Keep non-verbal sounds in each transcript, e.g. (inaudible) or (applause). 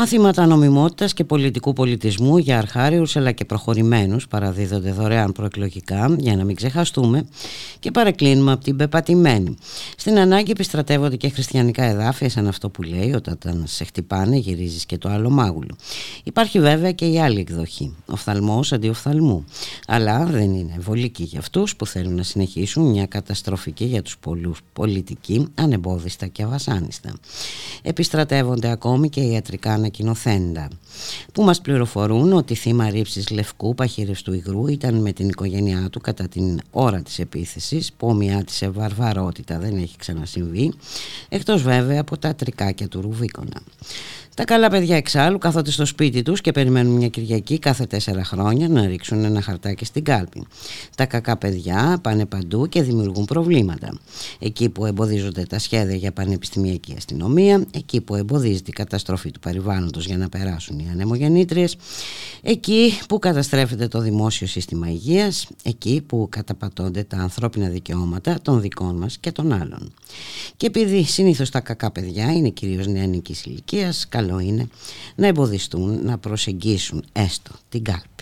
Μαθήματα νομιμότητας και πολιτικού πολιτισμού για αρχάριους αλλά και προχωρημένους παραδίδονται δωρεάν προεκλογικά για να μην ξεχαστούμε και παρεκκλίνουμε από την πεπατημένη. Στην ανάγκη επιστρατεύονται και χριστιανικά εδάφια σαν αυτό που λέει όταν σε χτυπάνε γυρίζεις και το άλλο μάγουλο. Υπάρχει βέβαια και η άλλη εκδοχή, οφθαλμός αντί οφθαλμού. Αλλά δεν είναι βολική για αυτούς που θέλουν να συνεχίσουν μια καταστροφική για τους πολλούς πολιτική, ανεμπόδιστα και αβασάνιστα. Επιστρατεύονται ακόμη και ιατρικά ανακοινοθέντα που μας πληροφορούν ότι θύμα ρήψης λευκού παχυρεστού υγρού ήταν με την οικογένειά του κατά την ώρα της επίθεσης που ομοιάτισε σε βαρβαρότητα δεν έχει ξανασυμβεί εκτός βέβαια από τα τρικάκια του Ρουβίκονα. Τα καλά παιδιά εξάλλου κάθονται στο σπίτι τους και περιμένουν μια Κυριακή κάθε τέσσερα χρόνια να ρίξουν ένα χαρτάκι στην κάλπη. Τα κακά παιδιά πάνε παντού και δημιουργούν προβλήματα. Εκεί που εμποδίζονται τα σχέδια για πανεπιστημιακή αστυνομία, εκεί που εμποδίζεται η καταστροφή του περιβάλλοντος για να περάσουν οι ανεμογεννήτριες, εκεί που καταστρέφεται το δημόσιο σύστημα υγείας, εκεί που καταπατώνται τα ανθρώπινα δικαιώματα των δικών μας και των άλλων. Και επειδή συνήθως τα κακά παιδιά είναι κυρίως νεανικής ηλικίας, καλό είναι να εμποδιστούν να προσεγγίσουν έστω την κάλπη.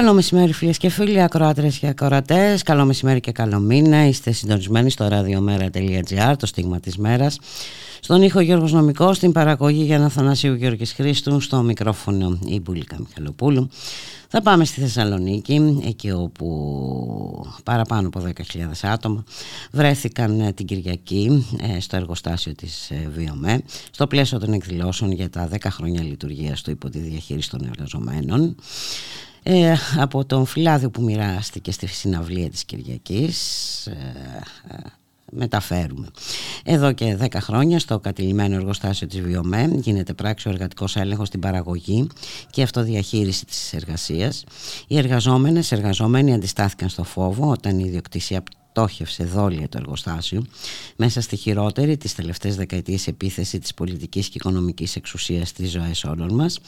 Καλό μεσημέρι φίλες και φίλοι, ακροάτρες και ακροατές, καλό μεσημέρι και καλό μήνα, είστε συντονισμένοι στο radiomera.gr, το στίγμα της μέρας. Στον ήχο Γιώργος Νομικός, στην παραγωγή για Θανάσιου Γιώργης Χρήστου, στο μικρόφωνο η Μπουλίκα Μιχαλοπούλου. Θα πάμε στη Θεσσαλονίκη, εκεί όπου παραπάνω από 10.000 άτομα βρέθηκαν ε, την Κυριακή ε, στο εργοστάσιο της ε, ΒΙΟΜΕ, στο πλαίσιο των εκδηλώσεων για τα 10 χρόνια λειτουργίας του υπό τη διαχείριση των εργαζομένων. Ε, από τον φυλάδιο που μοιράστηκε στη συναυλία της Κυριακής ε, ε, μεταφέρουμε. Εδώ και 10 χρόνια στο κατηλημένο εργοστάσιο της ΒΙΟΜΕ γίνεται πράξη ο εργατικός έλεγχος στην παραγωγή και αυτοδιαχείριση της εργασίας. Οι εργαζόμενες, εργαζόμενοι αντιστάθηκαν στο φόβο όταν η ιδιοκτησία πτώχευσε δόλια το εργοστάσιο μέσα στη χειρότερη τις τελευταίες δεκαετίες επίθεση της πολιτικής και οικονομικής εξουσίας στις ζωές όλων μας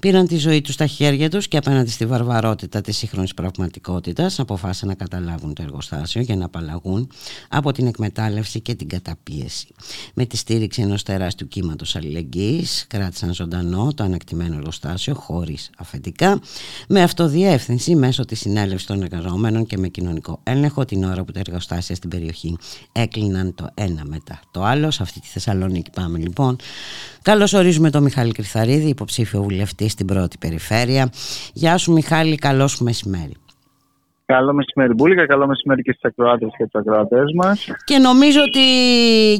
πήραν τη ζωή τους στα χέρια τους και απέναντι στη βαρβαρότητα της σύγχρονης πραγματικότητας αποφάσισαν να καταλάβουν το εργοστάσιο για να απαλλαγούν από την εκμετάλλευση και την καταπίεση. Με τη στήριξη ενός τεράστιου κύματος αλληλεγγύης κράτησαν ζωντανό το ανακτημένο εργοστάσιο χωρίς αφεντικά με αυτοδιεύθυνση μέσω της συνέλευσης των εργαζόμενων και με κοινωνικό έλεγχο την ώρα που εργοστάσια στην περιοχή έκλειναν το ένα μετά το άλλο. Σε αυτή τη Θεσσαλονίκη πάμε λοιπόν. Καλώς ορίζουμε τον Μιχάλη Κρυθαρίδη, υποψήφιο βουλευτή στην πρώτη περιφέρεια. Γεια σου Μιχάλη, καλώς μεσημέρι. Καλό μεσημέρι Μπούλικα, καλό μεσημέρι και στις ακροάτες και τους ακροατές μας. Και νομίζω ότι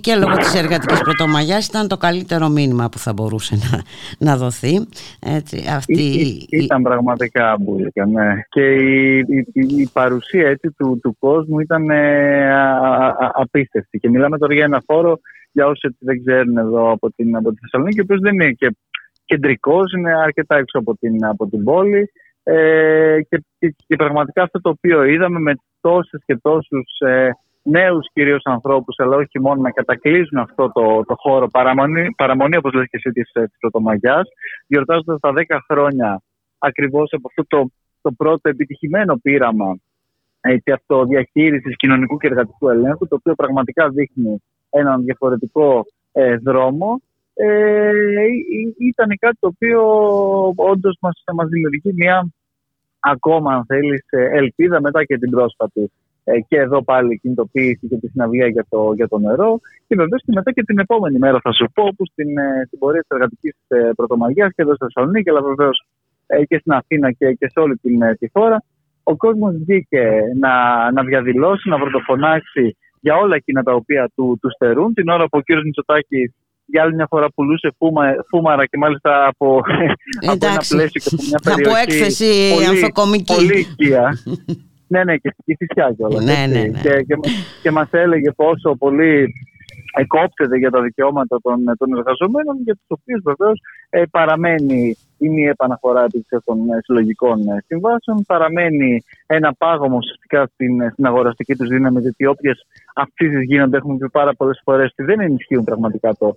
και λόγω της εργατικής πρωτομαγιάς ήταν το καλύτερο μήνυμα που θα μπορούσε να, να δοθεί. Έτσι, αυτή... Ή, ήταν πραγματικά Μπούλικα, ναι. Και η, η, παρουσία έτσι, του, του κόσμου ήταν ε, απίστευτη. Και μιλάμε τώρα για ένα φόρο για όσοι δεν ξέρουν εδώ από την, από τη Θεσσαλονίκη, ο οποίος δεν είναι και κεντρικός, είναι αρκετά έξω από την, από την πόλη. Ε, και, και, πραγματικά αυτό το οποίο είδαμε με τόσες και τόσους ε, νέους κυρίως ανθρώπους αλλά όχι μόνο να κατακλείζουν αυτό το, το χώρο παραμονή, παραμονή όπως λες και εσύ της, ε, της Πρωτομαγιάς γιορτάζοντας τα 10 χρόνια ακριβώς από αυτό το, το πρώτο επιτυχημένο πείραμα έτσι, αυτοδιαχείρισης κοινωνικού και εργατικού ελέγχου το οποίο πραγματικά δείχνει έναν διαφορετικό ε, δρόμο ε, ήταν κάτι το οποίο όντως μας, μας δημιουργεί μια ακόμα αν θέλεις ελπίδα μετά και την πρόσφατη ε, και εδώ πάλι κινητοποίηση και τη συναυλία για το, για το νερό. Και βεβαίως και μετά και την επόμενη μέρα θα σου πω που στην, ε, στην πορεία της εργατικής ε, πρωτομαγιάς και εδώ στη Θεσσαλονίκη αλλά βεβαίως και στην Αθήνα και, και σε όλη την τη χώρα ο κόσμος βγήκε να, να διαδηλώσει, να βροντοφωνάξει για όλα εκείνα τα οποία του, τους στερούν την ώρα που ο κύριος Μητσοτάκης για άλλη μια φορά πουλούσε φούμα, φούμαρα και μάλιστα από, (laughs) από ένα πλαίσιο και από μια περιοχή. Από έκθεση πολύ, ανθοκομική. Πολύ οικία. (laughs) ναι, ναι, και στη φυσιά κιόλας. Ναι, ναι, ναι. Και, και, και μας έλεγε πόσο πολύ εκόπτεται για τα δικαιώματα των, των εργαζομένων, για τους οποίους βεβαίως ε, παραμένει η μη επαναφορά των ε, συλλογικών ε, συμβάσεων, παραμένει ένα πάγωμα ουσιαστικά στην, ε, στην αγοραστική τους δύναμη, γιατί όποιες αυξήσεις γίνονται, έχουμε πει πάρα πολλές φορές ότι δεν ενισχύουν πραγματικά το,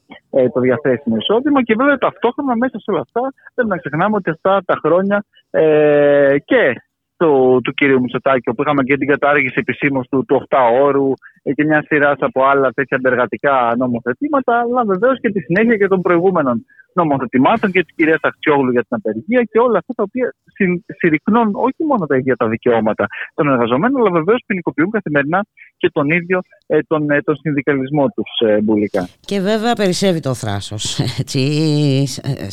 το διαθέσιμο εισόδημα. Και βέβαια ταυτόχρονα μέσα σε όλα αυτά δεν να ξεχνάμε ότι αυτά τα χρόνια ε, και του, του κυρίου Μητσοτάκη, όπου είχαμε και την κατάργηση επισήμως του, του 8 όρου και μια σειρά από άλλα τέτοια αντεργατικά νομοθετήματα, αλλά βεβαίως και τη συνέχεια και των προηγούμενων νομοθετημάτων και της κυρίας Αχτσιόγλου για την απεργία και όλα αυτά τα οποία συρρυκνώνουν όχι μόνο τα ίδια τα δικαιώματα των εργαζομένων, αλλά βεβαίως ποινικοποιούν καθημερινά και τον ίδιο ε, τον, ε, τον συνδικαλισμό τους ε, μπουλικά. Και βέβαια περισσεύει το θράσος (laughs)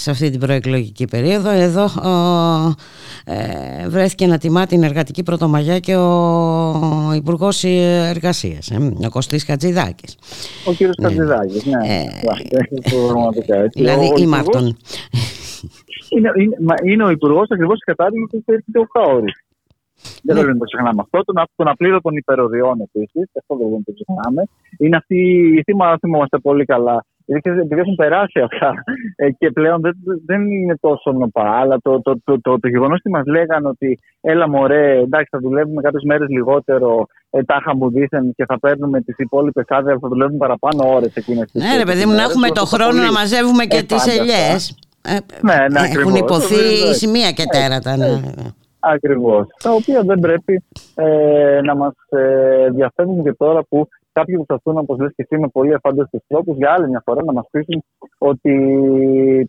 σε αυτή την προεκλογική περίοδο. Εδώ ε, βρέθηκε να τιμά την εργατική πρωτομαγιά και ο Υπουργός Εργασίας, ε, ο Κωστής Χατζηδάκης. Ο κύριος ναι. Χατζηδάκης, ναι. Ε, δηλαδή είμαι αυτόν. Είναι, είναι, είναι ο Υπουργός ακριβώς της κατάργηση του 8 ώρου. Δεν ναι. θέλω να το ξεχνάμε αυτό. Τον, τον απλήρωτων υπεροδιών επίσης, αυτό δεν το ξεχνάμε. Είναι αυτή, η θύμα θυμόμαστε πολύ καλά. Επειδή έχουν περάσει αυτά ε, και πλέον δεν, δεν είναι τόσο νοπά. Αλλά το, το, το, το, το γεγονός ότι μας λέγανε ότι έλα μωρέ, εντάξει, θα δουλεύουμε κάποιες μέρες λιγότερο, ε, τάχα μου δίθεν και θα παίρνουμε τις υπόλοιπες άδειε, θα δουλεύουμε παραπάνω ώρες εκείνες. Ναι, ρε παιδί μου, να έχουμε το χρόνο να μαζεύουμε και τις ελιές. Ναι, ναι, Έχουν υποθεί σημεία και τέρατα. Ναι. Ακριβώς. Τα οποία δεν πρέπει ε, να μας ε, διαφεύγουν και τώρα που κάποιοι προσπαθούν, όπως λες και εσύ, με πολύ εφάνταστου τρόπους για άλλη μια φορά να μας πείσουν ότι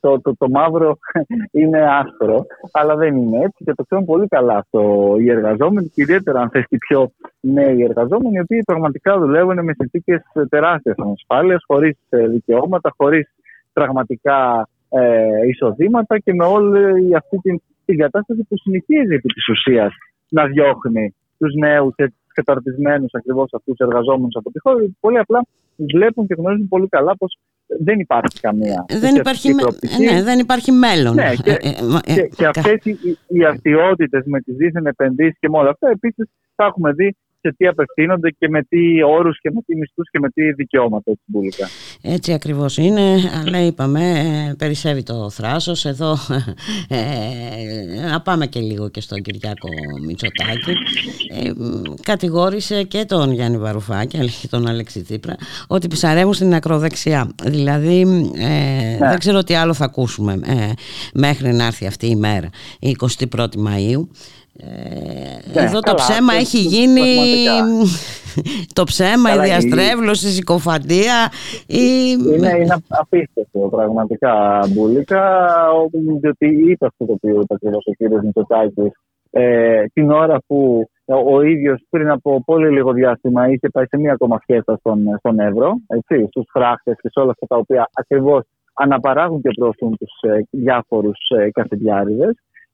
το, το, το, μαύρο (laughs) είναι άσπρο. Αλλά δεν είναι έτσι και το ξέρουν πολύ καλά αυτό οι εργαζόμενοι, και ιδιαίτερα αν θες και πιο νέοι εργαζόμενοι, οι οποίοι πραγματικά δουλεύουν με συνθήκες τεράστια ανασφάλειας, χωρίς ε, δικαιώματα, χωρίς πραγματικά ε, εισοδήματα και με όλη αυτή την, την κατάσταση που συνεχίζει επί της ουσίας να διώχνει τους νέους καταρτισμένους ακριβώς αυτούς τους εργαζόμενους από τη χώρα. Πολύ απλά βλέπουν και γνωρίζουν πολύ καλά πως δεν υπάρχει καμία. Δεν υπάρχει, ναι, δεν υπάρχει μέλλον. Ναι, και, ε, ε, και, και αυτές οι, οι αστείωτε με τις δίθεν επενδύσεις και με όλα αυτά επίσης τα έχουμε δει σε τι απευθύνονται και με τι όρους και με τι μισθούς και με τι δικαιώματα έτσι μπουλικά. Έτσι ακριβώς είναι, αλλά είπαμε ε, περισσεύει το θράσος. Εδώ ε, να πάμε και λίγο και στον Κυριάκο Μητσοτάκη. Ε, κατηγόρησε και τον Γιάννη Βαρουφάκη αλλά και τον Αλέξη Τσίπρα ότι ψαρεύουν στην ακροδεξιά. Δηλαδή ε, ναι. δεν ξέρω τι άλλο θα ακούσουμε ε, μέχρι να έρθει αυτή η μέρα η 21η Μαΐου ε, ναι, εδώ (laughs) το ψέμα έχει γίνει το ψέμα, η διαστρέβλωση, η συκοφαντία η... Είναι, είναι απίστευτο πραγματικά Μπουλίκα διότι είπες αυτό το οποίο είπε ο κ. Μητσοτάκης ε, την ώρα που ο ίδιος πριν από πολύ λίγο διάστημα είχε πάει σε μία ακόμα φιέστα στον, στον Εύρο, έτσι, στους φράχτες και σε όλα αυτά τα οποία ακριβώς αναπαράγουν και προωθούν τους ε, διάφορους ε,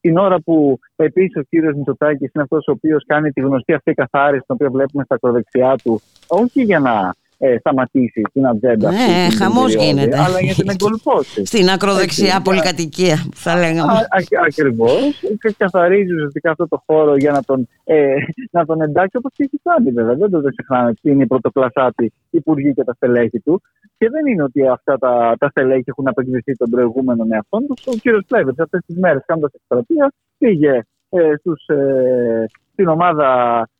την ώρα που επίση ο κύριος Μητσοτάκης είναι αυτός ο οποίος κάνει τη γνωστή αυτή καθάριση, την οποία βλέπουμε στα ακροδεξιά του, όχι για να ε, σταματήσεις την ατζέντα. Ναι, χαμός γίνεται. Αλλά για την εγκολπώση. (laughs) Στην ακροδεξιά πολυκατοικία, θα λέγαμε. Ακριβώς. Καθαρίζει ουσιαστικά αυτό το χώρο για να τον, ε, να τον εντάξει όπως και έχει κάνει, βέβαια. Δεν το ξεχνάμε. Είναι η πρωτοκλασάτη υπουργή και τα στελέχη του. Και δεν είναι ότι αυτά τα, τα στελέχη έχουν απεκδηθεί των προηγούμενων εαυτών τους. Ο κύριος Πλέβερ αυτές τις μέρες κάνοντας εκστρατεία πήγε ε, στους, ε, στην ομάδα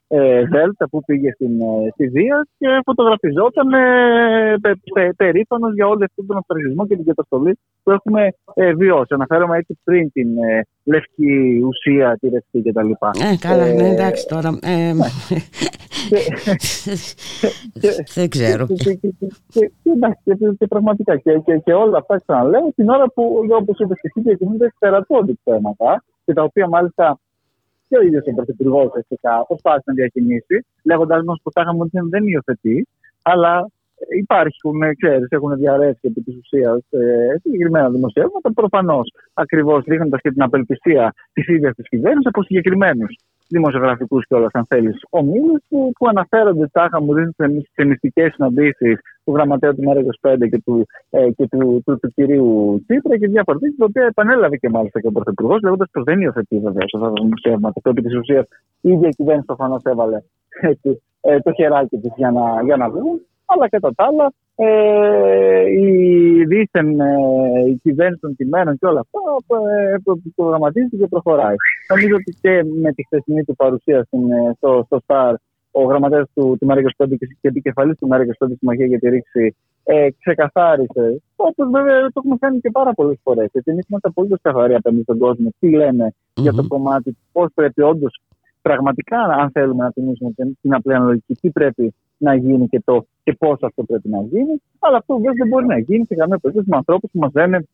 ε, Δέλτα που πήγε στην, ε, στη Δία και φωτογραφιζόταν ε, περήφανος για όλο αυτόν τον αυτοργισμό και την καταστολή που έχουμε ε, βιώσει. Αναφέρομαι έτσι πριν την ε, λευκή ουσία, τη ρευστή κτλ. Ε, καλά, ε, ναι, εντάξει τώρα. Ε, (laughs) ναι. Δεν ξέρω. Και πραγματικά και όλα αυτά ξαναλέω την ώρα που, όπως είπες και εσύ, διακινούνται τερατώδη θέματα και τα οποία μάλιστα και ο ίδιος ο Πρωθυπουργός φυσικά προσπάθησε να διακινήσει, λέγοντας μας πω τα είχαμε δεν υιοθετεί, αλλά υπάρχουν, ξέρεις, έχουν διαρρεύσει επί της ουσίας ε, συγκεκριμένα δημοσιεύματα, προφανώς ακριβώς δείχνοντας και την απελπισία της ίδιας της κυβέρνησης από συγκεκριμένους δημοσιογραφικούς κιόλας, αν θέλεις, ομίλους που, που αναφέρονται τάχα μου δίνουν σε μυστικές συναντήσεις του γραμματέα του ΜΕΡΑ25 και, του, ε, και του, του, του, κυρίου Τσίπρα και διάφορα τέτοια, τα οποία επανέλαβε και μάλιστα και ο Πρωθυπουργός, λέγοντας πως δεν υιοθετεί βεβαίως αυτά τα δημοσιεύματα. Το επί της ουσίας η ίδια κυβέρνηση προφανώς έβαλε ε, το χεράκι της για να, για να βγουν. Αλλά κατά τα άλλα, ε, η δίθεν ε, η κυβέρνηση των τιμένων και όλα αυτά ε, προγραμματίζεται και προχωράει. Νομίζω ότι και με τη χθεσινή του παρουσία στην, ε, στο, στο ΣΤΑΡ ο γραμματέας του, του Μαρία και επικεφαλής του Μαρία στη Συμμαχία για τη Ρήξη ε, ξεκαθάρισε. Όπως βέβαια το έχουμε κάνει και πάρα πολλές φορές. Γιατί εμείς είμαστε πολύ καθαροί απέναντι στον κόσμο. Τι λένε mm-hmm. για το κομμάτι, πώς πρέπει όντως πραγματικά, αν θέλουμε να τιμήσουμε την απλή αναλογική, τι πρέπει να γίνει και, το, και πώς αυτό πρέπει να γίνει. Αλλά αυτό βέβαια δεν μπορεί να γίνει σε καμία περίπτωση με ανθρώπους που μας λένε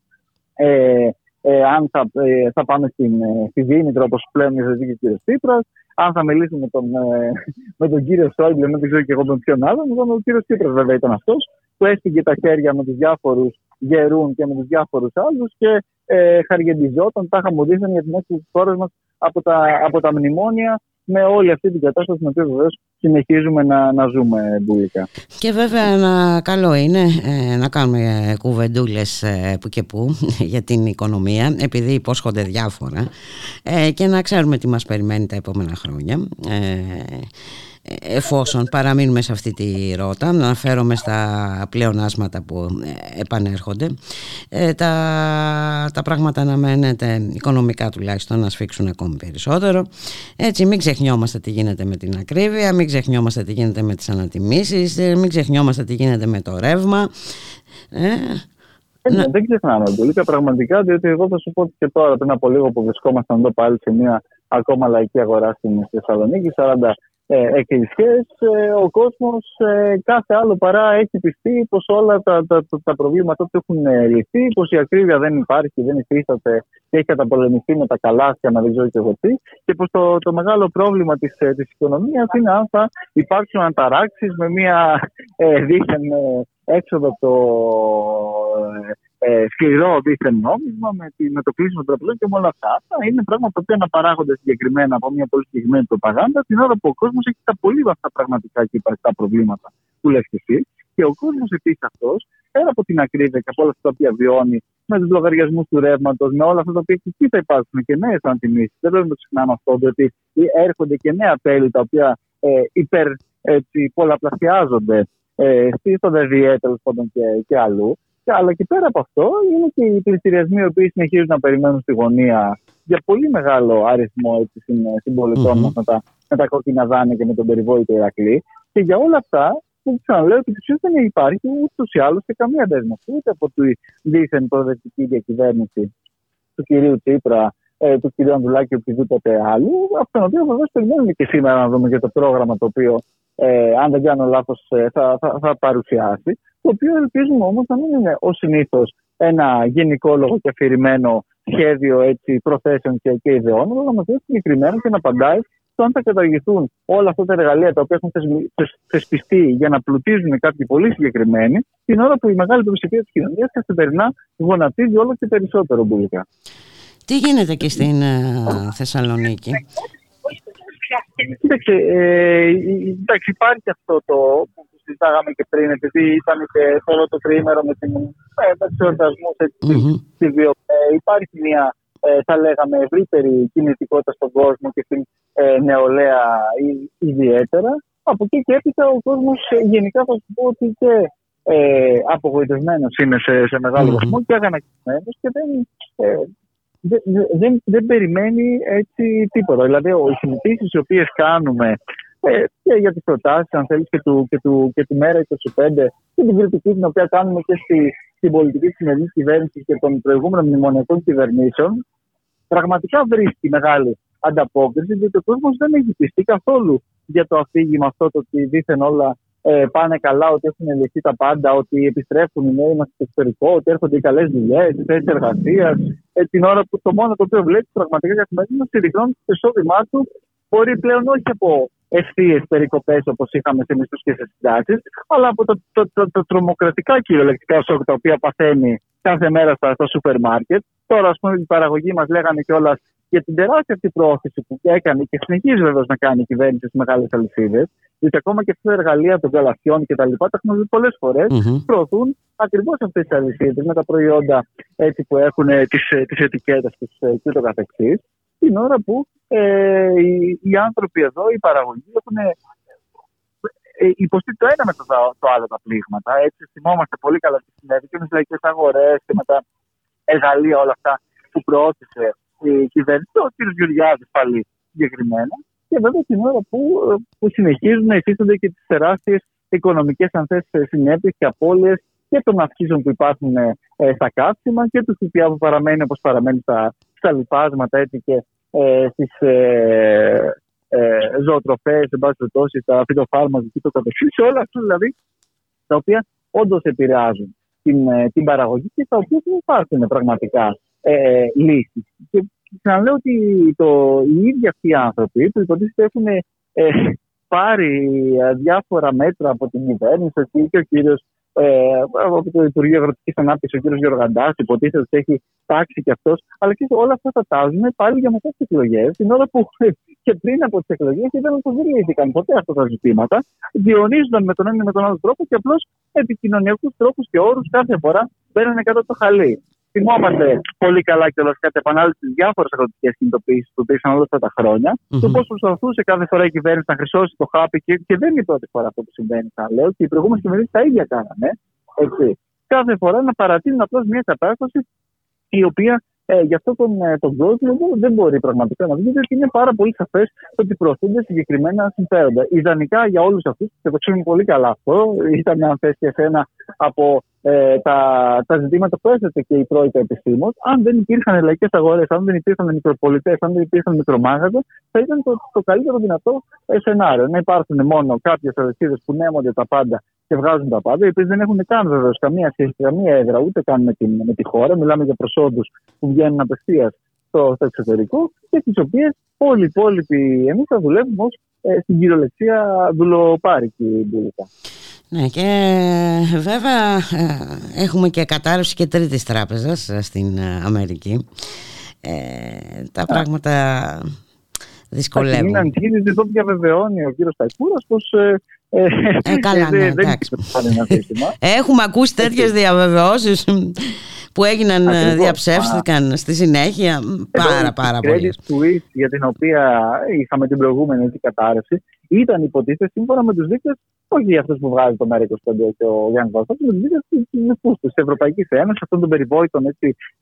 ε, ε, αν θα, ε, θα πάμε στην, ε, στη Δήμητρα όπως πλέον η και ο κ. Τσίπρας, αν θα μιλήσουμε με τον, ε, με τον κύριο Σόιμπλε, δεν ξέρω και εγώ τον ποιον άλλον, ο κύριο Τσίπρας βέβαια ήταν αυτός που έστειγε τα χέρια με τους διάφορους γερούν και με τους διάφορους άλλους και ε, χαργεντιζόταν, τα χαμουδίσαν για την έξοδο τη χώρα μας από τα, από τα μνημόνια με όλη αυτή την κατάσταση την οποία βεβαίως συνεχίζουμε να, να ζούμε μπουλικά. Και βέβαια ένα καλό είναι ε, να κάνουμε κουβεντούλες ε, που και που (laughs) για την οικονομία επειδή υπόσχονται διάφορα ε, και να ξέρουμε τι μας περιμένει τα επόμενα χρόνια. Ε, εφόσον παραμείνουμε σε αυτή τη ρότα να αναφέρομαι στα πλεονάσματα που ε, επανέρχονται ε, τα, τα πράγματα αναμένεται οικονομικά τουλάχιστον να σφίξουν ακόμη περισσότερο έτσι μην ξεχνιόμαστε τι γίνεται με την ακρίβεια μην ξεχνιόμαστε τι γίνεται με τις ανατιμήσεις ε, μην ξεχνιόμαστε τι γίνεται με το ρεύμα ε, ναι. Δεν ξεχνάμε πολύ πραγματικά, διότι εγώ θα σου πω ότι και τώρα πριν από λίγο που βρισκόμασταν εδώ πάλι σε μια ακόμα λαϊκή αγορά στην Θεσσαλονίκη, 40 ε, εκκλησίες, ε, ο κόσμος ε, κάθε άλλο παρά έχει πιστεί πως όλα τα, τα, τα, προβλήματα του έχουν ε, λυθεί, πως η ακρίβεια δεν υπάρχει, δεν υφίσταται και έχει καταπολεμηθεί με τα καλάθια, να δεν ξέρω και εγώ τι, και πως το, το μεγάλο πρόβλημα της, ε, της οικονομίας είναι αν θα υπάρξουν ανταράξεις με μια ε, δίθεν έξοδο από το ε, σκληρό δίθεν νόμισμα, με, τη, με το κλείσιμο των τραπεζών και με όλα αυτά. Αυτά είναι πράγματα που αναπαράγονται συγκεκριμένα από μια πολύ συγκεκριμένη προπαγάνδα, την ώρα που ο κόσμος έχει τα πολύ βαθιά πραγματικά και υπαρκτά προβλήματα που λες και εσύ. Και ο κόσμος επίσης αυτός, πέρα από την ακρίβεια και από όλα αυτά τα οποία βιώνει, με τους λογαριασμούς του ρεύματος, με όλα αυτά τα οποία και εκεί θα υπάρξουν και νέες αντιμήσει. Δεν πρέπει να το ξεχνάμε αυτό, διότι έρχονται και νέα τέλη τα οποία ε, υπερ, έτσι, πολλαπλασιάζονται ε, στο ΔΔΕ τέλος πάντων και, και αλλού. Αλλά και πέρα από αυτό είναι και οι πληστηριασμοί οι οποίοι συνεχίζουν να περιμένουν στη γωνία για πολύ μεγάλο αριθμό έτσι, συμπολιτών mm-hmm. με, τα, με τα κόκκινα δάνεια και με τον περιβόητο Ηρακλή. Και για όλα αυτά, που ξαναλέω ότι ουσία δεν υπάρχει ούτως ή άλλως και καμία δέσμευση ούτε από τη δίθεν προοδευτική διακυβέρνηση του κυρίου Τσίπρα, ε, του κυρίου Ανδουλάκη ή οποιοδήποτε άλλου. Από τον οποίο βεβαίως περιμένουμε και σήμερα να δούμε και το πρόγραμμα το οποίο, ε, αν δεν κάνω λάθος, ε, θα, θα, θα παρουσιάσει το οποίο ελπίζουμε όμως να μην είναι ω συνήθως ένα γενικόλογο και αφηρημένο σχέδιο έτσι, προθέσεων και, και ιδεών, αλλά να μας δώσει συγκεκριμένο και να απαντάει στο αν θα καταργηθούν όλα αυτά τα εργαλεία τα οποία έχουν θεσπιστεί για να πλουτίζουν κάποιοι πολύ συγκεκριμένοι, την ώρα που η μεγάλη πλειοψηφία της κοινωνίας καθημερινά γονατίζει όλο και περισσότερο μπουλικά. Τι γίνεται και στην uh, Θεσσαλονίκη; Κοίταξε, ε, εντάξει, υπάρχει αυτό το συζητάγαμε και πριν, επειδή ήταν και όλο το τρίμερο με, την, ε, με τους εορτασμούς mm-hmm. στη βιο... ε, υπάρχει μια, ε, θα λέγαμε, ευρύτερη κινητικότητα στον κόσμο και στην ε, νεολαία ιδιαίτερα. Από εκεί και έπειτα ο κόσμος ε, γενικά θα σου πω ότι και ε, απογοητευμένος είναι σε, σε μεγάλο mm-hmm. βαθμό και αγανακτισμένο και δεν, ε, δεν, δεν, δεν, περιμένει έτσι τίποτα. Δηλαδή, οι συνηθίσεις οι οποίες κάνουμε ε, και για τις προτάσεις, αν θέλεις, και του, και, του, και τη μέρα 25 και την κριτική την οποία κάνουμε και στη, στην πολιτική συνεργή κυβέρνηση και των προηγούμενων μνημονιακών κυβερνήσεων, πραγματικά βρίσκει μεγάλη ανταπόκριση, διότι ο κόσμος δεν έχει πιστεί καθόλου για το αφήγημα αυτό το ότι δίθεν όλα ε, πάνε καλά, ότι έχουν λυθεί τα πάντα, ότι επιστρέφουν οι νέοι μας στο εξωτερικό, ότι έρχονται οι καλές δουλειές, οι θέσεις εργασίας. Ε, την ώρα που το μόνο το οποίο βλέπει πραγματικά καθημερινά είναι ότι το εισόδημά του μπορεί πλέον όχι από ευθείες περικοπές όπως είχαμε σε μισθούς και σε συντάξεις, αλλά από τα το, το, το, τρομοκρατικά κυριολεκτικά σοκ τα οποία παθαίνει κάθε μέρα στα, στο σούπερ μάρκετ. Τώρα, ας πούμε, η παραγωγή μας λέγανε κιόλας για την τεράστια αυτή πρόθεση που έκανε και συνεχίζει βέβαια να κάνει η κυβέρνηση στις μεγάλες αλυσίδες. Διότι ακόμα και αυτά τα εργαλεία των καλαθιών και τα λοιπά, τα έχουμε δει πολλές φορές, mm-hmm. προωθούν ακριβώς αυτές τις αλυσίδες με τα προϊόντα έτσι που έχουν τις ετικέτες του και το καθεξής την ώρα που ε, οι, οι, άνθρωποι εδώ, οι παραγωγοί έχουν ε, ε, υποστεί το ένα με το, το άλλο τα πλήγματα. Έτσι θυμόμαστε πολύ καλά τι συνέβη και με τις λαϊκές αγορές και με τα εργαλεία όλα αυτά που προώθησε η κυβέρνηση, ο κ. Γεωργιάδης πάλι συγκεκριμένα. Και βέβαια την ώρα που, που συνεχίζουν να υφίστανται και τις τεράστιες οικονομικές συνέπειες και απώλειες και των αυξήσεων που υπάρχουν ε, στα κάψιμα και του ΦΠΑ που παραμένει όπως παραμένει στα, στα λοιπάσματα έτσι και ε, στις ε, ε, ζωοτροφές, εν πάση περιπτώσει, τα φυτοφάρμακα και το καθεξής. Σε όλα αυτά δηλαδή τα οποία όντως επηρεάζουν την, ε, την παραγωγή και τα οποία δεν υπάρχουν πραγματικά ε, λύσεις. Και ξαναλέω ότι το, οι ίδιοι αυτοί οι άνθρωποι που υποτίθεται έχουν ε, πάρει διάφορα μέτρα από την κυβέρνηση και ο κύριος ε, από το Υπουργείο Αγροτικής Ανάπτυξης, ο κ. Γεωργαντάς, υποτίθεται ότι έχει τάξει και αυτός. Αλλά και όλα αυτά τα τάζουν πάλι για μετά τις εκλογές, την ώρα που και πριν από τις εκλογές είδαμε πω δεν λύθηκαν ποτέ αυτά τα ζητήματα. Διονύζονταν με τον ένα ή με τον άλλο τρόπο και απλώς επικοινωνιακούς τρόπους και όρους κάθε φορά μπαίνουν κάτω το χαλί. Θυμόμαστε πολύ καλά και όλα κάτι επανάληψη τι διάφορες αγροτικές κινητοποιήσεις που υπήρξαν όλα αυτά τα χρόνια. Mm-hmm. Το πώς προσπαθούσε κάθε φορά η κυβέρνηση να χρυσώσει το χάπι και, και δεν είναι η πρώτη φορά αυτό που συμβαίνει, θα λέω. Και οι προηγούμενες κυβερνήσεις τα ίδια κάνανε. Έτσι. Κάθε φορά να παρατείνουν απλώς μια κατάσταση η οποία Ε, γι' αυτό τον, ε, τον κόσμο δεν μπορεί πραγματικά να βγει, γιατί είναι πάρα πολύ σαφές ότι προωθούνται συγκεκριμένα συμφέροντα. Ιδανικά για όλους αυτούς, και το ξέρουμε πολύ καλά αυτό, ήταν αν θέσει και ένα από ε, τα, τα ζητήματα που έθεσε και η Τρόικα επισήμω, αν δεν υπήρχαν λαϊκές αγορές, αν δεν υπήρχαν μικροπολιτές, αν δεν υπήρχαν μικρομάγαζα, θα ήταν το, το καλύτερο δυνατό ε, σενάριο. Να υπάρχουν μόνο κάποιες αλυσίδες που νέμονται τα πάντα και βγάζουν τα πάντα, οι οποίες δεν έχουν καν βεβαίως καμία σχέση, καμία έδρα ούτε καν με, την, με τη χώρα. Μιλάμε για προσόντους που βγαίνουν απευθείας στο, στο εξωτερικό και τις οποίες όλοι οι υπόλοιποι εμείς θα δουλεύουμε ως ε, στην κυριολεξία δουλοπάρικη μπουλικά. Ναι και βέβαια ε, έχουμε και κατάρρευση και τρίτης τράπεζας ε, στην Αμερική. Ε, τα πράγματα δυσκολεύουν. Είναι αντίθεση, εδώ διαβεβαιώνει ο κύριος Ταϊκούρας πως ε, ε, καλά, ναι, εντάξει. Έχουμε ακούσει τέτοιες διαβεβαιώσεις που έγιναν, Ακριβώς, διαψεύστηκαν στη συνέχεια. πάρα πάρα πολύ. Η Swiss για την οποία είχαμε την προηγούμενη κατάρρευση. Ήταν υποτίθεται σύμφωνα με τους δείκτες, όχι για αυτούς που βγάζει το ΜΕΡΑ25 και ο Γιάννης Βαλτό, με τους δείκτες του τη Ευρωπαϊκής Ένωσης, αυτών των περιβόητων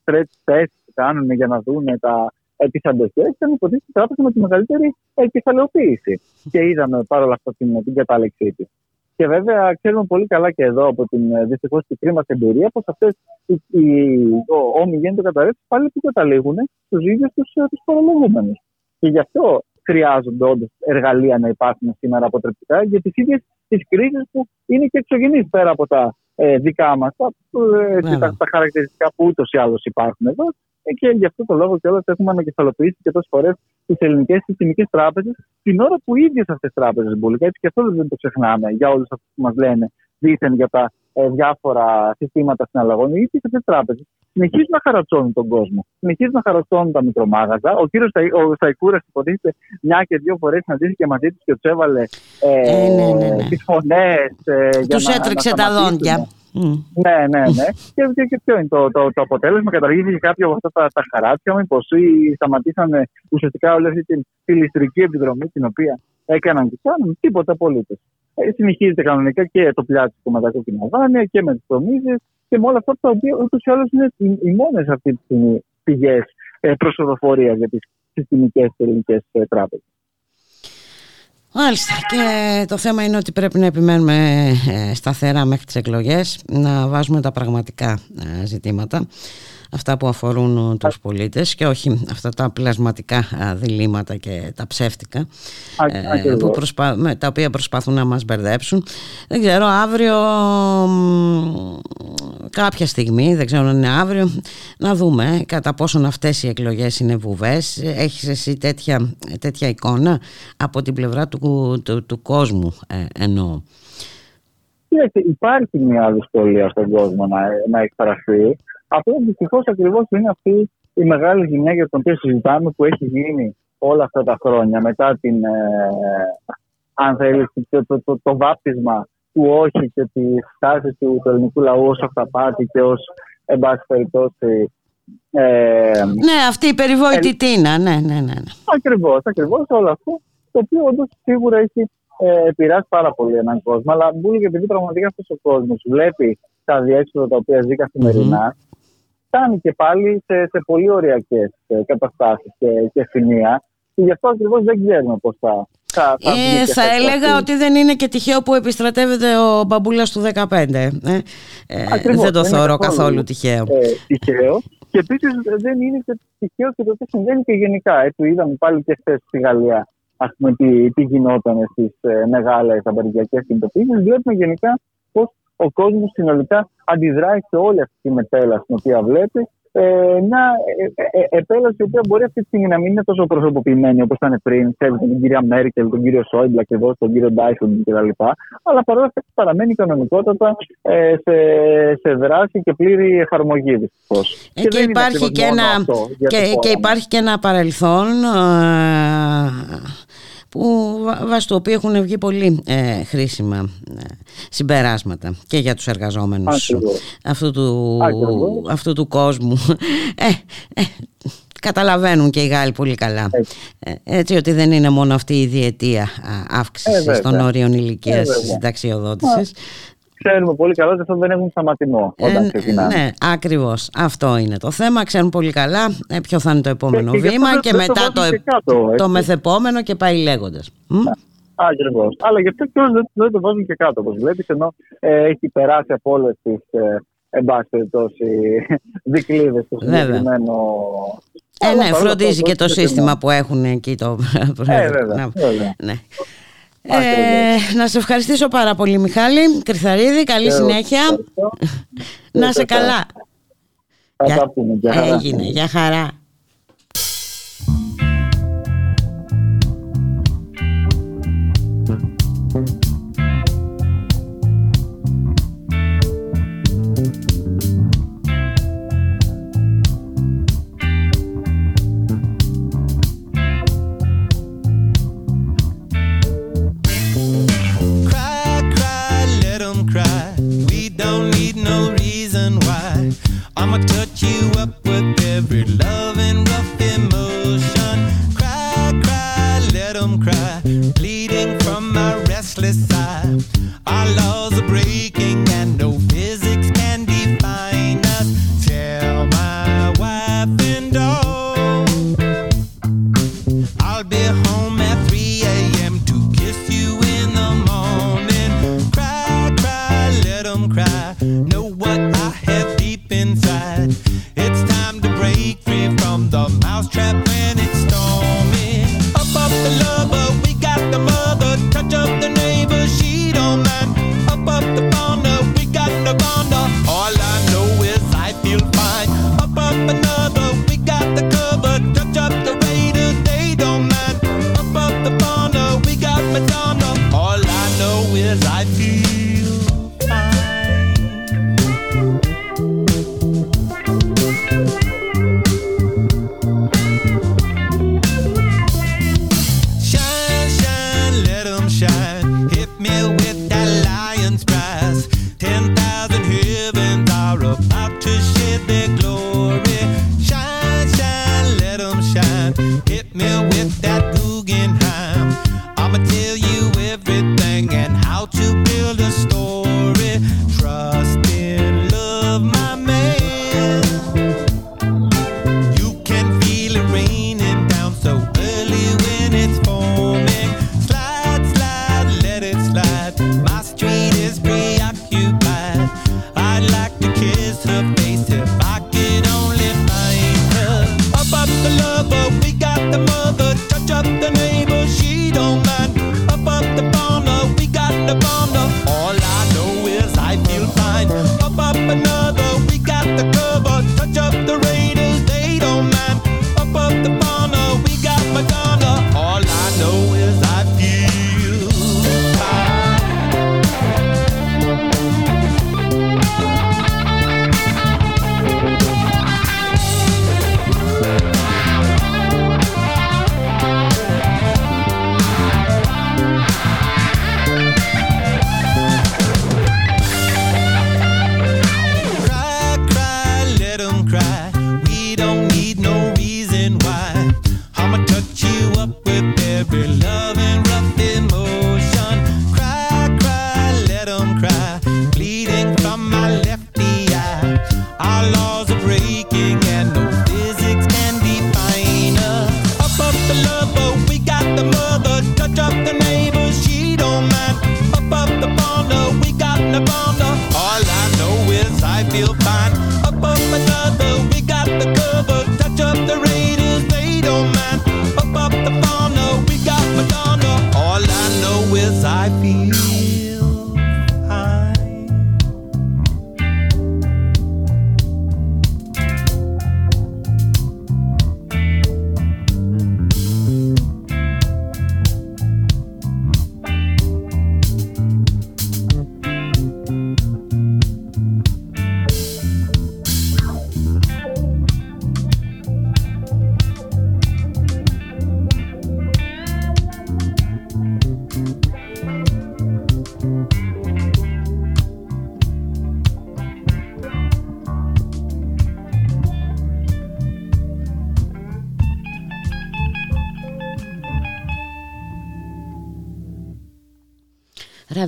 stretch test που κάνουν για να δουν τα, τι αντοχέ, ήταν υποτίθεται η τράπεζα με τη μεγαλύτερη κεφαλαιοποίηση. Και είδαμε παρόλα αυτά την, την κατάληξή της. Και βέβαια ξέρουμε πολύ καλά και εδώ από την ε, δυστυχώς πικρή μα εμπειρία πως αυτές οι, οι όμοι γέννητο καταρρεύσει πάλι που καταλήγουν στους ίδιους τους φορολογούμενους. Και γι' αυτό χρειάζονται όντως εργαλεία να υπάρχουν σήμερα αποτρεπτικά για τις ίδιες τις κρίσεις που είναι και εξωγενείς πέρα από τα ε, δικά μας, τα, ε, τα, τα, χαρακτηριστικά που ούτως ή άλλως υπάρχουν εδώ. Ε, και γι' αυτό το λόγο κιόλας έχουμε ανακεφαλοποιήσει και τόσες φορές τις ελληνικές συστημικές τράπεζες την ώρα που οι ίδιες αυτές τις τράπεζες μπορεί. Έτσι και αυτό δεν το ξεχνάμε για όλους αυτούς που μας λένε δίθεν για τα ε, διάφορα συστήματα συναλλαγών. Οι ίδιες αυτές τις τράπεζες συνεχίζουν να χαρατσώνουν τον κόσμο. Συνεχίζουν να χαρατσώνουν τα μικρομάγαζα. Ο κύριος Σταϊκούρα υποτίθεται μια και δύο φορές συναντήθηκε μαζί του και τους έβαλε ε, ε, ναι, ναι, ναι. τις φωνές. Ε, τους έτρεξε τα δόντια. Ναι, ναι, ναι. και, και, και ποιο είναι το, το, το αποτέλεσμα. Καταργήθηκε κάποιο από αυτά τα, τα χαράτσια, μήπω ή σταματήσανε ουσιαστικά όλη αυτή τη, τη ληστρική επιδρομή την οποία έκαναν και κάνουν. Τίποτα απολύτως. Ε, συνεχίζεται κανονικά και το πλιάτσικο με τα κόκκινα δάνεια και με τις προμήθειες και με όλα αυτά τα οποία ούτως ή άλλως είναι οι, οι μόνες αυτή τη στιγμή πηγές ε, προσοδοφορίας για τις συστημικές ελληνικές ε, τράπεζες. Μάλιστα. Και το θέμα είναι ότι πρέπει να επιμένουμε ε, σταθερά μέχρι τις εκλογές να βάζουμε τα πραγματικά ε, ζητήματα αυτά που αφορούν τους πολίτες και όχι αυτά τα πλασματικά διλήμματα και τα ψεύτικα ε, που προσπα... τα οποία προσπαθούν να μας μπερδέψουν. Δεν ξέρω, αύριο κάποια στιγμή, δεν ξέρω αν είναι αύριο, να δούμε κατά πόσον αυτές οι εκλογές είναι βουβές. Έχεις εσύ τέτοια, τέτοια εικόνα από την πλευρά του, του, του κόσμου ε, εννοώ; Υπάρχει μια δυσκολία στον κόσμο να, να εκφραστεί. Αυτό δυστυχώς ακριβώς είναι αυτή η μεγάλη ζημιά για την οποία συζητάμε που έχει γίνει όλα αυτά τα χρόνια μετά την, ε, αν θέλεις, το, το, το, το, βάπτισμα του όχι και τη στάση του, του ελληνικού λαού ως αυταπάτη και ως εν πάση περιπτώσει. Ε, ναι, αυτή η περιβόητη ε, τίνα, ναι, ναι, ναι. ναι. Ακριβώς, ακριβώς όλο αυτό το οποίο όντως σίγουρα έχει ε, επηρεάσει πάρα πολύ έναν κόσμο. Αλλά μπουλ, επειδή πραγματικά αυτός ο κόσμος βλέπει τα διέξοδα τα οποία ζει καθημερινά, mm-hmm φτάνει και πάλι σε, σε πολύ ωριακές ε, καταστάσεις και, και σημεία. Και γι' αυτό ακριβώς δεν ξέρουμε πώς θα, θα, θα, ε, θα έλεγα ότι δεν είναι και τυχαίο που επιστρατεύεται ο μπαμπούλας του 15. Ε. Ε, δεν το θεωρώ καθόλου τυχαίο. Ε, τυχαίο. Και επίσης δεν είναι και τυχαίο και το τι συμβαίνει και γενικά. Έτσι, είδαμε πάλι και χθες στη Γαλλία ας πούμε, τι, τι γινόταν στις ε, μεγάλε απεργιακέ κινητοποιήσει. Βλέπουμε γενικά πώ ο κόσμος συνολικά αντιδράει σε όλη αυτή τη μετέλαση την οποία βλέπει. Ε, μια ε, ε, ε, επέλαση η οποία μπορεί αυτή τη στιγμή να μην είναι τόσο προσωποποιημένη όπως ήταν πριν. Ξέρετε την κυρία Μέρκελ, τον κύριο Σόιμπλα και εδώ, τον κύριο Ντάισον κτλ. Αλλά παρόλα αυτά παραμένει κανονικότατα ε, σε, σε δράση και πλήρη εφαρμογή δυστυχώς. Ε, και, και, υπάρχει και, ένα, και, και υπάρχει και ένα παρελθόν που βάσει του οποίου έχουν βγει πολύ ε, χρήσιμα ε, συμπεράσματα και για τους εργαζόμενους αυτού του, αυτού του κόσμου. Ε, ε, καταλαβαίνουν και οι Γάλλοι πολύ καλά. Έτσι. ότι δεν είναι μόνο αυτή η διετία αύξησης των όριων ηλικίας ε, συνταξιοδότησης. Ξέρουμε πολύ καλά ότι αυτό δεν έχουν σταματημό όταν ε, Ναι, ακριβώς. Αυτό είναι το θέμα. Ξέρουν πολύ καλά ε, ποιο θα είναι το επόμενο βήμα και, μετά το, το, το μεθεπόμενο και πάει λέγοντας. Ακριβώς. Αλλά γι' αυτό και δεν, δεν το βάζουν και κάτω, όπως βλέπεις, ενώ ε, έχει περάσει από όλες τις ε, εν πάση περιπτώσει (laughs) δικλείδες του συγκεκριμένο. Ε, ναι, φροντίζει και το σύστημα που έχουν εκεί το. Ε, βέβαια. Ναι. Ε, να σε ευχαριστήσω πάρα πολύ Μιχάλη. Κρυθαρίδη, καλή συνέχεια. Να σε καλά. Έγινε, για χαρά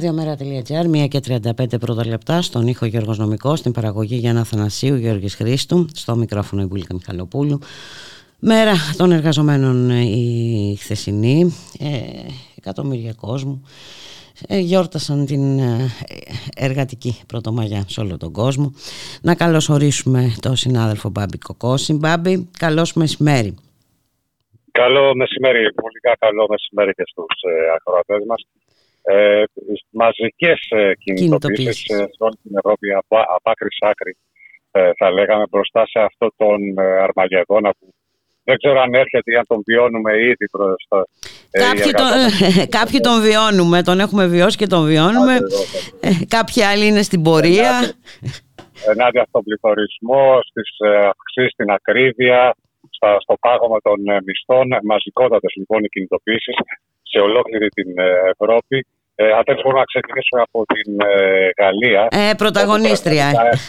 Ραδιομέρα.gr, 1 και 35 πρώτα λεπτά, στον ήχο Γιώργος Νομικός, στην παραγωγή Γιάννα Θανασίου, Γιώργης Χρήστου, στο μικρόφωνο η Βουλίκα Μιχαλοπούλου. Μέρα των εργαζομένων η χθεσινή, ε, εκατομμύρια κόσμου ε, γιόρτασαν την ε, εργατική πρωτομαγιά σε όλο τον κόσμο. Να καλωσορίσουμε τον συνάδελφο Μπάμπη Κοκόση. Μπάμπη, καλώς μεσημέρι. Καλό μεσημέρι, πολύ καλό μεσημέρι και στους ε, ακροατές μας ε, μαζικές ε, κινητοποιήσεις σε όλη την Ευρώπη από, από άκρη σ' άκρη ε, θα λέγαμε μπροστά σε αυτό τον ε, Αρμαγεδόνα που δεν ξέρω αν έρχεται ή αν τον βιώνουμε ήδη μπροστά. Ε, κάποιοι, τον, κάποιοι τον βιώνουμε, τον έχουμε βιώσει και τον βιώνουμε. Ε, κάποιοι άλλοι είναι στην πορεία. Ενάντια στον πληθωρισμό, στις αυξήσεις στην ακρίβεια, στα, στο πάγωμα των μισθών, μαζικότατες λοιπόν οι κινητοποιήσεις σε ολόκληρη την Ευρώπη. Ε, αν δεν μπορούμε να ξεκινήσουμε από την ε, Γαλλία. Ε, πρωταγωνίστρια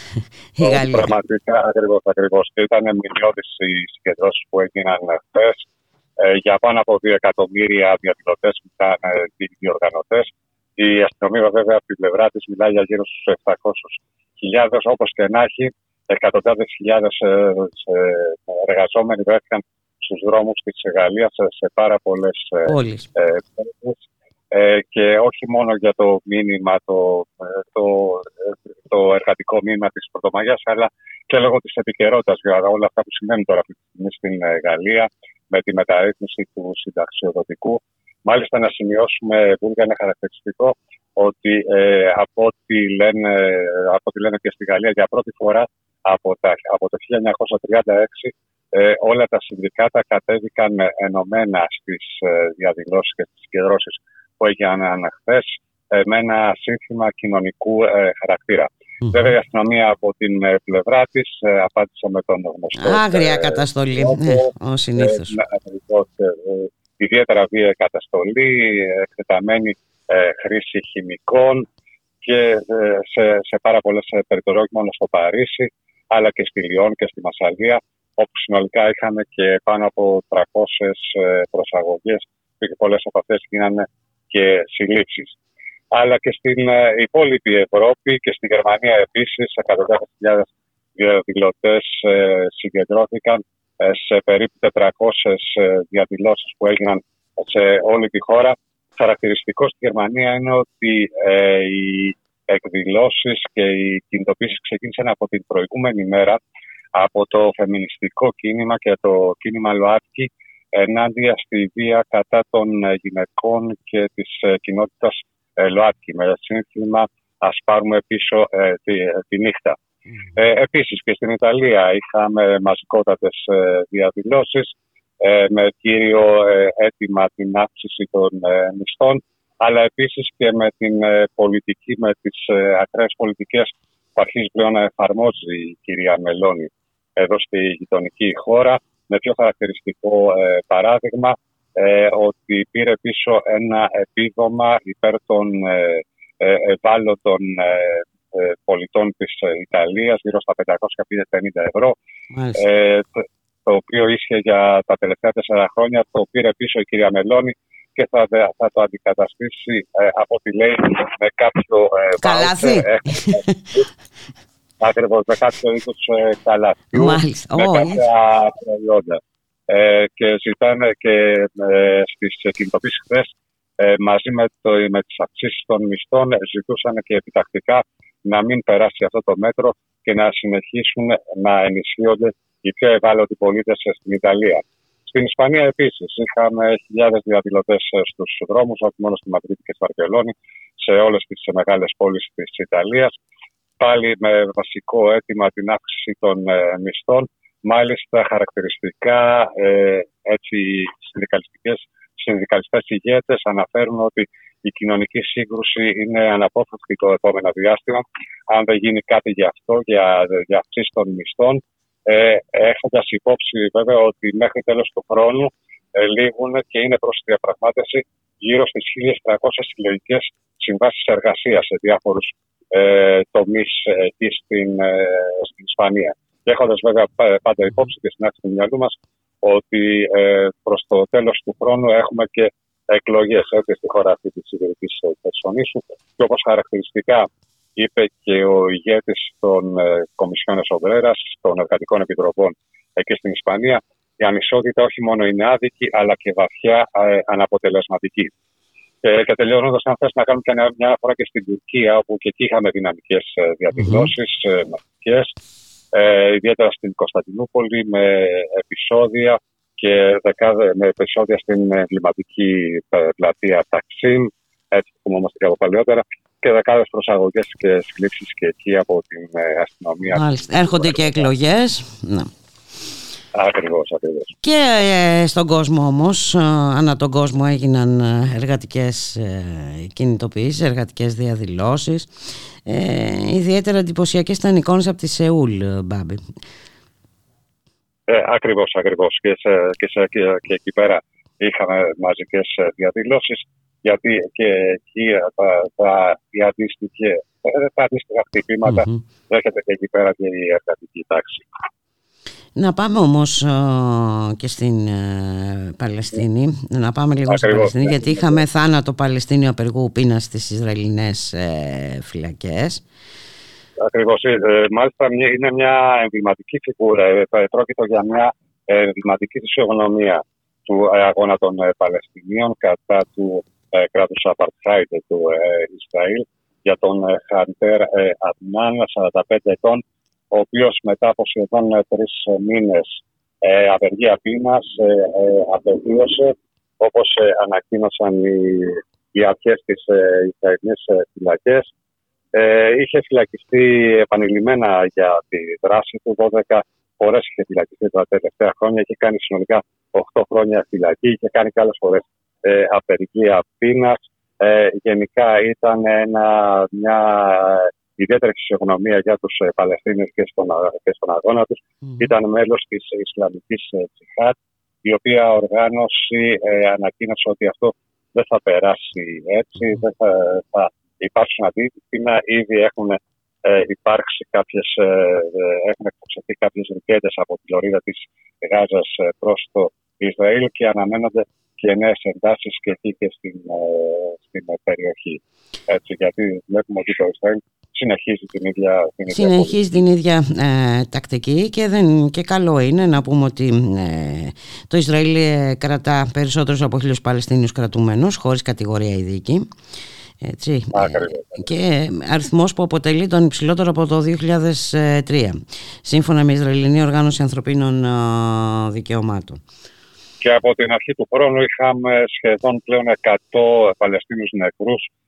(laughs) η Γαλλία. Πραγματικά ακριβώς, ακριβώς. Ήταν μηνιώδεις οι συγκεντρώσεις που έγιναν χθες ε, για πάνω από 2 εκατομμύρια διαδηλωτές που ήταν ε, διοργανωτές. Η αστυνομία βέβαια από την πλευρά της μιλάει για γύρω στους 700.000. Όπως και να έχει, εκατοντάδες χιλιάδες ε, εργαζόμενοι βρέθηκαν στους δρόμους της Γαλλίας σε, σε πάρα πολλές πόλεις. Ε, και όχι μόνο για το μήνυμα, το, ε, το, ε, το εργατικό μήνυμα της Πρωτομαγιάς, αλλά και λόγω της επικαιρότητας για όλα αυτά που συμβαίνουν τώρα στην Γαλλία με τη μεταρρύθμιση του συνταξιοδοτικού. Μάλιστα να σημειώσουμε, που είναι χαρακτηριστικό, ότι ε, από, ό,τι λένε, από ό,τι λένε και στη Γαλλία για πρώτη φορά από, τα, από το 1936 ε, όλα τα συνδικάτα κατέβηκαν ενωμένα στις ε, διαδηλώσεις και στις συγκεντρώσεις που έγιναν χθες ε, με ένα σύνθημα κοινωνικού ε, χαρακτήρα. Mm. Βέβαια, η αστυνομία από την ε, πλευρά της απάντησε με τον γνωστό. Άγρια καταστολή, ναι, ω συνήθως. Ιδιαίτερα βία καταστολή, εκτεταμένη χρήση χημικών και σε, σε πάρα πολλές περιπτώσεις, όχι μόνο στο Παρίσι, αλλά και στη Λιόν και στη Μασαλία, όπου συνολικά είχαμε και πάνω από 300 προσαγωγές και πολλές από αυτές γίνανε και συλλήψεις. Αλλά και στην ε, υπόλοιπη Ευρώπη και στη Γερμανία επίσης εκατοντάδες χιλιάδες διαδηλωτές ε, συγκεντρώθηκαν ε, σε περίπου 400 διαδηλώσεις που έγιναν σε όλη τη χώρα. Χαρακτηριστικό στη Γερμανία είναι ότι οι εκδηλώσεις και οι κινητοποίησεις ξεκίνησαν από την προηγούμενη μέρα από το φεμινιστικό κίνημα και το κίνημα ΛΟΑΤΚΙ ενάντια στη βία κατά των ε, γυναικών και της ε, κοινότητας ε, ΛΟΑΤΚΙ. Με σύνθημα «Ας πάρουμε πίσω τη, τη νύχτα». Ε, επίσης και στην Ιταλία είχαμε μαζικότατες διαδηλώσεις με κύριο αίτημα την αύξηση των μισθών αλλά επίσης και με την πολιτική, με τις ακραίες πολιτικές που αρχίζει πλέον να εφαρμόζει η κυρία Μελώνη εδώ στη γειτονική χώρα. Με πιο χαρακτηριστικό ε, παράδειγμα ε, ότι πήρε πίσω ένα επίδομα υπέρ των ε, ευάλωτων πολιτών της Ιταλίας γύρω στα 550 ευρώ το οποίο ίσχυε για τα τελευταία τέσσερα χρόνια. Το πήρε πίσω η κυρία Μελώνη και θα, θα το αντικαταστήσει από τη λέει με κάποιο Καλάθι. (laughs) Ακριβώς με κάποιο είδου ε, καλαθιού, με κάποια προϊόντα. Ε, και ζητάνε και ε, στις κινητοποίησεις χθες ε, μαζί με, το, με τις αυξήσεις των μισθών ζητούσαν και επιτακτικά να μην περάσει αυτό το μέτρο και να συνεχίσουν να ενισχύονται οι πιο ευάλωτοι πολίτες στην Ιταλία. Στην Ισπανία επίσης είχαμε χιλιάδες διαδηλωτές στους δρόμους, όχι μόνο στη Μαδρίτη και στη Βαρκελόνη, σε όλες τις μεγάλες πόλεις της Ιταλίας πάλι με βασικό αίτημα την αύξηση των ε, μισθών. Μάλιστα χαρακτηριστικά ε, έτσι συνδικαλιστικές, συνδικαλιστές ηγέτες αναφέρουν ότι η κοινωνική σύγκρουση είναι αναπόφευκτη το επόμενο διάστημα. Αν δεν γίνει κάτι γι' αυτό, για, για αυξήσεις των μισθών, ε, έχοντας υπόψη βέβαια ότι μέχρι τέλος του χρόνου ε, λήγουν και είναι προς διαπραγμάτευση γύρω στις 1.300 συλλογικές συμβάσεις εργασίας σε διάφορους ε, τομεί εκεί στην, ε, στην Ισπανία. Και έχοντας βέβαια πάντα υπόψη και στην άκρη του μυαλού μας ότι ε, προς το τέλος του χρόνου έχουμε και εκλογές στη χώρα αυτή της Σιβηρική Χερσονήσου. Και όπως χαρακτηριστικά είπε και ο ηγέτης των ε, Κομισιόν Εσομπρέρα, των Εργατικών Επιτροπών εκεί στην Ισπανία, η ανισότητα όχι μόνο είναι άδικη, αλλά και βαθιά ε, αναποτελεσματική. Ε, και τελειώνοντας, αν θες να κάνουμε και μια αναφορά και στην Τουρκία, όπου και εκεί είχαμε δυναμικές διαδηλώσεις, mm-hmm. ε, ιδιαίτερα στην Κωνσταντινούπολη, με επεισόδια και δεκάδε, με επεισόδια στην εγκληματική πλατεία Ταξίν, έτσι που θυμόμαστε και από παλιότερα, και δεκάδες προσαγωγές και συλλήψει και εκεί από την αστυνομία. Μάλιστα. Έρχονται και εκλογές. Ναι. Ακριβώς, ακριβώς. Και ε, στον κόσμο όμως, ε, ανά τον κόσμο έγιναν ε, εργατικές ε, κινητοποιήσεις, εργατικές διαδηλώσεις. Ε, ιδιαίτερα εντυπωσιακές ήταν εικόνες από τη Σεούλ, Μπάμπη. Ε, ακριβώς, ακριβώς. Και, σε, και, σε, και, και εκεί πέρα είχαμε μαζικές διαδηλώσεις γιατί και εκεί τα, τα, τα αντίστοιχα χτυπήματα mm-hmm. δέχεται και εκεί πέρα και η εργατική τάξη. Να πάμε όμως ε, και στην ε, Παλαιστίνη, να πάμε λίγο στην Παλαιστίνη, ναι. γιατί είχαμε θάνατο Παλαιστίνιο απεργού πείνα στις Ισραηλινές ε, φυλακές. Ακριβώς, μάλιστα είναι μια εμβληματική φιγούρα, πρόκειται για μια εμβληματική φυσιογνωμία του αγώνα των Παλαιστινίων κατά του κράτους Απαρτχάιντ του Ισραήλ για τον Χαντέρ Αδνάν, 45 ετών, ο οποίος μετά από σχεδόν ε, τρεις ε, μήνες ε, απεργία πείνα ε, ε, απεβίωσε, όπως ε, ανακοίνωσαν οι, οι αρχές της Ισραηλινής φυλακές. είχε φυλακιστεί επανειλημμένα για τη δράση του. 12 φορές είχε φυλακιστεί τα τελευταία χρόνια. Είχε κάνει συνολικά 8 χρόνια φυλακή. Είχε κάνει και άλλες φορές απεργία πείνα. γενικά ήταν ένα, μια ιδιαίτερη φυσιογνωμία για τους ε, Παλαιστίνιου και, στον, και στον αγώνα τους. Mm. Ήταν μέλος της Ισλαμικής ε, Τζιχάτ, η οποία οργάνωση ε, ανακοίνωσε ότι αυτό δεν θα περάσει έτσι, δεν θα, θα υπάρξουν αντίτυπα. Ήδη έχουν ε, υπάρξει κάποιες, ε, έχουν εξωθεί κάποιες ρουκέτες από τη λωρίδα της Γάζας προς το Ισραήλ και αναμένονται και νέες εντάσεις και εκεί και στην, στην περιοχή. Έτσι, γιατί βλέπουμε ότι το Ισραήλ συνεχίζει την ίδια, την ίδια συνεχίζει την ίδια ε, τακτική και, δεν, και καλό είναι να πούμε ότι ε, το Ισραήλ ε, κρατά περισσότερους από χίλιους Παλαιστίνιους κρατουμένους χωρίς κατηγορία ειδική έτσι. και αριθμός που αποτελεί τον υψηλότερο από το 2003 σύμφωνα με Ισραηλινή Οργάνωση Ανθρωπίνων δικαιωμάτων. Και από την αρχή του χρόνου είχαμε σχεδόν πλέον 100 Παλαιστίνους νεκρούς ε,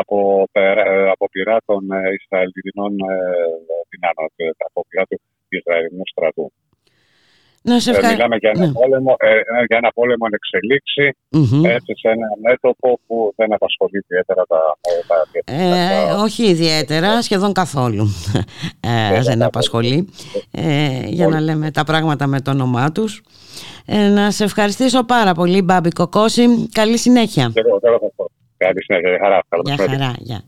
από, ε, από πειρά των ε, Ισραηλινών δυνάμεων, από πειρά του Ισραηλινού στρατού. Να σε ευχα... Μιλάμε για ένα, ναι. πόλεμο, για ένα πόλεμο εν εξελίξη, έτσι, σε ένα μέτωπο που δεν απασχολεί ιδιαίτερα τα, τα, ε, Όχι ιδιαίτερα, σχεδόν καθόλου ε, δεν απασχολεί, ε, για να λέμε τα πράγματα με το όνομά τους. Ε, να σε ευχαριστήσω πάρα πολύ Μπάμπη Κοκόση. Καλή συνέχεια. Εγώ, Καλή συνέχεια. Χαρά. Γεια χαρά. Γεια.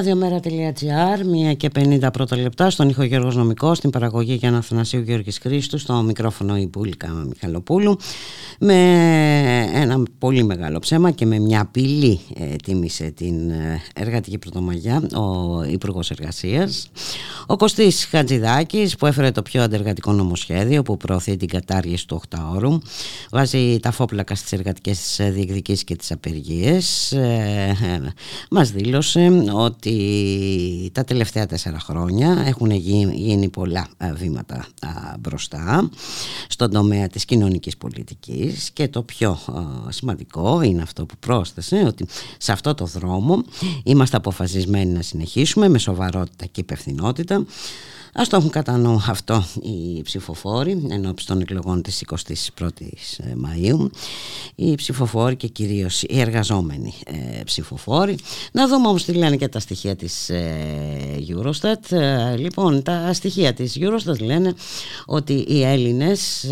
Ραδιομέρα.gr, 1 και 50 πρώτα λεπτά, στον ήχο Γιώργος Νομικός, στην παραγωγή για Αθανασίου Γιώργης Χρήστου, στο μικρόφωνο η Πούλικα Μιχαλοπούλου, με ένα πολύ μεγάλο ψέμα και με μια απειλή ε, τίμησε την ε, εργατική πρωτομαγιά ο Υπουργός Εργασίας. Ο Κωστής Χατζηδάκης που έφερε το πιο αντεργατικό νομοσχέδιο που προωθεί την κατάργηση του 8 ώρου, βάζει τα φόπλακα στις εργατικές διεκδικήσεις και τις απεργίες, ε, ε μας δήλωσε ότι τα τελευταία τέσσερα χρόνια έχουν γίνει πολλά ε, βήματα μπροστά στον τομέα της κοινωνικής πολιτικής και το πιο σημαντικό είναι αυτό που πρόσθεσε ότι σε αυτό το δρόμο είμαστε αποφασισμένοι να συνεχίσουμε με σοβαρότητα και υπευθυνότητα Ας το έχουν κατά νου αυτό οι ψηφοφόροι ενώπιση των εκλογών της 21ης ε, Μαΐου. Οι ψηφοφόροι και κυρίως οι εργαζόμενοι ε, ψηφοφόροι. Να δούμε όμως τι λένε και τα στοιχεία της ε, Eurostat. Ε, λοιπόν τα στοιχεία της Eurostat λένε ότι οι Έλληνες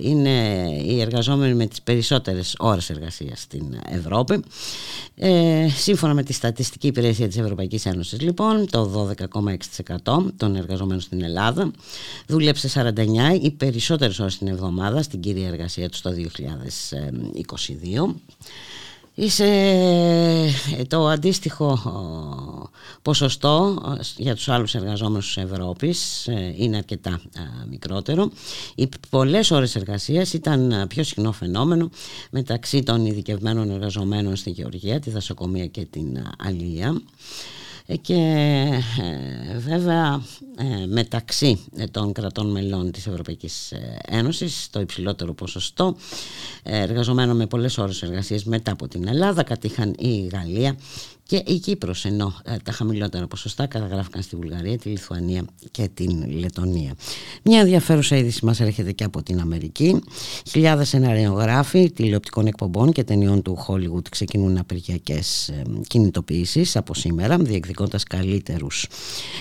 είναι οι εργαζόμενοι με τις περισσότερες ώρες εργασίας στην Ευρώπη. Σύμφωνα με τη Στατιστική Υπηρεσία της Ευρωπαϊκής Ένωσης λοιπόν το 12,6% των εργαζομένων στην Ελλάδα. Δούλεψε 49 ή περισσότερες ώρες την εβδομάδα στην κυρία εργασία του το 2022. Είσαι ε, το αντίστοιχο ποσοστό για τους άλλους εργαζόμενους της Ευρώπης ε, είναι αρκετά μικρότερο. Οι πολλές ώρες εργασίας ήταν πιο συχνό φαινόμενο μεταξύ των ειδικευμένων εργαζομένων στη Γεωργία, τη Δασοκομεία και την Αλία. Ε, και ε, βέβαια ε, μεταξύ των κρατών μελών της Ευρωπαϊκής Ένωσης το υψηλότερο ποσοστό εργαζομένων με πολλές ώρες εργασίας μετά από την Ελλάδα κατήχαν η Γαλλία και η Κύπρος ενώ ε, τα χαμηλότερα ποσοστά καταγράφηκαν στη Βουλγαρία, τη Λιθουανία και την Λετωνία. Μια ενδιαφέρουσα είδηση μας έρχεται και από την Αμερική. Χιλιάδες σεναριογράφοι τηλεοπτικών εκπομπών και ταινιών του Hollywood ξεκινούν απεργιακές ε, κινητοποιήσεις από σήμερα διεκδικώντας καλύτερους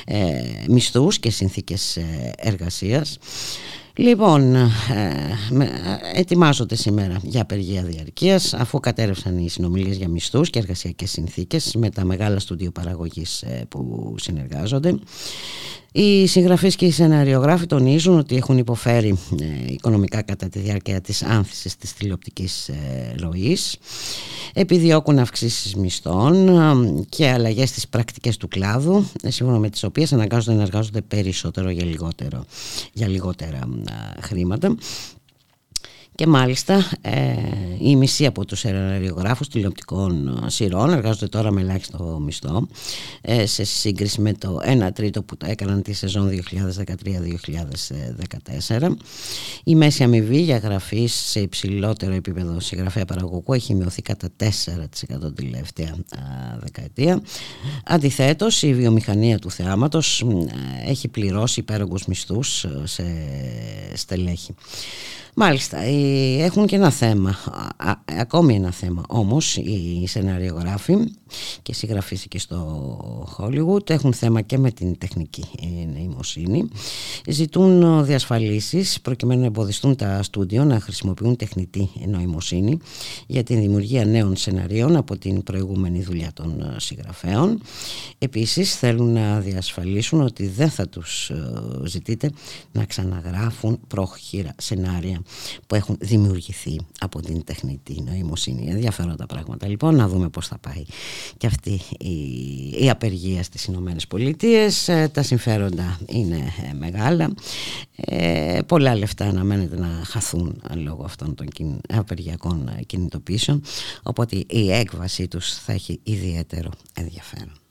ε, μισθούς και συνθήκες ε, εργασίας. Λοιπόν, ε, ετοιμάζονται σήμερα για απεργία διαρκείας αφού κατέρευσαν οι συνομιλίες για μισθούς και εργασιακές συνθήκες με τα μεγάλα στούντιο παραγωγής ε, που συνεργάζονται. Οι συγγραφείς και οι σεναριογράφοι τονίζουν ότι έχουν υποφέρει ε, οικονομικά κατά τη διάρκεια της άνθησης της τηλεοπτικής ε, ροής. Επιδιώκουν αυξήσεις μισθών ε, και αλλαγές στις πρακτικές του κλάδου, σύμφωνα με τις οποίες αναγκάζονται να εργάζονται περισσότερο για, λιγότερο, για λιγότερα χρήματα και μάλιστα ε, η μισή από τους αεροριογράφους τηλεοπτικών σειρών εργάζονται τώρα με ελάχιστο μισθό ε, σε σύγκριση με το 1 τρίτο που τα έκαναν τη σεζόν 2013-2014. Η μέση αμοιβή για γραφή σε υψηλότερο επίπεδο συγγραφέα παραγωγού έχει μειωθεί κατά 4% την τελευταία δεκαετία. Αντιθέτως η βιομηχανία του θεάματος έχει πληρώσει υπέρογκους μισθούς σε στελέχη. Μάλιστα, έχουν και ένα θέμα, ακόμη ένα θέμα. Όμως οι σεναριογράφοι και συγγραφείς και στο Hollywood έχουν θέμα και με την τεχνική νοημοσύνη. Ζητούν διασφαλίσεις προκειμένου να εμποδιστούν τα στούντιο να χρησιμοποιούν τεχνητή νοημοσύνη για την δημιουργία νέων σεναρίων από την προηγούμενη δουλειά των συγγραφέων. Επίσης θέλουν να διασφαλίσουν ότι δεν θα τους ε, ζητείτε να ξαναγράφουν πρόχειρα σενάρια που έχουν δημιουργηθεί από την τεχνητή νοημοσύνη. Ενδιαφέροντα πράγματα. Λοιπόν, να δούμε πώς θα πάει και αυτή η, η απεργία στις Ηνωμένες Πολιτείες. Ε, τα συμφέροντα είναι ε, μεγάλα. Ε, πολλά λεφτά αναμένεται να χαθούν λόγω αυτών των απεργιακών κινητοποιήσεων. Οπότε η έκβασή τους θα έχει ιδιαίτερο ενδιαφέρον.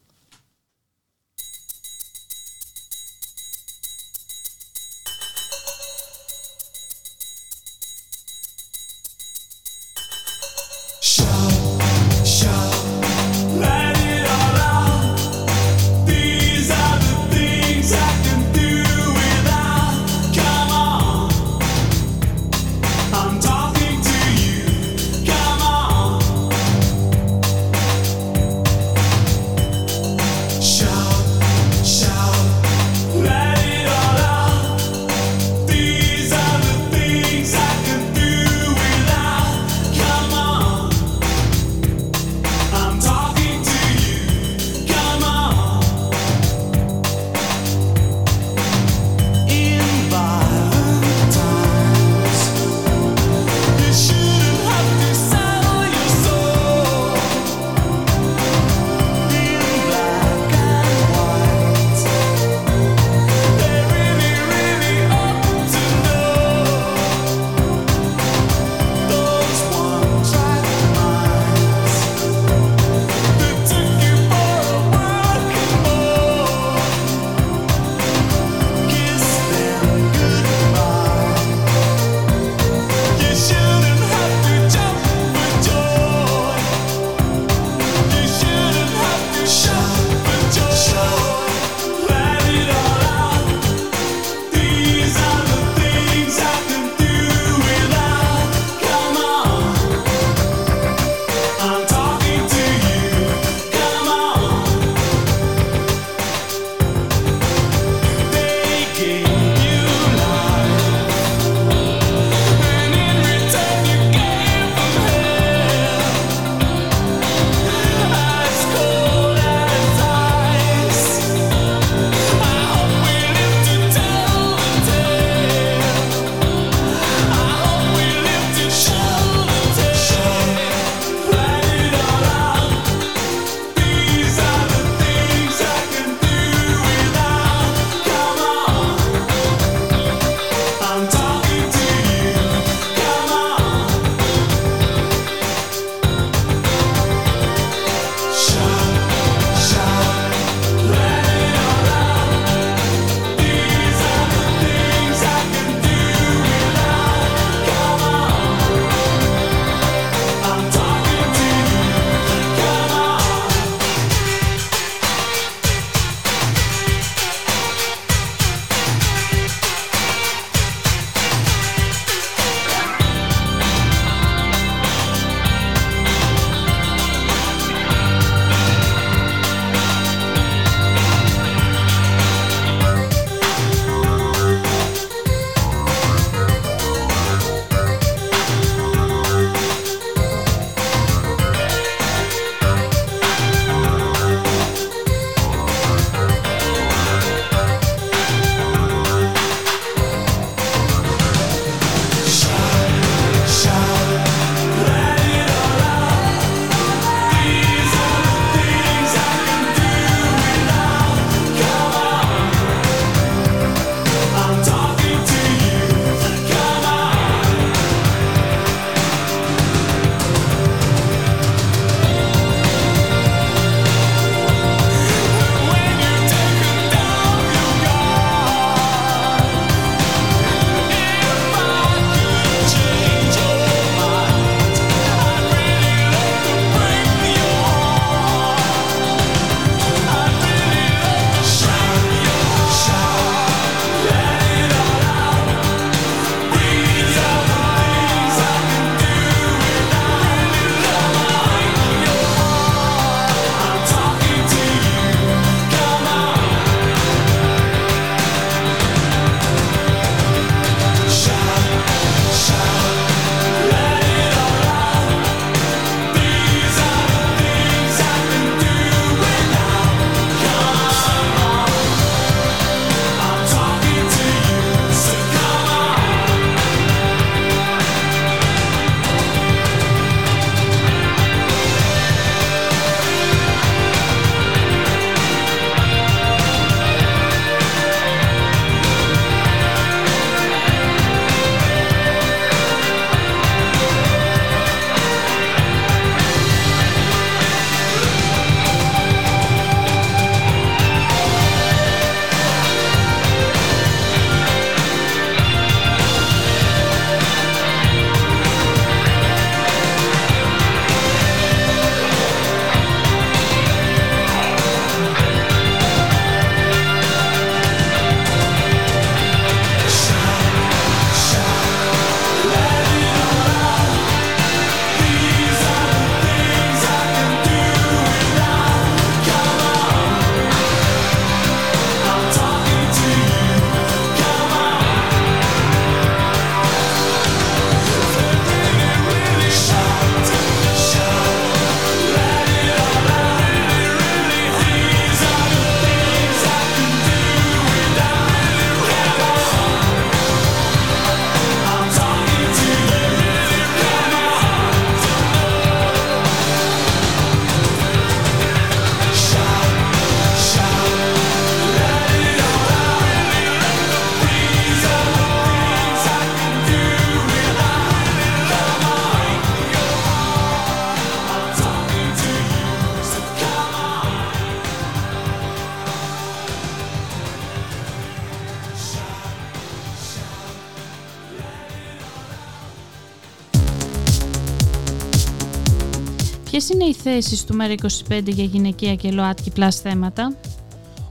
Θέσεις του ΜΕΡΑ25 για γυναικεία και ΛΟΑΤΚΙ plus θέματα;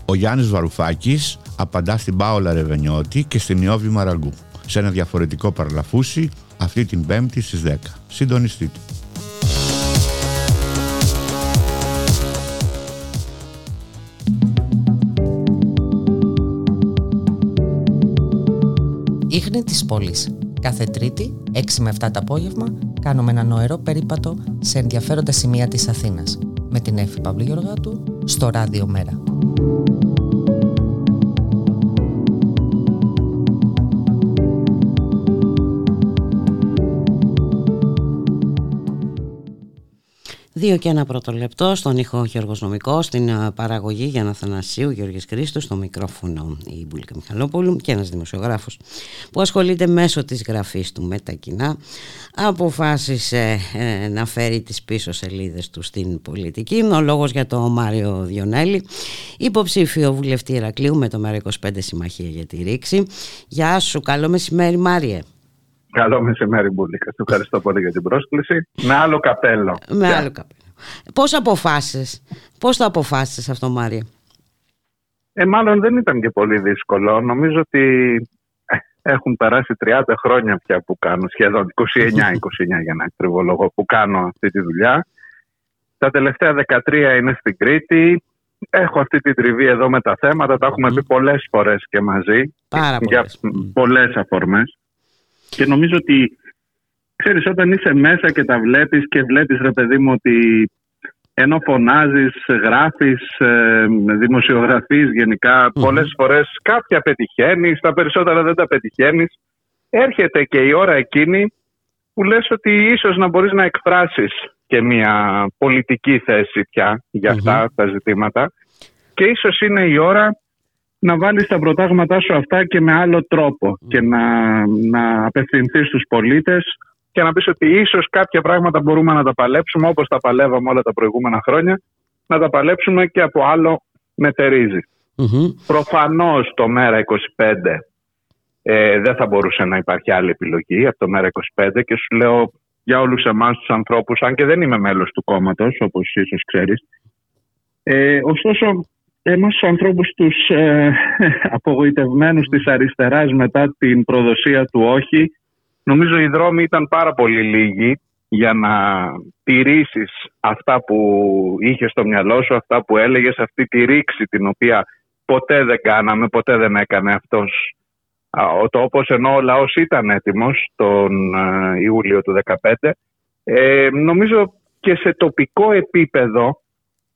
Ο Γιάννης Βαρουφάκης απαντά στην Πάολα Ρεβενιώτη και στην Ιώβη Μαραγκού σε ένα διαφορετικό παραλαφούσι αυτή την Πέμπτη στις 10. Συντονιστείτε. Ίχνη της πόλης. Κάθε Τρίτη, 6 με 7 το απόγευμα, κάνουμε ένα νοερό περίπατο σε ενδιαφέροντα σημεία της Αθήνας με την Εφη Παυλή Γεωργάτου στο Ράδιο Μέρα. Δύο και ένα πρώτο λεπτό στον ήχο Γιώργος Νομικός, στην ε, παραγωγή Γιάννα Θανασίου, Γιώργης Κρίστος, στο μικρόφωνο η Μπουλίκα Μιχαλόπουλου και ένας δημοσιογράφος που ασχολείται μέσω της γραφής του με τα κοινά αποφάσισε ε, να φέρει τις πίσω σελίδες του στην πολιτική. Ο λόγος για το Μάριο Διονέλη, υποψήφιο βουλευτή Ηρακλείου με το ΜΕΡΑ25 Συμμαχία για τη Ρήξη. Γεια σου, καλό μεσημέρι Μάριε. Καλό μεσημέρι, Μπουλίκα. Του ευχαριστώ πολύ για την πρόσκληση. Με άλλο καπέλο. Με άλλο καπέλο. Πώς αποφάσισες, πώς το αποφάσισες αυτό Μάρια; Ε, μάλλον δεν ήταν και πολύ δύσκολο. Νομίζω ότι ε, έχουν περάσει 30 χρόνια πια που κάνω, σχεδόν 29-29 (laughs) για να τριβολογώ, που κάνω αυτή τη δουλειά. Τα τελευταία 13 είναι στην Κρήτη. Έχω αυτή την τριβή εδώ με τα θέματα, τα έχουμε πει πολλές φορές και μαζί. Πάρα για πολλές αφορμές. Και νομίζω ότι, ξέρεις, όταν είσαι μέσα και τα βλέπεις και βλέπεις, ρε παιδί μου, ότι ενώ φωνάζεις, γράφεις, ε, δημοσιογραφείς γενικά, mm. πολλές φορές κάποια πετυχαίνεις, τα περισσότερα δεν τα πετυχαίνεις. Έρχεται και η ώρα εκείνη που λες ότι ίσως να μπορείς να εκφράσεις και μια πολιτική θέση πια για αυτα τα ζητήματα και ίσως είναι η ώρα να βάλεις τα προτάγματά σου αυτά και με άλλο τρόπο και να, να απευθυνθείς στους πολίτες και να πεις ότι ίσως κάποια πράγματα μπορούμε να τα παλέψουμε όπως τα παλεύαμε όλα τα προηγούμενα χρόνια να τα παλέψουμε και από άλλο μετερίζει. Mm-hmm. Προφανώς το ΜΕΡΑ25 ε, δεν θα μπορούσε να υπάρχει άλλη επιλογή από το ΜΕΡΑ25 και σου λέω για όλους εμάς τους ανθρώπους, αν και δεν είμαι μέλος του κόμματος όπως ίσως ξέρεις, ε, ωστόσο εμάς τους ανθρώπους τους ε, (laughs) απογοητευμένους της αριστεράς μετά την προδοσία του όχι νομίζω οι δρόμοι ήταν πάρα πολύ λίγοι για να τηρήσεις αυτά που είχες στο μυαλό σου, αυτά που έλεγες, αυτή τη ρήξη την οποία ποτέ δεν κάναμε, ποτέ δεν έκανε αυτός ο τόπος ενώ ο λαός ήταν έτοιμος τον ε, Ιούλιο του 2015. Ε, νομίζω και σε τοπικό επίπεδο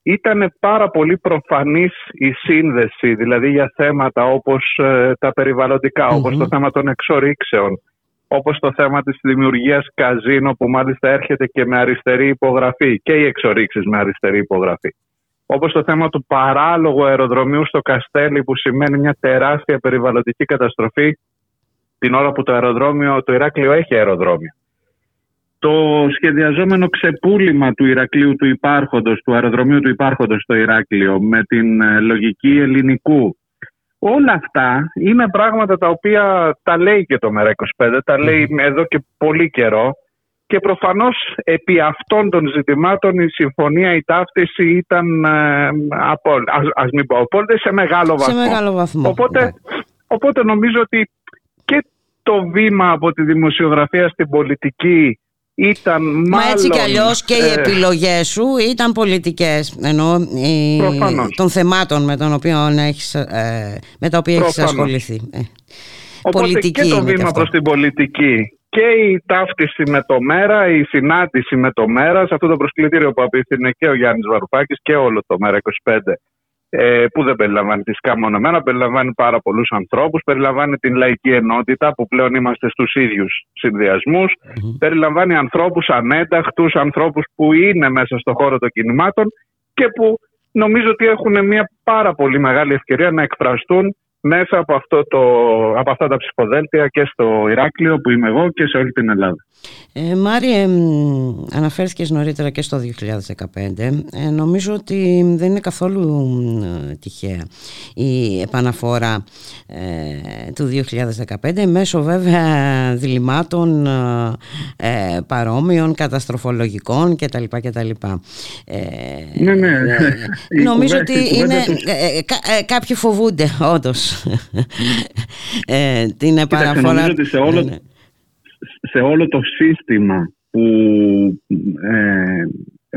ήταν πάρα πολύ προφανής η σύνδεση, δηλαδή για θέματα όπως ε, τα περιβαλλοντικα όπως το θέμα των εξορίξεων, όπως το θέμα της δημιουργίας καζίνο που μάλιστα έρχεται και με αριστερή υπογραφή και οι εξορίξεις με αριστερή υπογραφή. Όπως το θέμα του παράλογου αεροδρομίου στο Καστέλι που σημαίνει μια τεράστια περιβαλλοντική καταστροφή την ώρα που το αεροδρόμιο, το Ηράκλειο έχει αεροδρόμιο το σχεδιαζόμενο ξεπούλημα του Ηρακλείου του υπάρχοντος, του αεροδρομίου του υπάρχοντος στο Ηράκλειο με την ε, λογική ελληνικού. Όλα αυτά είναι πράγματα τα οποία τα λέει και το ΜΕΡΑ25, τα λέει εδώ και πολύ καιρό και προφανώς επί αυτών των ζητημάτων η συμφωνία, η ταύτιση ήταν, ε, απο, ας, ας μην πω απόλυτα, σε μεγάλο βαθμό. Σε μεγάλο βαθμό. Οπότε, ναι. οπότε νομίζω ότι και το βήμα από τη δημοσιογραφία στην πολιτική ήταν μάλλον... Μα έτσι κι αλλιώς και οι ε, επιλογές σου ήταν πολιτικές. Ενώ οι, των θεμάτων με, τον οποίο έχεις, ε, με τα οποία έχεις ασχοληθεί. Ε, Οπότε πολιτική και το βήμα προς την πολιτική και η ταύτιση με το ΜΕΡΑ, η συνάντηση με το ΜΕΡΑ, σε αυτό το προσκλητήριο που απίθυνε και ο Γιάννης Βαρουφάκης και όλο το ΜΕΡΑ 25 ε, που δεν περιλαμβάνει φυσικά μόνο εμένα, περιλαμβάνει πάρα πολλούς ανθρώπους, περιλαμβάνει την λαϊκή ενότητα που πλέον είμαστε στους ίδιους συνδυασμούς, περιλαμβάνει ανθρώπους ανένταχτου, ανθρώπους που είναι μέσα στο χώρο των κινημάτων και που νομίζω ότι έχουν μια πάρα πολύ μεγάλη ευκαιρία να εκφραστούν μέσα από, αυτό το, από αυτά τα ψηφοδέλτια και στο Ηράκλειο που είμαι εγώ και σε όλη την Ελλάδα. Ε, Μάριε, αναφέρθηκες νωρίτερα και στο 2015. Ε, νομίζω ότι δεν είναι καθόλου τυχαία η επαναφορά ε, του 2015 μέσω βέβαια διλημάτων ε, παρόμοιων, καταστροφολογικών κτλ. κτλ. Ε, ναι, ναι. Ε, νομίζω ότι είναι, κάποιοι φοβούνται όντως την επαναφορά. Νομίζω ότι σε όλο, ναι, ναι σε όλο το σύστημα που ε,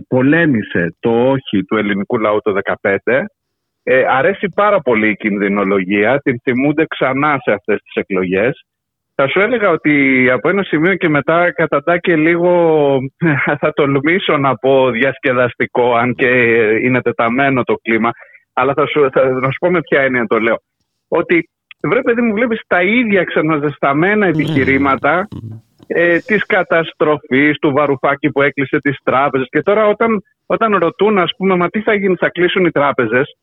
πολέμησε το όχι του ελληνικού λαού το 2015 ε, αρέσει πάρα πολύ η κινδυνολογία, την θυμούνται ξανά σε αυτές τις εκλογές. Θα σου έλεγα ότι από ένα σημείο και μετά κατατά και λίγο, θα τολμήσω να πω διασκεδαστικό, αν και είναι τεταμένο το κλίμα, αλλά θα σου, θα, να σου πω με ποια έννοια το λέω. Ότι βρε παιδί μου βλέπεις τα ίδια ξαναζεσταμένα ναι. επιχειρήματα ε, της καταστροφής του Βαρουφάκη που έκλεισε τις τράπεζες και τώρα όταν, όταν ρωτούν ας πούμε μα τι θα γίνει θα κλείσουν οι τράπεζες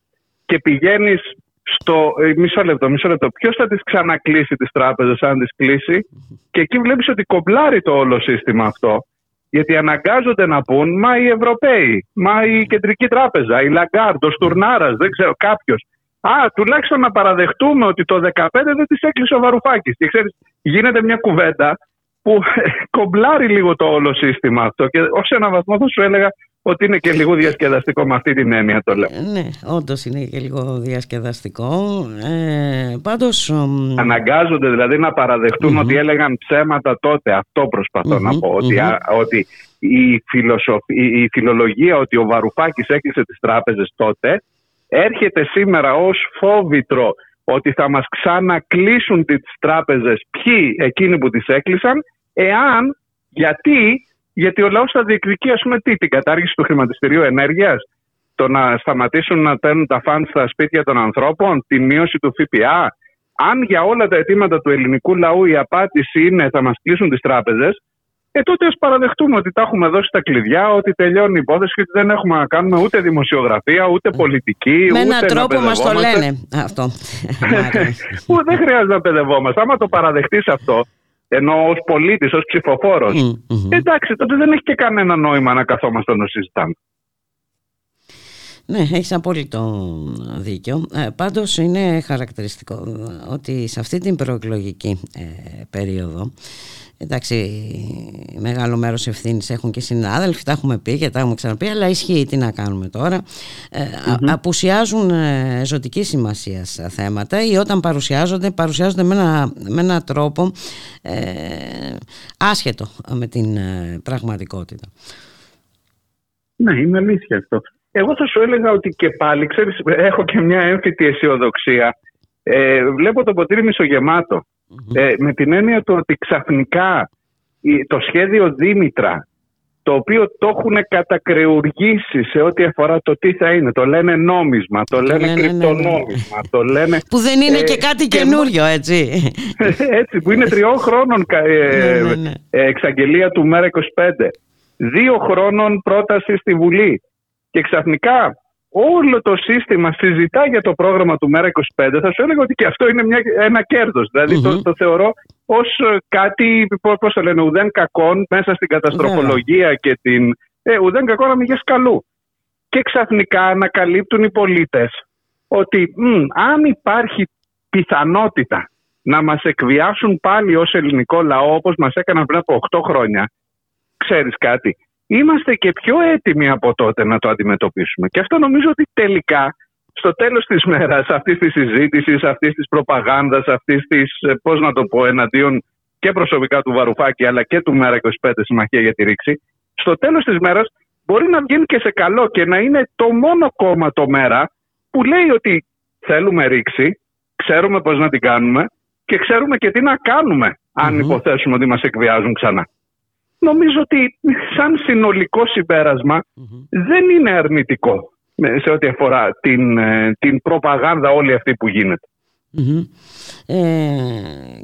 και πηγαίνεις στο ε, μισό λεπτό, μισό λεπτό. Ποιος θα τις ξανακλείσει τις τράπεζες, αν τις κλείσει, και εκεί βλέπεις ότι κομπλάρει το όλο σύστημα αυτό. Γιατί αναγκάζονται να πούν, μα οι Ευρωπαίοι, μα η Κεντρική Τράπεζα, η Λαγκάρντ, ο Στουρνάρας, δεν ξέρω, κάποιος. Α, τουλάχιστον να παραδεχτούμε ότι το 2015 δεν τη έκλεισε ο Βαρουφάκης. Και ξέρεις, γίνεται μια κουβέντα που (laughs) κομπλάρει λίγο το όλο σύστημα αυτό. Και ως ένα βαθμό θα σου έλεγα ότι είναι και λίγο διασκεδαστικό με αυτή την έννοια το λέω. Ναι, όντως είναι και λίγο διασκεδαστικό. Ε, πάντως... Αναγκάζονται δηλαδή να παραδεχτουν ότι έλεγαν ψέματα τότε. Αυτό να πω. Ότι, ότι η, η, η φιλολογία ότι ο Βαρουφάκης έκλεισε τις τράπεζες τότε έρχεται σήμερα ως φόβητρο ότι θα μας ξανακλείσουν τις τράπεζες ποιοι εκείνοι που τις έκλεισαν εάν, γιατί, γιατί ο λαός θα διεκδικεί ας πούμε τι, την κατάργηση του χρηματιστηρίου ενέργειας το να σταματήσουν να παίρνουν τα φαντ στα σπίτια των ανθρώπων, τη μείωση του ΦΠΑ. Αν για όλα τα αιτήματα του ελληνικού λαού η απάντηση είναι θα μας κλείσουν τις τράπεζες, ε, τότε ας παραδεχτούμε ότι τα έχουμε δώσει τα κλειδιά, ότι τελειώνει η υπόθεση και ότι δεν έχουμε να κάνουμε ούτε δημοσιογραφία, ούτε πολιτική. Με έναν τρόπο μας το λένε αυτό. (laughs) Που δεν χρειάζεται να παιδευόμαστε. Άμα το παραδεχτείς αυτό, ενώ ως πολίτης, ως ψηφοφόρος, εντάξει, τότε δεν έχει και κανένα νόημα να καθόμαστε να συζητάμε. Ναι, έχεις απόλυτο δίκιο. Ε, πάντως είναι χαρακτηριστικό ότι σε αυτή την προεκλογική ε, περίοδο Εντάξει, μεγάλο μέρος ευθύνης έχουν και συνάδελφοι, τα έχουμε πει και τα έχουμε ξαναπεί, αλλά ισχύει τι να κάνουμε τώρα. Ε, απουσιάζουν ε, ζωτική σημασία θέματα ή όταν παρουσιάζονται, παρουσιάζονται με ένα, με ένα τρόπο ε, άσχετο με την ε, πραγματικότητα. Ναι, είναι αλήθεια αυτό. Εγώ θα σου έλεγα ότι και πάλι, ξέρεις, έχω και μια έμφυτη αισιοδοξία. Ε, βλέπω το ποτήρι μισογεμάτο. Ε, με την έννοια του ότι ξαφνικά το σχέδιο Δήμητρα το οποίο το έχουν κατακρεουργήσει σε ό,τι αφορά το τι θα είναι. Το λένε νόμισμα, το λένε ναι, κρυπτονόμισμα, το λένε... Που δεν είναι και ε, κάτι καινούριο, έτσι. (laughs) έτσι, που είναι τριών χρόνων ε, ναι, εξαγγελία του ΜΕΡΑ25. Δύο χρόνων πρόταση στη Βουλή. Και ξαφνικά όλο το σύστημα συζητά για το πρόγραμμα του ΜΕΡΑ25, θα σου έλεγα ότι και αυτό είναι μια, ένα κέρδος. Δηλαδή το, το θεωρώ ως ε, κάτι, πώς το λένε, ουδέν κακόν μέσα στην καταστροφολογία και την. Ε, ουδέν κακόν αμυγέ καλού. Και ξαφνικά ανακαλύπτουν οι πολίτες ότι αν υπάρχει πιθανότητα να μας εκβιάσουν πάλι ως ελληνικό λαό όπως μας έκαναν πριν από 8 χρόνια, ξέρεις κάτι, είμαστε και πιο έτοιμοι από τότε να το αντιμετωπίσουμε. Και αυτό νομίζω ότι τελικά στο τέλος της μέρας αυτής της συζήτησης, αυτής της προπαγάνδας, αυτής της, ε, πώς να το πω, εναντίον και προσωπικά του Βαρουφάκη αλλά και του ΜΕΡΑ25 Συμμαχία για τη Ρήξη, στο τέλος της μέρας μπορεί να βγει και σε καλό και να είναι το μόνο κόμμα το ΜΕΡΑ που λέει ότι θέλουμε ρήξη, ξέρουμε πώς να την κάνουμε και ξέρουμε και τι να κάνουμε αν υποθέσουμε ότι μας εκβιάζουν ξανά νομίζω ότι σαν συνολικό δεν είναι αρνητικό σε ό,τι αφορά την, ε, την προπαγάνδα όλη αυτή που γίνεται. Ε,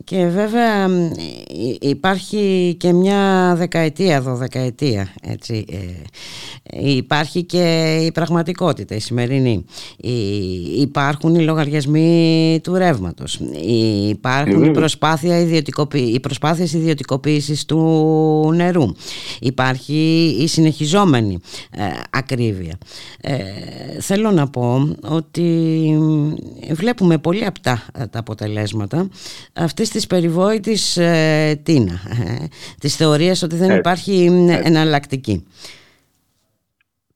και βέβαια υπάρχει και μια δεκαετία, δωδεκαετία έτσι, ε, υπάρχει και η πραγματικότητα η σημερινή. Υπάρχουν οι λογαριασμοί του ρεύματος. Υπάρχουν οι, προσπάθεια οι προσπάθειες ιδιωτικοποίησης του νερού. Υπάρχει η συνεχιζόμενη ε, ακρίβεια. Θέλω να πω ότι βλέπουμε πολύ απτά τα αποτελέσματα αυτής της περιβόητης ε, τίνα, ε, της θεωρίας ότι δεν υπάρχει εναλλακτική.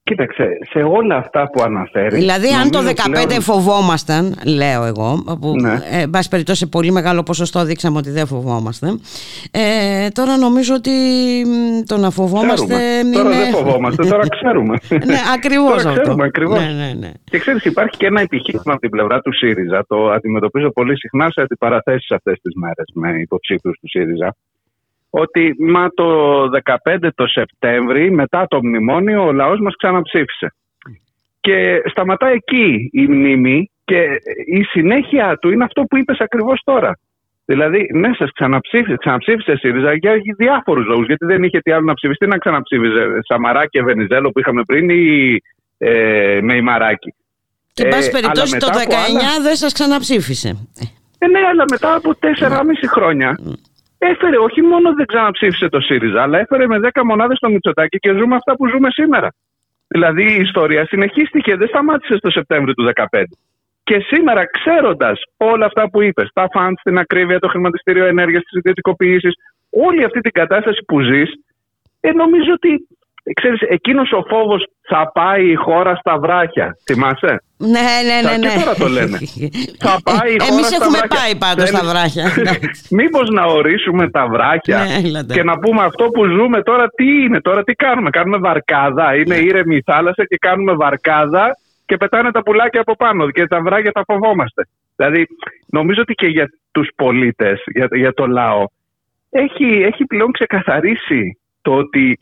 Κοίταξε, σε όλα αυτά που αναφέρεις. Δηλαδή, αν το 2015 φοβόμασταν, λέω εγώ, που ναι. ε, εν πάση περιπτώσει σε πολύ μεγάλο ποσοστό δείξαμε ότι δεν φοβόμαστε. Ε, τώρα νομίζω ότι το να φοβόμαστε. Ξέρουμε. Τώρα δεν φοβόμαστε, τώρα ξέρουμε. (laughs) ναι, ακριβώς αυτό. Ξέρουμε, ακριβώς. Ναι, ναι, ναι. Και ξέρεις, υπάρχει και ένα επιχείρημα από την πλευρά του ΣΥΡΙΖΑ. Το αντιμετωπίζω πολύ συχνά σε αντιπαραθέσεις αυτές τις μέρες με υποψήφιους του ΣΥΡΙΖΑ ότι μα το 15 το Σεπτέμβρη μετά το μνημόνιο ο λαός μας ξαναψήφισε. Και σταματά εκεί η μνήμη και η συνέχεια του είναι αυτό που είπες ακριβώς τώρα. Δηλαδή, ναι, σας ξαναψήφισε, ξαναψήφισε ΣΥΡΙΖΑ για διάφορους λόγους. Γιατί δεν είχε τι άλλο να ψηφιστεί να ξαναψήφιζε Σαμαρά και Βενιζέλο που είχαμε πριν ή ε, με Μαράκη. Και, εν πάση ε, περιπτώσει, το 19 δεν σας ξαναψήφισε. Ε, ναι, αλλά μετά από 4,5 χρόνια έφερε, όχι μόνο δεν ξαναψήφισε το ΣΥΡΙΖΑ, αλλά έφερε με 10 μονάδες το Μητσοτάκι και ζούμε αυτά που ζούμε σήμερα. Δηλαδή η ιστορία συνεχίστηκε, δεν σταμάτησε στο Σεπτέμβριο του 2015. Και σήμερα, ξέροντας όλα αυτά που είπες, τα φαντ, την ακρίβεια, το χρηματιστήριο ενέργειας, τις ιδιωτικοποιήσεις, όλη αυτή την κατάσταση που ζεις, ε, νομίζω ότι ξέρεις, εκείνος ο φόβος θα πάει η χώρα στα βράχια. Θυμάσαι; Ναι, ναι, ναι. ναι. Και τώρα το λέμε. (laughs) θα πάει η χώρα Εμείς στα έχουμε βράχια. πάει πάντως στα βράχια. (laughs) Μήπως να ορίσουμε τα βράχια ναι, και να πούμε αυτό που ζούμε τώρα τι είναι, τώρα τι κάνουμε. Κάνουμε βαρκάδα, είναι ήρεμη η θάλασσα και κάνουμε βαρκάδα και πετάνε τα πουλάκια από πάνω και τα βράχια τα φοβόμαστε. Δηλαδή νομίζω ότι και για τους πολίτες, για, για το λαό, έχει, έχει πλέον ξεκαθαρίσει το ότι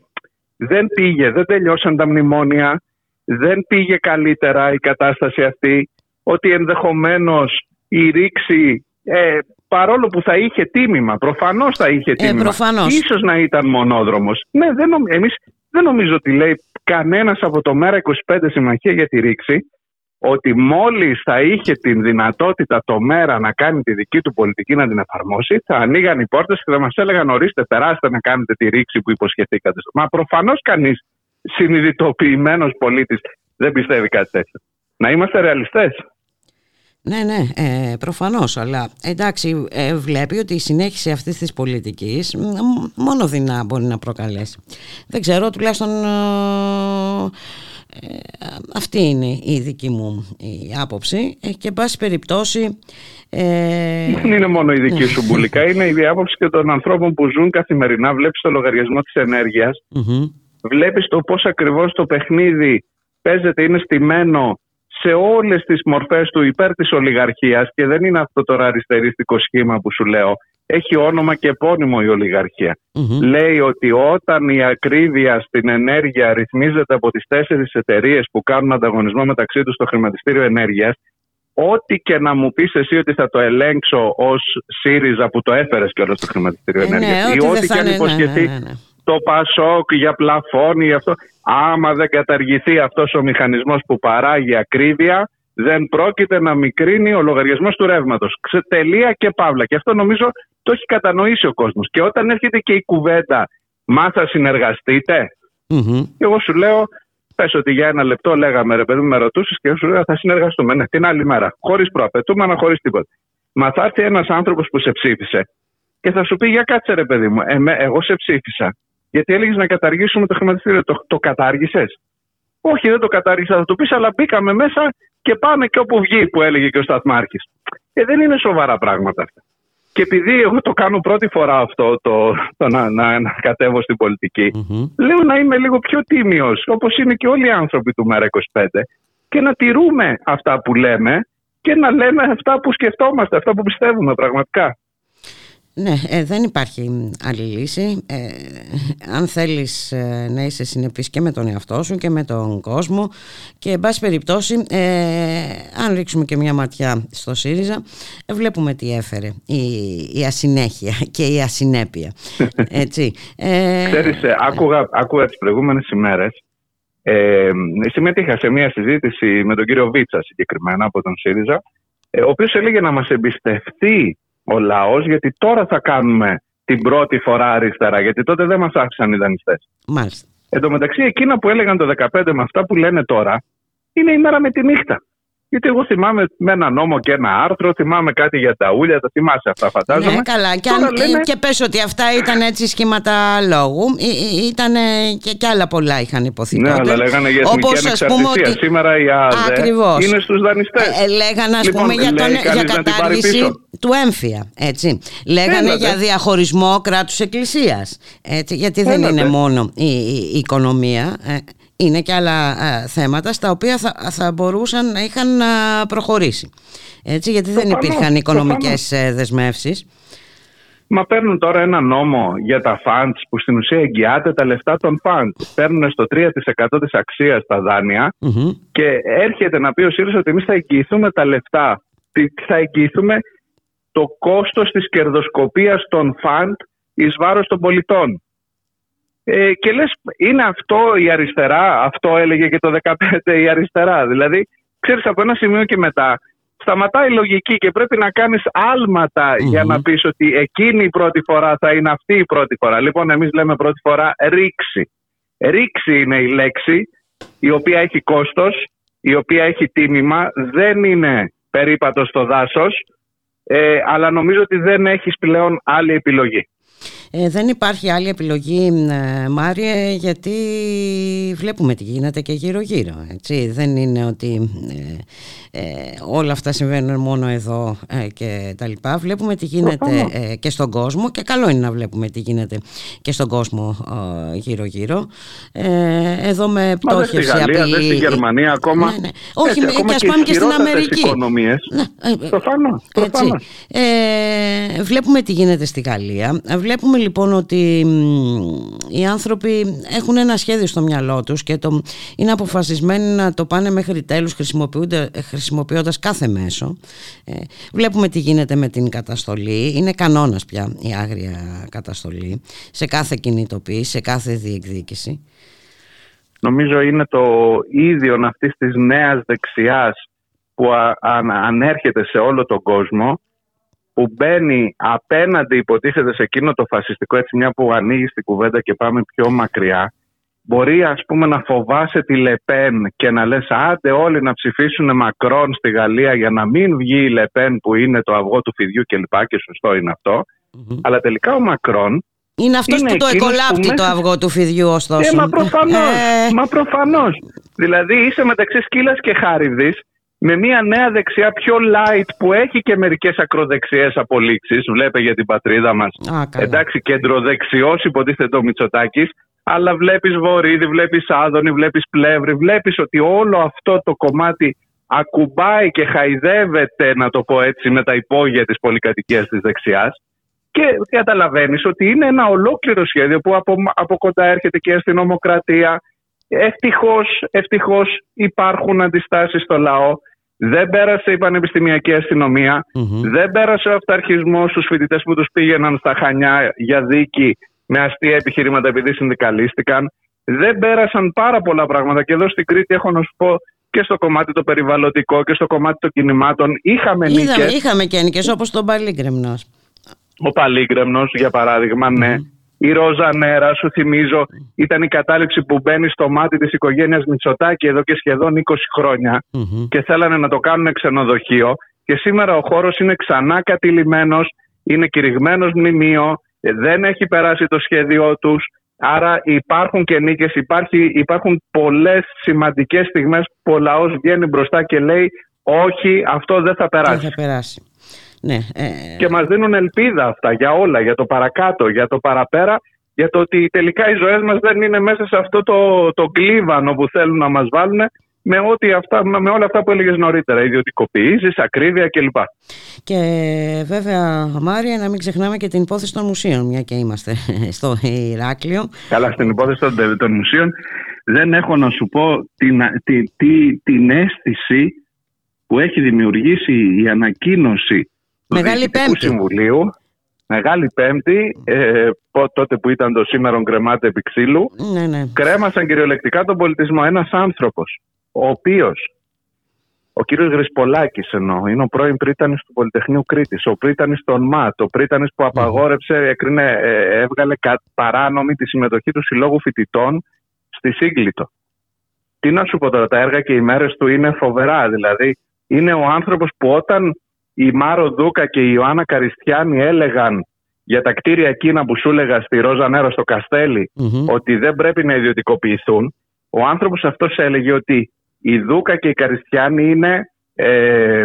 δεν πήγε, δεν τελειώσαν τα μνημόνια, δεν πήγε καλύτερα η κατάσταση αυτή, ότι ενδεχομένως η ρήξη, ε, παρόλο που θα είχε τίμημα, προφανώς θα είχε ε, τίμημα, ε, προφανώς. ίσως να ήταν μονόδρομος. Ναι, δεν εμείς δεν νομίζω ότι λέει κανένας από το ΜΕΡΑ25 Συμμαχία για τη ρήξη, ότι μόλις θα είχε την δυνατότητα το ΜΕΡΑ να κάνει τη δική του πολιτική να την εφαρμόσει, θα ανοίγαν οι πόρτες και θα μας έλεγαν ορίστε περάστε να κάνετε τη ρήξη που υποσχεθήκατε. Μα προφανώς κανείς συνειδητοποιημένος πολίτης δεν πιστεύει κάτι τέτοιο. Να είμαστε ρεαλιστές. Ναι, ναι, ε, προφανώς, αλλά εντάξει ε, βλέπει ότι η συνέχιση αυτής της πολιτικής μόνο δεινά μπορεί να προκαλέσει. Δεν ξέρω, τουλάχιστον ε, ε, αυτή είναι η δική μου η άποψη. Ε, και εν πάση περιπτώσει ε... δεν είναι μόνο η δική σου μπουλικά είναι η άποψη και των ανθρώπων που ζουν καθημερινά. Βλέπεις το λογαριασμό της ενέργειας. Mm-hmm. βλέπεις το πώς ακριβώς το παιχνίδι παίζεται είναι στημένο σε όλες τις μορφές του υπέρ της ολιγαρχίας. Και δεν είναι αυτό το αριστεριστικό σχήμα που σου λέω έχει όνομα και επώνυμο η ολιγαρχία. Λέει ότι όταν η ακρίβεια στην ενέργεια ρυθμίζεται από τις τέσσερις εταιρείες που κάνουν ανταγωνισμό μεταξύ τους στο χρηματιστήριο ενέργειας, ό,τι και να μου πεις εσύ ότι θα το ελέγξω ως ΣΥΡΙΖΑ που το έφερες και όλο στο χρηματιστήριο ε, ναι, ενέργειας ή ό,τι και αν υποσχεθεί ναι, ναι, το ΠΑΣΟΚ για πλαφόνι αυτό, άμα δεν καταργηθεί αυτός ο μηχανισμός που παράγει ακρίβεια, δεν πρόκειται να μικρύνει ο λογαριασμός του ρεύματος. Τελεία και παύλα. Και αυτό νομίζω το έχει κατανοήσει ο κόσμος. Και όταν έρχεται και η κουβέντα, μα θα συνεργαστείτε; Mm-hmm. Και εγώ σου λέω, πες ότι για ένα λεπτό λέγαμε ρε παιδί μου, με ρωτούσες και εγώ σου λέω θα συνεργαστούμε. Ναι, την άλλη μέρα. Χωρίς προαπαιτούμενα, χωρίς τίποτα. Μα θα έρθει ένας άνθρωπος που σε ψήφισε και θα σου πει για κάτσε ρε παιδί μου, εγώ σε ψήφισα. Γιατί έλεγες να καταργήσουμε το χρηματιστήριο. Το, το κατάργησες; Όχι, δεν το κατάργησα, θα το πεις, αλλά μπήκαμε μέσα και πάμε και όπου βγει, που έλεγε και ο Σταθμάρχης. Ε, δεν είναι σοβαρά πράγματα αυτά. Και επειδή εγώ το κάνω πρώτη φορά αυτό, το, το να, να, να κατέβω στην πολιτικη λέω να είμαι λίγο πιο τίμιος, όπως είναι και όλοι οι άνθρωποι του ΜΕΡΑ25, και να τηρούμε αυτά που λέμε και να λέμε αυτά που σκεφτόμαστε, αυτά που πιστεύουμε πραγματικά. Ναι, ε, δεν υπάρχει άλλη λύση. Ε, αν θέλεις ε, να είσαι συνεπής και με τον εαυτό σου και με τον κόσμο και εν πάση περιπτώσει, αν ρίξουμε και μια ματιά στο ΣΥΡΙΖΑ, βλέπουμε τι έφερε η, η ασυνέχεια και η ασυνέπεια. (laughs) Έτσι. Ξέρεις, άκουγα, άκουγα τις προηγούμενες ημέρες ε, συμμετείχα σε μια συζήτηση με τον κύριο Βίτσα συγκεκριμένα από τον ΣΥΡΙΖΑ, ο οποίος έλεγε να μας εμπιστευτεί ο λαός, γιατί τώρα θα κάνουμε την πρώτη φορά αριστερά, γιατί τότε δεν μας άφησαν οι δανειστές. Μάλιστα. Εν τω μεταξύ, εκείνα που έλεγαν το 2015 με αυτά που λένε τώρα, είναι η μέρα με τη νύχτα. Γιατί εγώ θυμάμαι με ένα νόμο και ένα άρθρο, θυμάμαι κάτι για τα ούλια, τα θυμάσαι αυτά φαντάζομαι. Ναι, καλά. Και, αν, λένε... και πες ότι αυτά ήταν έτσι σχήματα λόγου. Ήταν και, και άλλα πολλά είχαν υποθεί Ναι, αλλά λέγανε για εθνική ανεξαρτησία. Ότι... Σήμερα η ΑΔΕ Ακριβώς. είναι στους δανειστές. Ε, ε, λέγανε ας λοιπόν, πούμε για, τον, για κατάργηση του έμφυα. Έτσι. Λέγανε για διαχωρισμό κράτους εκκλησίας. Έτσι, γιατί δεν είναι μόνο η, η, η οικονομία. Ε, είναι και άλλα θέματα στα οποία θα, θα μπορούσαν να είχαν προχωρήσει. Έτσι, γιατί δεν υπήρχαν οικονομικές προφανώς. δεσμεύσεις. Μα παίρνουν τώρα ένα νόμο για τα funds που στην ουσία εγγυάται τα λεφτά των funds. Παίρνουν στο 3% της αξίας τα δανεια και έρχεται να πει ο ΣΥΡΙΖΑ ότι εμείς θα εγγυηθούμε τα λεφτά. Θα εγγυηθούμε το κόστος της κερδοσκοπίας των fund εις βάρος των πολιτών. Ε, και λες, είναι αυτό η αριστερά, αυτό έλεγε και το 2015 η αριστερά. Δηλαδή, ξέρεις, από ένα σημείο και μετά σταματάει η λογική και πρέπει να κάνεις για να πεις ότι εκείνη η πρώτη φορά θα είναι αυτή η πρώτη φορά. Λοιπόν, εμείς λέμε πρώτη φορά ρήξη. Ρήξη είναι η λέξη η οποία έχει κόστος, η οποία έχει τίμημα, δεν είναι περίπατο στο δάσος, ε, αλλά νομίζω ότι δεν έχεις πλέον άλλη επιλογή. Ε, δεν υπάρχει άλλη επιλογή ε, Μάριε γιατί βλέπουμε τι γίνεται και γύρω γύρω έτσι. δεν είναι ότι ε, όλα αυτά συμβαίνουν μόνο εδώ και τα λοιπά βλέπουμε τι γίνεται και στον κόσμο και καλό είναι να βλέπουμε τι γίνεται και στον κόσμο γύρω γύρω εδώ με πτώχευση στη Γαλλία, απειλή... στη Γερμανία ακόμα ναι, ναι. όχι έτσι, ακόμα και ας πάμε και, στην Αμερική οικονομίες. Ναι. Προφανώς, προφανώς. βλέπουμε τι γίνεται στη Γαλλία βλέπουμε λοιπόν ότι οι άνθρωποι έχουν ένα σχέδιο στο μυαλό τους και το, είναι αποφασισμένοι να το πάνε μέχρι τέλους χρησιμοποιώντας κάθε μέσο. Ε, βλέπουμε τι γίνεται με την καταστολή. Είναι κανόνας πια η άγρια καταστολή σε κάθε κινητοποίηση, σε κάθε διεκδίκηση. Νομίζω είναι το ίδιο αυτής της νέας δεξιάς που ανέρχεται σε όλο τον κόσμο που μπαίνει απέναντι υποτίθεται σε εκείνο το φασιστικό έτσι μια που ανοίγει στην κουβέντα και πάμε πιο μακριά μπορεί ας πούμε να φοβάσαι τη Λεπέν και να λες άντε όλοι να ψηφίσουν Μακρόν στη Γαλλία για να μην βγει η Λεπέν που είναι το αυγό του φιδιού και λοιπά και σωστό είναι αλλά τελικά ο Μακρόν είναι αυτός που το εκολάπτει το αυγό του φιδιού ωστόσο. Ε, μα προφανώς, ε... μα προφανώς. Δηλαδή είσαι μεταξύ σκύλας και χάριδης με μια νέα δεξιά πιο light που έχει και μερικές ακροδεξιές απολύξεις, βλέπε για την πατρίδα μας. Α, Εντάξει, κεντροδεξιός υποτίθεται ο Μητσοτάκης, αλλά βλέπεις Βορύδη, βλέπεις Άδωνη, βλέπεις Πλεύρη, βλέπεις ότι όλο αυτό το κομμάτι ακουμπάει και χαϊδεύεται, να το πω έτσι, με τα υπόγεια της πολυκατοικίας της δεξιάς και καταλαβαίνεις ότι είναι ένα ολόκληρο σχέδιο που από, από κοντά έρχεται και στην νομοκρατία. Ευτυχώς, ευτυχώς υπάρχουν αντιστάσεις στο λαό. Δεν πέρασε η πανεπιστημιακή δεν πέρασε ο αυταρχισμός στους φοιτητές που τους πήγαιναν στα Χανιά για δίκη με αστεία επιχειρήματα επειδή συνδικαλίστηκαν. Δεν πέρασαν πάρα πολλά πράγματα και εδώ στην Κρήτη έχω να σου πω και στο κομμάτι το περιβαλλοντικό και στο κομμάτι των κινημάτων. Είχαμε νίκες. Είχαμε και νίκες όπως τον Παλίγκρεμνος. Ο Παλίγκρεμνος, για παράδειγμα, ναι. Η Ρόζα Νέρα, σου θυμίζω, ήταν η κατάληψη που μπαίνει στο μάτι της οικογένειας Μητσοτάκη εδώ και σχεδόν 20 χρονια και θέλανε να το κάνουν ξενοδοχείο και σήμερα ο χώρος είναι ξανά κατηλημένος, είναι κηρυγμένος μνημείο, δεν έχει περάσει το σχέδιό τους, άρα υπάρχουν και νίκες, υπάρχει, υπάρχουν πολλές σημαντικές στιγμές που ο λαός βγαίνει μπροστά και λέει όχι αυτό δεν θα περάσει. Δεν θα περάσει. Ναι, ε... Και μας δίνουν ελπίδα αυτά για όλα, για το παρακάτω, για το παραπέρα, για το ότι τελικά οι ζωές μας δεν είναι μέσα σε αυτό το, το κλίβανο που θέλουν να μας βάλουν με, ό,τι αυτά, με όλα αυτά που έλεγες νωρίτερα, ιδιωτικοποιήσεις, ακρίβεια κλπ. Και βέβαια, Μάρια, να μην ξεχνάμε και την υπόθεση των μουσείων, μια και είμαστε (laughs) στο Ηράκλειο. Καλά, στην υπόθεση των, των μουσείων δεν έχω να σου πω την, την, την αίσθηση που έχει δημιουργήσει η ανακοίνωση Μεγάλη του Διοικητικού Συμβουλίου Μεγάλη Πέμπτη, ε, τότε που ήταν το σήμερο κρεμάται επί ξύλου, ναι, ναι. κρέμασαν κυριολεκτικά τον πολιτισμό. Ένας άνθρωπος, ο οποίος, ο κύριος Γρυσπολάκης εννοώ, είναι ο πρώην πρίτανης του Πολυτεχνείου Κρήτης, ο πρίτανης των ΜΑΤ, ο πρίτανης που απαγόρεψε, έκρινε, ε, έβγαλε παράνομη τη συμμετοχή του Συλλόγου Φοιτητών στη Σύγκλιτο. Τι να σου πω τώρα, τα έργα και οι μέρες του είναι φοβερά. Δηλαδή, είναι ο άνθρωπος που όταν η Μάρο Δούκα και η Ιωάννα Καριστιάνη έλεγαν για τα κτίρια εκείνα που σου έλεγα στη Ρόζα Νέρο στο καστελι ότι δεν πρέπει να ιδιωτικοποιηθούν. Ο άνθρωπος αυτός έλεγε ότι η Δούκα και η Καριστιάνη είναι ε,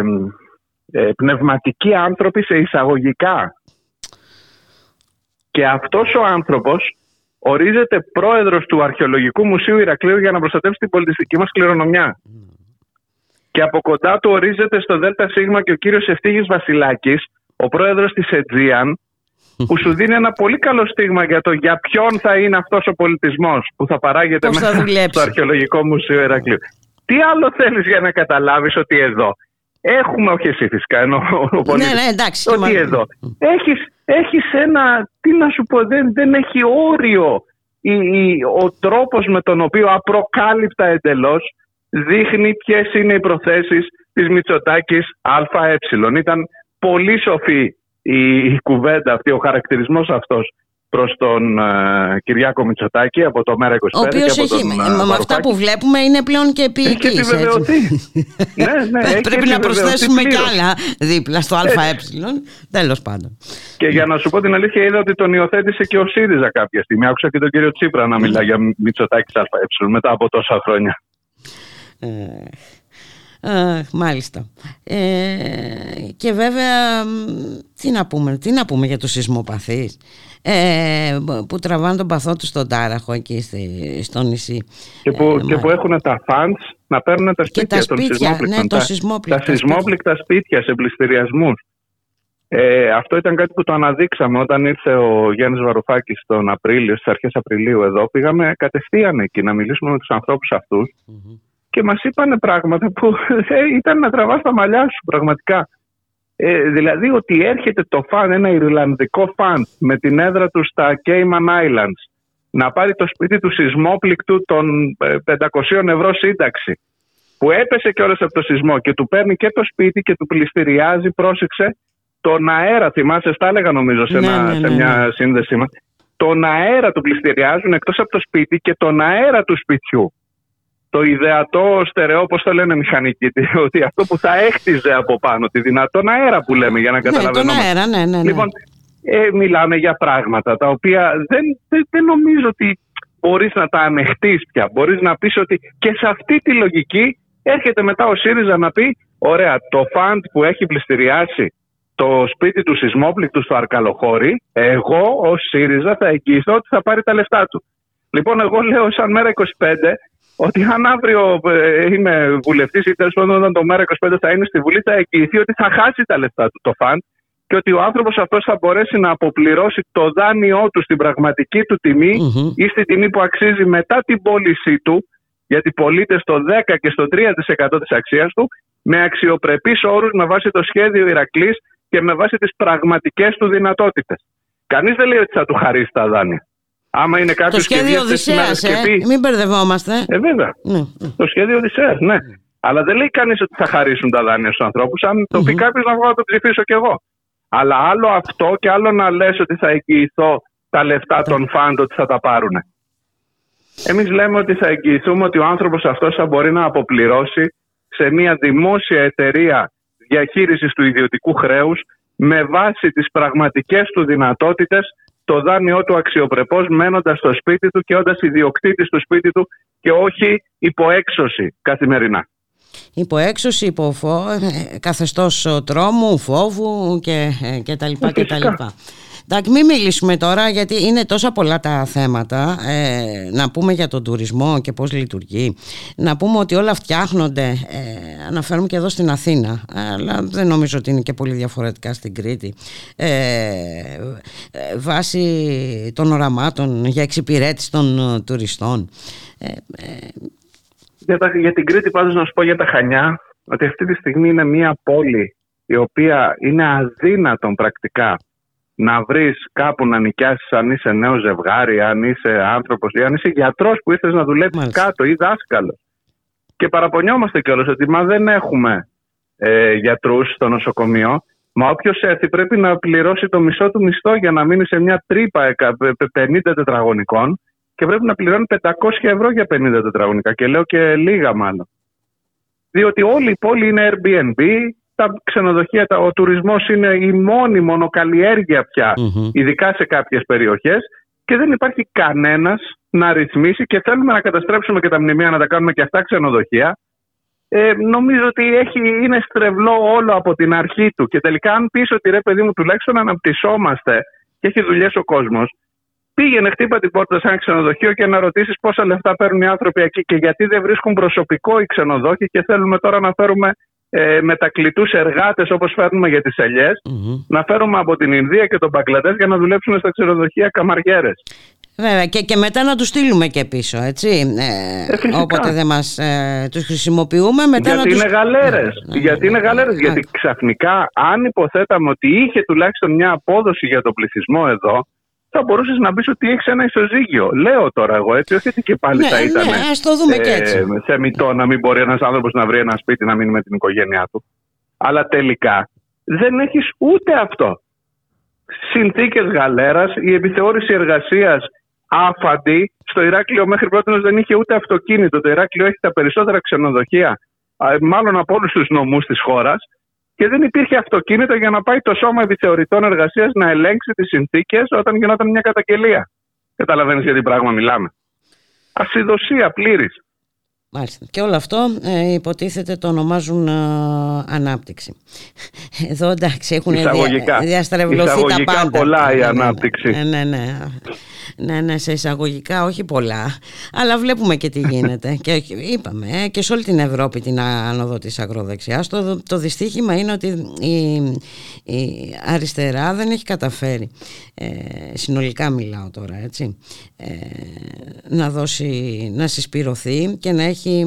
ε, πνευματικοί άνθρωποι σε εισαγωγικά. Και αυτός ο άνθρωπος ορίζεται πρόεδρος του Αρχαιολογικού Μουσείου Ηρακλείου για να προστατεύσει την πολιτιστική μας κληρονομιά και από κοντά του ορίζεται στο ΔΣ και ο κύριος Ευτύγης Βασιλάκης, ο πρόεδρος της Αιτζίαν, που σου δίνει ένα πολύ καλό στίγμα για το για ποιον θα είναι αυτός ο πολιτισμός που θα παράγεται μέσα στο Αρχαιολογικό Μουσείο Ερακλείου. Τι άλλο θέλεις για να καταλάβεις ότι εδώ; Έχουμε, όχι εσύ φυσικά, ενώ ο πολίτης, ναι, ναι, εντάξει, ότι εδώ. Έχεις, έχεις ένα, τι να σου πω, δεν, δεν έχει όριο ο τρόπος με τον οποίο απροκάλυπτα εντελώς δείχνει ποιες είναι οι προθέσεις της Μητσοτάκης ΑΕ. Ήταν πολύ σοφή η, κουβέντα αυτή, ο χαρακτηρισμός αυτός προς τον uh, Κυριάκο Μητσοτάκη από το ΜΕΡΑ 25 ο οποίος έχει, τον, uh, με αυτά που βλέπουμε είναι πλέον και επίοικη. Έχει επιβεβαιωθεί. ναι, ναι, (laughs) Πρέπει να προσθέσουμε κι άλλα δίπλα στο ΑΕ. Τέλος πάντων. Και για να σου πω την αλήθεια, είδα ότι τον υιοθέτησε και ο ΣΥΡΙΖΑ κάποια στιγμή. Άκουσα και τον κύριο Τσίπρα να μιλά για Μητσοτάκης ΑΕ μετά από τόσα χρόνια. Ε, μάλιστα. Ε, και βέβαια, τι να πούμε, τι να πούμε για τους σεισμοπαθείς ε, που τραβάνε τον παθό τους στον Τάραχο εκεί στη, στο νησί. Και που, ε, και που έχουν τα φαντς να παίρνουν τα σπίτια, τα σπίτια των ναι, τα, σεισμόπληκτα, τα σεισμόπληκτα σπίτια σε πληστηριασμούς. Ε, αυτό ήταν κάτι που το αναδείξαμε όταν ήρθε ο Γιάννης Βαρουφάκης τον Απρίλιο, στις αρχές Απριλίου εδώ. Πήγαμε κατευθείαν εκεί να μιλήσουμε με τους ανθρώπους και μας είπαν πράγματα που ε, ήταν να τραβάς τα μαλλιά σου πραγματικά. Ε, δηλαδή ότι έρχεται το φαν, ένα Ιρλανδικό φαν με την έδρα του στα Cayman Islands να πάρει το σπίτι του σεισμόπληκτου των 500 ε, ευρώ σύνταξη που έπεσε κιόλας από το σεισμό και του παίρνει και το σπίτι και του πληστηριάζει, πρόσεξε, τον αέρα, θυμάσαι, στα έλεγα νομίζω σε, ναι, ναι, σε ναι, μια σύνδεσή μας, τον αέρα του πληστηριάζουν εκτός από το σπίτι και τον αέρα του σπιτιού το ιδεατό στερεό, όπω το λένε μηχανικοί, (laughs) ότι αυτό που θα έχτιζε από πάνω, τη δυνατόν αέρα που λέμε για να καταλαβαίνουμε. Ναι, τον αέρα, ναι, ναι, ναι. Λοιπόν, ε, μιλάμε για πράγματα τα οποία δεν, δεν, δεν νομίζω ότι μπορείς να τα ανεχτείς πια. Μπορείς να πεις ότι και σε αυτή τη λογική έρχεται μετά ο ΣΥΡΙΖΑ να πει ωραία, το φαντ που έχει πληστηριάσει το σπίτι του σεισμόπληκτου στο Αρκαλοχώρι, εγώ ως ΣΥΡΙΖΑ θα εγγυηθώ ότι θα πάρει τα λεφτά του. Λοιπόν, εγώ λέω σαν μέρα 25 ότι αν αύριο ε, είμαι βουλευτής ή τέλος πάντων όταν το ΜΕΡΑ25 θα είναι στη Βουλή, θα εγγυηθεί ότι θα χάσει τα λεφτά του το φαν και ότι ο άνθρωπος αυτός θα μπορέσει να αποπληρώσει το δάνειό του στην πραγματική του τιμη ή στη τιμή που αξίζει μετά την πώλησή του, γιατί πωλείται στο 10 και στο 3% της αξίας του, με αξιοπρεπείς όρους με βάση το σχέδιο Ηρακλής και με βάση τις πραγματικές του δυνατότητες. Κανείς δεν λέει ότι θα του χαρίσει τα δάνεια. Άμα είναι κάποιος το σχέδιο Οδυσσέας, ε, μην μπερδευόμαστε. Ε, βέβαια. Ναι. Το σχέδιο Οδυσσέας, ναι. Αλλά δεν λέει κανείς ότι θα χαρίσουν τα δάνεια στους ανθρώπους. Αν το πει κάποιος, να βγω να το ψηφίσω κι εγώ. Αλλά άλλο αυτό και άλλο να λες ότι θα εγγυηθώ τα λεφτά των φάντ ότι θα τα πάρουν. Εμείς λέμε ότι θα εγγυηθούμε ότι ο άνθρωπος αυτός θα μπορεί να αποπληρώσει σε μια δημόσια εταιρεία διαχείρισης του ιδιωτικού χρέους με βάση τις πραγματικές του δυνατότητες το δάνειό του αξιοπρεπώς μένοντας στο σπίτι του και όντας ιδιοκτήτης του σπίτι του και όχι υποέξωση καθημερινά. Υποέξωση, υποφό, ε, καθεστώς τρόμου, φόβου και, ε, και τα λοιπά και τα λοιπά. Εντάξει, μην μιλήσουμε τώρα γιατί είναι τόσα πολλά τα θέματα. Ε, να πούμε για τον τουρισμό και πώς λειτουργεί. Να πούμε ότι όλα φτιάχνονται, ε, αναφέρουμε και εδώ στην Αθήνα, αλλά δεν νομίζω ότι είναι και πολύ διαφορετικά στην Κρήτη. Ε, ε βάσει των οραμάτων για εξυπηρέτηση των ε, τουριστών. Ε, για, τα, για την Κρήτη πάντως να σου πω για τα Χανιά ότι αυτή τη στιγμή είναι μια πόλη η οποία είναι αδύνατον πρακτικά να βρεις κάπου να νοικιάσεις αν είσαι νέος ζευγάρι, αν είσαι άνθρωπος ή αν είσαι γιατρός που ήθελες να δουλέψεις κάτω ή δάσκαλος. Και παραπονιόμαστε κιόλας ότι μα δεν έχουμε ε, γιατρούς στο νοσοκομείο. Μα όποιος έρθει πρέπει να πληρώσει το μισό του μισθό για να μείνει σε μια τρύπα 50 τετραγωνικών και πρέπει να πληρώνει 500 ευρώ για 50 τετραγωνικά. Και λέω και λίγα μάλλον. Διότι όλη η πόλη είναι Airbnb, τα ξενοδοχεία, ο τουρισμός είναι η μόνη μονοκαλλιέργεια πια, ειδικά σε κάποιες περιοχές και δεν υπάρχει κανένας να ρυθμίσει και θέλουμε να καταστρέψουμε και τα μνημεία να τα κάνουμε και αυτά ξενοδοχεία. Ε, νομίζω ότι έχει, είναι στρεβλό όλο από την αρχή του και τελικά αν πεις ότι ρε παιδί μου τουλάχιστον αναπτυσσόμαστε και έχει δουλειές ο κόσμος Πήγαινε, χτύπα την πόρτα σε ένα ξενοδοχείο και να ρωτήσεις πόσα λεφτά παίρνουν οι άνθρωποι εκεί και γιατί δεν βρίσκουν προσωπικό οι ξενοδόχοι και θέλουμε τώρα να φέρουμε ε, μετακλητού εργάτες όπως φέρνουμε για τις ελιε να φέρουμε από την Ινδία και τον Μπαγκλαντές για να δουλέψουν στα ξενοδοχεία καμαριέρες. Βέβαια και, και μετά να τους στείλουμε και πίσω, έτσι. Ε, ε όποτε δεν μας ε, τους χρησιμοποιούμε, μετά γιατί να τους... είναι γαλέρες, ναι, γιατί είναι γαλέρες. Γιατί ξαφνικά, αν υποθέταμε ότι είχε τουλάχιστον μια απόδοση για τον πληθυσμό εδώ, θα μπορούσες να πεις ότι έχεις ένα ισοζύγιο. Λέω τώρα εγώ έτσι, όχι ότι και πάλι ναι, θα ναι, ήταν. Ναι, το δούμε και έτσι. θεμητό να μην μπορεί ένας άνθρωπος να βρει ένα σπίτι να μείνει με την οικογένειά του. Αλλά τελικά δεν έχεις ούτε αυτό. Συνθήκες γαλέρας, η επιθεώρηση εργασίας άφαντη. Στο Ηράκλειο μέχρι πρώτη δεν είχε ούτε αυτοκίνητο. Το Ηράκλειο έχει τα περισσότερα ξενοδοχεία, μάλλον από όλους τους νομούς της χώρας και δεν υπήρχε αυτοκίνητο για να πάει το σώμα επιθεωρητών εργασίας να ελέγξει τις συνθήκες όταν γινόταν μια καταγγελία. Καταλαβαίνεις για τι πράγμα μιλάμε. Ασυδοσία πλήρης. Μάλιστα. Και όλο αυτό ε, υποτίθεται το ονομάζουν ε, ανάπτυξη. Εδώ εντάξει έχουν δια, διαστρεβλωθεί τα πάντα. πολλά η ναι, ναι, ναι. ανάπτυξη. Ναι, ναι, ναι. Ναι, ναι, σε εισαγωγικά όχι πολλά. Αλλά βλέπουμε και τι γίνεται. (laughs) και είπαμε ε, και σε όλη την Ευρώπη την άνοδο της ακροδεξιάς. Το, το δυστύχημα είναι ότι η, η αριστερά δεν έχει καταφέρει, ε, συνολικά μιλάω τώρα έτσι, ε, να δώσει, να συσπηρωθεί και να έχει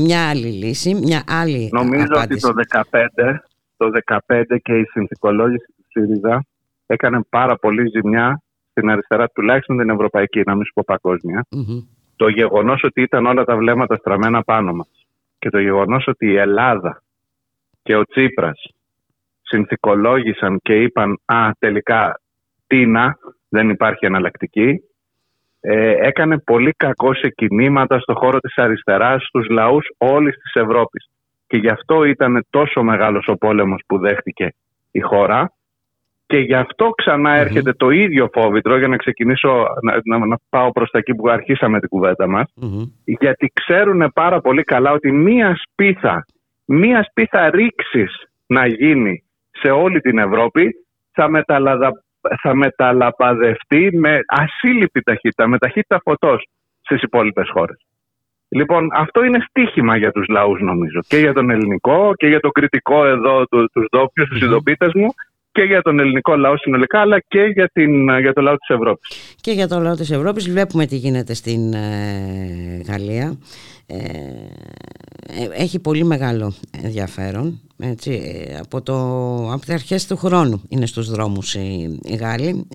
μια άλλη λύση, μια άλλη Νομίζω απάντηση. ότι το 2015 το 15 και η συνθηκολόγηση του ΣΥΡΙΖΑ έκανε πάρα πολύ ζημιά στην αριστερά, τουλάχιστον την ευρωπαϊκή, να μην σου πω παγκοσμια Το γεγονός ότι ήταν όλα τα βλέμματα στραμμένα πάνω μας και το γεγονός ότι η Ελλάδα και ο Τσίπρας συνθηκολόγησαν και είπαν «Α, τελικά τίνα, δεν υπάρχει εναλλακτική», ε, έκανε πολύ κακό σε κινήματα στο χώρο της αριστεράς στους λαούς όλης της Ευρώπης. Και γι' αυτό ήταν τόσο μεγάλος ο πόλεμος που δέχτηκε η χώρα και γι' αυτό έρχεται το ίδιο φόβητρο για να ξεκινήσω να, να, πάω προς τα εκεί που αρχίσαμε την κουβέντα μας. Γιατί ξέρουν πάρα πολύ καλά ότι μία σπίθα μία σπίθα ρήξης να γίνει σε όλη την Ευρώπη θα, μεταλαδα, θα μεταλαπαδευτεί με ασύλληπτη ταχύτητα, με ταχύτητα φωτός στις υπόλοιπες χώρες. Λοιπόν, αυτό είναι στίχημα για τους λαούς νομίζω. Και για τον ελληνικό και για τον κριτικό εδώ του, τους ντόπιους, τους ειδοποίητες μου και για τον ελληνικό λαό συνολικά αλλά και για, την, για το λαό της Ευρώπης. Και για το λαό της Ευρώπης βλέπουμε τι γίνεται στην ε, Γαλλία. Ε, ε, έχει πολύ μεγάλο ενδιαφέρον έτσι, από, το, από τις αρχές του χρόνου είναι στους δρόμους οι, οι Γάλλοι,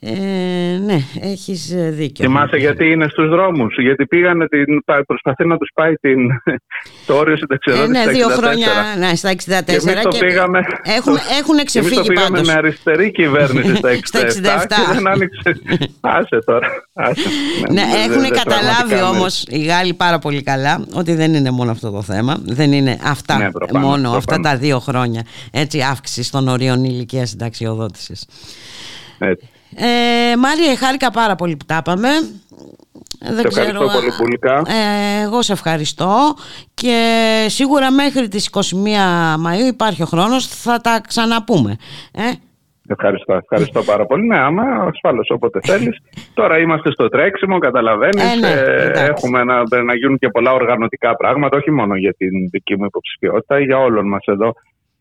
Ε, ναι, έχεις δίκιο. Θυμάσαι γιατί είναι στους δρόμους, γιατί πήγανε την, προσπαθεί να τους πάει την, (laughs) το όριο συνταξιοδότηση ε, ναι, δύο χρόνια ναι, στα 64 και, εμείς το πήγαμε, έχουν, έχουν ξεφύγει εμείς το πήγαμε πάντως. με αριστερή κυβέρνηση στα (laughs) 67, και δεν άνοιξε, άσε τώρα. Άσε. Ναι, έχουν καταλάβει όμως οι Γάλλοι πάρα πολύ καλά ότι δεν είναι μόνο αυτό το θέμα, δεν είναι αυτά αυτά, ναι, προφανώς, μόνο προφανώς. αυτά τα δύο χρόνια έτσι, αύξηση των ορίων ηλικίας συνταξιοδότησης. Ε, Μάρια, χάρηκα πάρα πολύ που τα είπαμε. Δεν σε ξέρω, πολύ πουλικά. Ε, εγώ σε ευχαριστώ και σίγουρα μέχρι τις 21 Μαΐου υπάρχει ο χρόνος θα τα ξαναπούμε. Ε; Ευχαριστώ, ευχαριστώ πάρα πολύ. Ναι, άμα ασφάλως όποτε θέλεις. Τώρα είμαστε στο τρέξιμο, καταλαβαίνεις. Ε, ναι, ε, έχουμε να, να γίνουν και πολλά οργανωτικά πράγματα, όχι μόνο για την δική μου υποψηφιότητα, για όλων μας εδώ.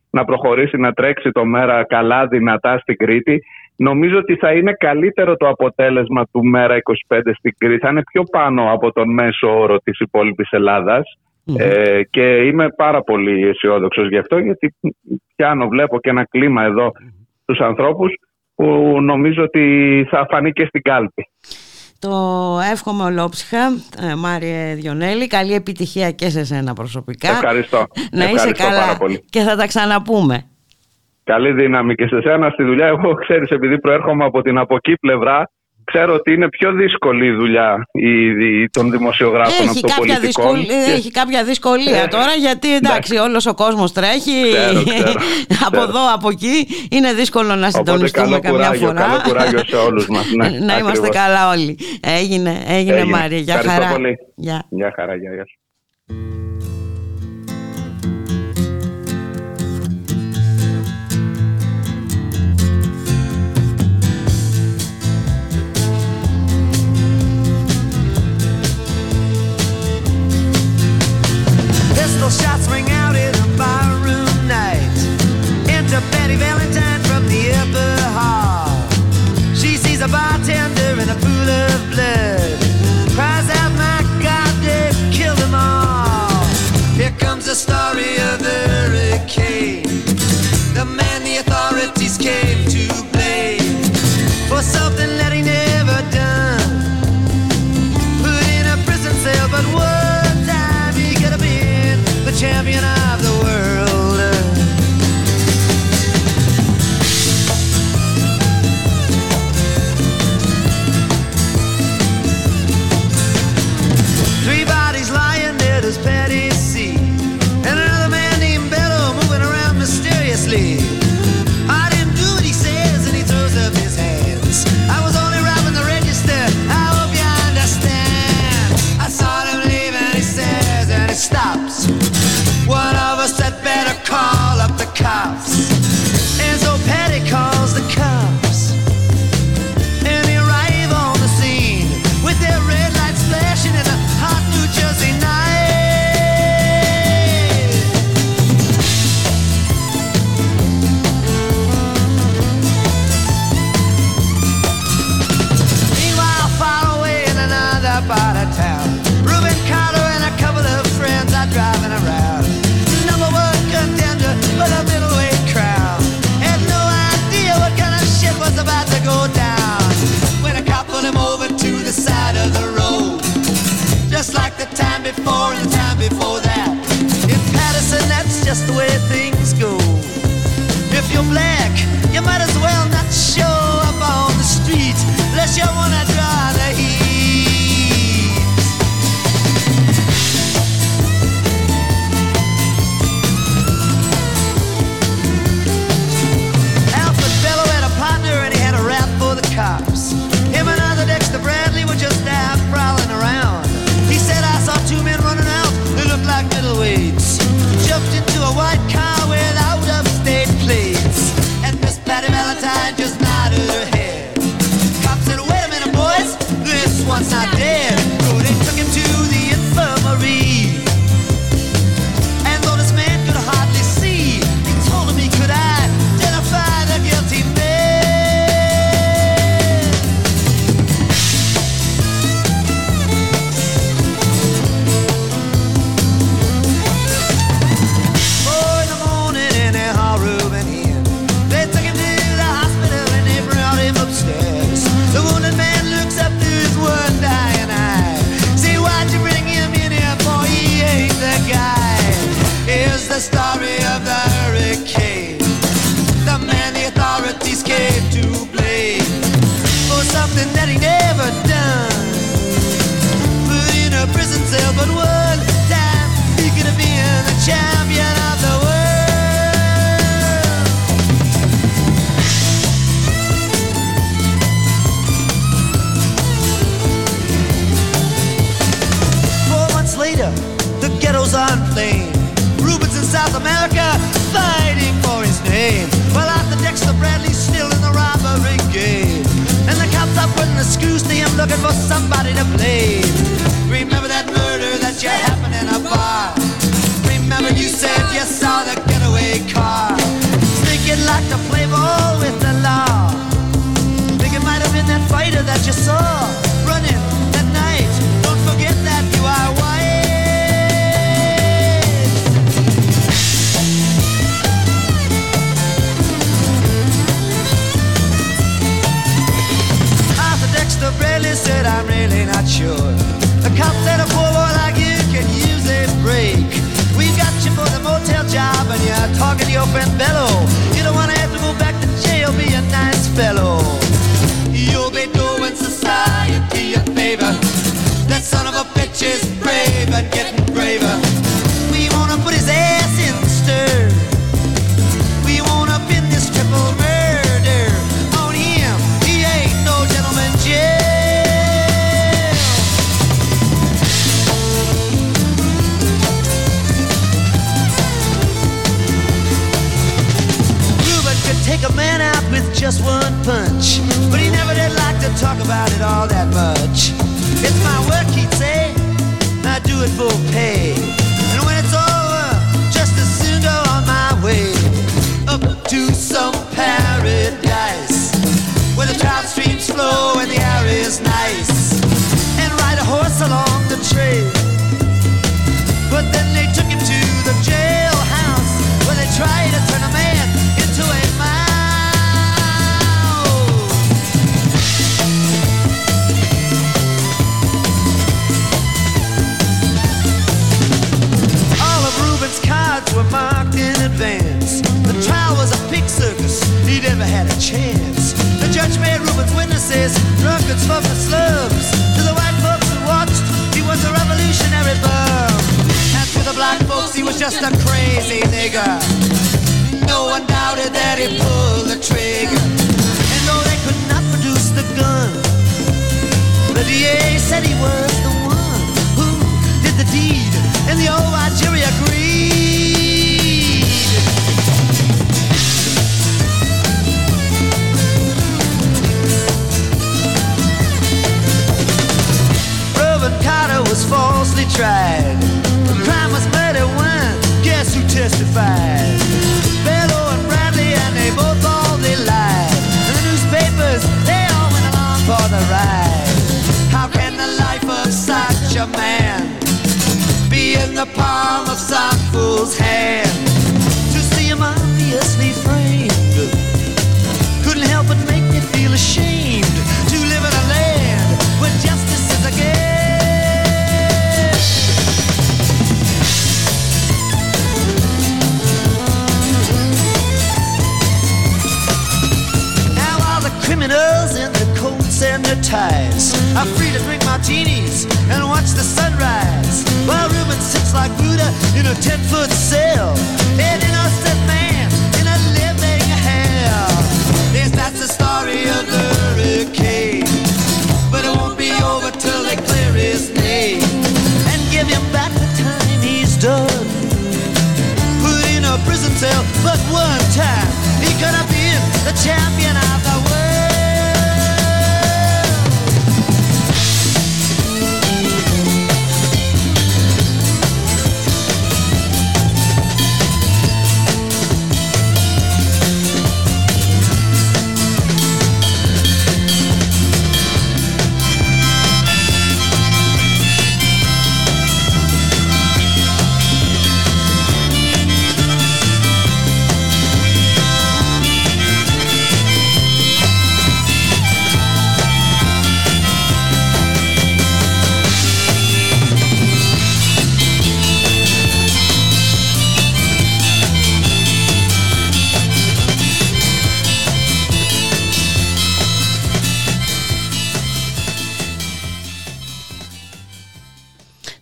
Να προχωρήσει να τρέξει το μέρα καλά, δυνατά στην Κρήτη. Νομίζω ότι θα είναι καλύτερο το αποτέλεσμα του Μέρα 25 στην Κρήτη. Θα είναι πιο πάνω από τον μέσο όρο της υπόλοιπης Ελλάδας. Ε, και είμαι πάρα πολύ αισιόδοξος γι' αυτό, γιατί πιάνω, βλέπω και ένα κλίμα εδώ στους ανθρώπους που νομίζω ότι θα φανεί και στην κάλπη. Το εύχομαι ολόψυχα, ε, Μάριε Διονέλη. Καλή επιτυχία και σε σένα προσωπικά. Ευχαριστώ. Να είσαι καλά πάρα πολύ. και θα τα ξαναπούμε. Καλή δύναμη και σε σένα στη δουλειά. Εγώ ξέρεις επειδή προέρχομαι από την από εκεί πλευρά ξέρω ότι είναι πιο δύσκολη η δουλειά η, των δημοσιογράφων έχει από το κάποια Δυσκολία, Έχει κάποια δυσκολία ε, τώρα γιατί εντάξει όλος ο κόσμος τρέχει (laughs) από εδώ από εκεί είναι δύσκολο να συντονιστούμε καμιά φορά. Καλό κουράγιο σε όλους μας. Ναι, (laughs) να είμαστε καλά όλοι. Έγινε, έγινε, έγινε. Μάρια. Γεια χαρά. Πολύ. Γεια χαρά. Γεια, γεια. Pistol shots ring out in a barroom night. Enter Betty Valentine from the upper hall. She sees a bartender in a pool of blood. Cries out, my God, they killed them all. Here comes the story of the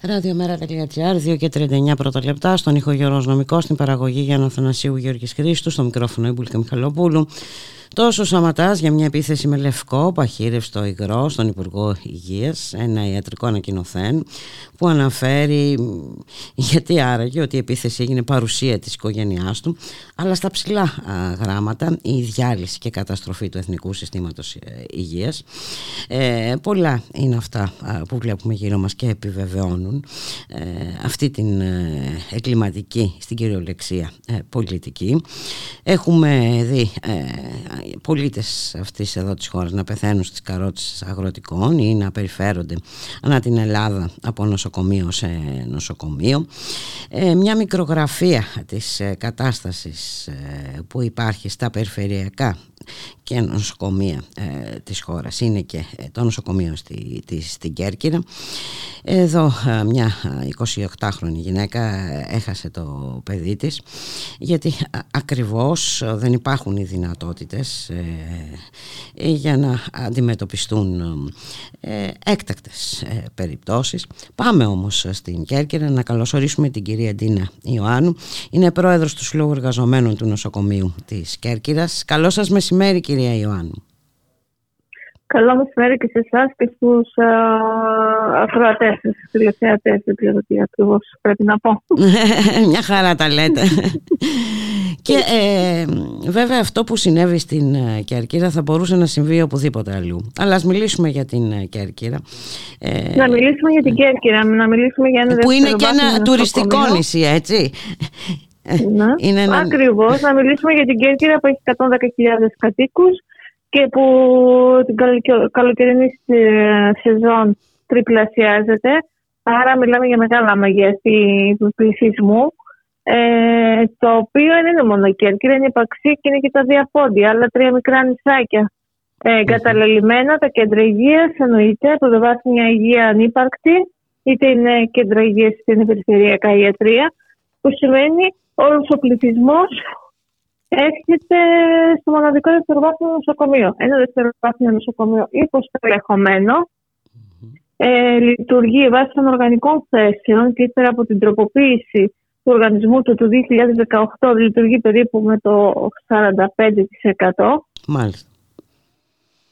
Ραδιομέρα.gr, 2 και 39 πρώτα λεπτά, στον ήχο Γιώργος στην παραγωγή Γιάννα Θανασίου Γεωργής Χρήστου, στο μικρόφωνο Ιμπουλίκα Μιχαλοπούλου. Τόσο Σαματάς για μια επίθεση με λευκό παχύρευστο υγρό στον Υπουργό Υγείας, ένα ιατρικό ανακοινωθέν που αναφέρει γιατί άραγε ότι η επίθεση έγινε παρουσία της οικογένειάς του αλλά στα ψηλά γράμματα η διάλυση και καταστροφή του Εθνικού Συστήματος ε, Υγείας. Ε, πολλά είναι αυτά που βλέπουμε γύρω μας και επιβεβαιώνουν ε, αυτή την ε, εγκληματική στην κυριολεξία πολιτική. Έχουμε δει πολίτες αυτής εδώ της χώρας να πεθαίνουν στις καρότσες αγροτικών ή να περιφέρονται ανά την Ελλάδα από νοσοκομείο σε νοσοκομείο. Ε, μια μικρογραφία της ε, κατάστασης ε, που υπάρχει στα περιφερειακά και νοσοκομεία ε, της χώρας. Είναι και ε, το νοσοκομείο στη, της, στην Κέρκυρα. Εδώ ε, μια 28χρονη γυναίκα έχασε το παιδί της γιατί ακριβώς δεν υπάρχουν οι δυνατότητες για να αντιμετωπιστούν έκτακτες περιπτώσεις. Πάμε όμως στην Κέρκυρα να καλωσορίσουμε την κυρία Ντίνα Ιωάννου. Είναι πρόεδρος του Συλλόγου Εργαζομένων του Νοσοκομείου της Κέρκυρας. Καλό σας μεσημέρι μεσημέρι κυρία Ιωάννου. Καλό μεσημέρι και σε εσάς και στους ακροατές, στους τηλεθεατές. Δεν ξέρω τι ακριβώς πρέπει να πω. (laughs) Μια χαρά τα λέτε. (laughs) και ε, βέβαια αυτό που συνέβη στην ε, Κέρκυρα θα μπορούσε να συμβεί οπουδήποτε αλλού. Αλλά ας μιλήσουμε για την ε, Κέρκυρα. Ε, να μιλήσουμε για την Κέρκυρα, να μιλήσουμε για ένα Που είναι και ένα τουριστικό νησί, έτσι. Ναι. (laughs) Είναι ένα... Ακριβώς, να μιλήσουμε για την Κέρκυρα που έχει 110.000 κατοίκους και που την καλοκαιρινή σεζόν τριπλασιάζεται. Άρα μιλάμε για μεγάλα μεγέθη του πληθυσμού. Ε, το οποίο δεν είναι μόνο η Κέρκυρα, είναι η Παξί και είναι και τα Διαπόντια, άλλα τρία μικρά νησάκια. Ε, εγκαταλελειμμένα τα κέντρα υγείας εννοείται, πρωτοβάθμια υγεία ανύπαρκτη, είτε είναι κέντρα υγείας είτε είναι περιφερειακά ιατρία, που σημαίνει όλος ο πληθυσμός έρχεται στο μοναδικό δευτεροβάθμιο νοσοκομείο. Ένα δευτεροβάθμιο νοσοκομείο υποστελεχωμένο, ε, λειτουργεί βάσει των οργανικών θέσεων και ύστερα από την τροποποίηση του οργανισμού του του 2018 λειτουργεί περίπου με το 45%. Μάλιστα.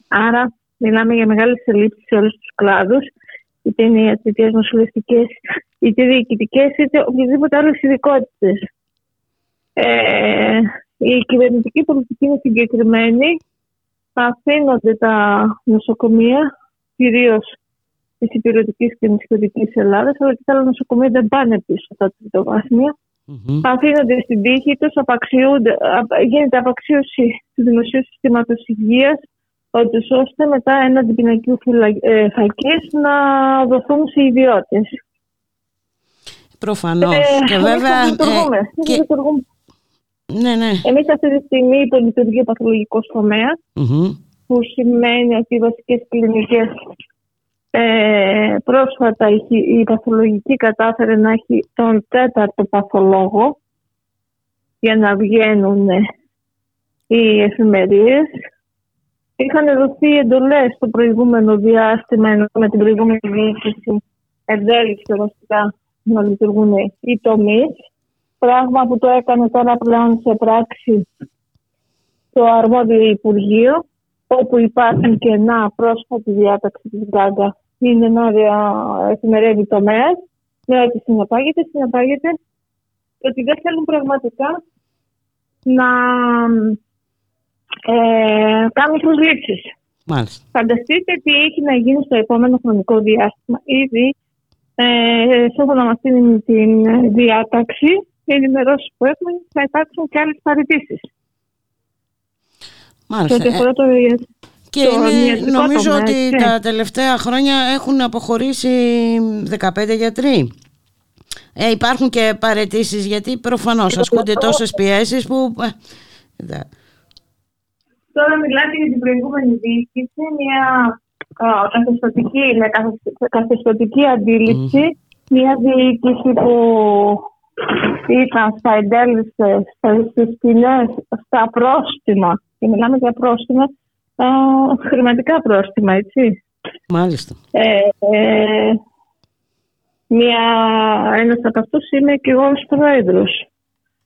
Άρα μιλάμε για μεγάλες ελλείψεις σε όλους τους κλάδους είτε είναι ιατρικές, νοσηλευτικές, είτε διοικητικές, είτε οποιασδήποτε άλλες ειδικότητες. Ε, η κυβερνητική πολιτική είναι συγκεκριμένη. Αφήνονται τα νοσοκομεία, κυρίως της υπηρετικής και νησιωτική Ελλάδας, αλλά και τα άλλα νοσοκομεία δεν πάνε πίσω στα τριτοβάθμια. Mm-hmm. Αφήνονται στην τύχη τους, γίνεται απαξίωση του δημοσίου συστήματος υγείας, ώστε μετά έναντι πινακίου ε, φακής να δοθούν σε ιδιώτες. Προφανώς. Ε, και βέβαια. Ε, και... Ναι, ναι. Εμείς αυτή τη στιγμή υπολειτουργεί ο παθολογικός που σημαίνει ότι οι βασικές κλινικές ε, πρόσφατα η, η παθολογική κατάφερε να έχει τον τέταρτο παθολόγο για να βγαίνουν οι εφημερίες. Είχαν δοθεί εντολές στο προηγούμενο διάστημα με την προηγούμενη διοίκηση ευέλικτη βασικά να λειτουργούν οι τομείς Πράγμα που το έκανε τώρα πλέον σε πράξη το αρμόδιο Υπουργείο, όπου υπάρχουν κενά πρόσφατη διάταξη της ΓΚΑΓΚΑ. Είναι να εφημερεύει τομέας, με ό,τι συνεπάγεται, συνεπάγεται ότι δεν θέλουν πραγματικά να ε, κάνουν προσλήψεις. Μάλιστα. Φανταστείτε τι έχει να γίνει στο επόμενο χρονικό διάστημα. Ήδη, ε, σύμφωνα με αυτήν την διάταξη, οι ενημερώσεις που έχουμε θα υπάρξουν και άλλες παραιτήσει. Μάλιστα. Και, ε, το, και είναι, νομίζω ότι τα τελευταία χρόνια έχουν αποχωρήσει 15 γιατροί. Ε, υπάρχουν και παρετήσεις γιατί προφανώς ασκούνται τόσες πιέσεις που... Ε, Τώρα μιλάτε για την προηγούμενη διοίκηση, μια καθεστωτική, με καθεστωτική αντίληψη, μια διοίκηση που ήταν στα εντέλεσσε, στις ποινές, στα πρόστιμα και μιλάμε για πρόστιμα, α, χρηματικά πρόστιμα, έτσι. Μάλιστα. Ε, ε, μια, ένας από αυτούς είμαι και εγώ ως πρόεδρος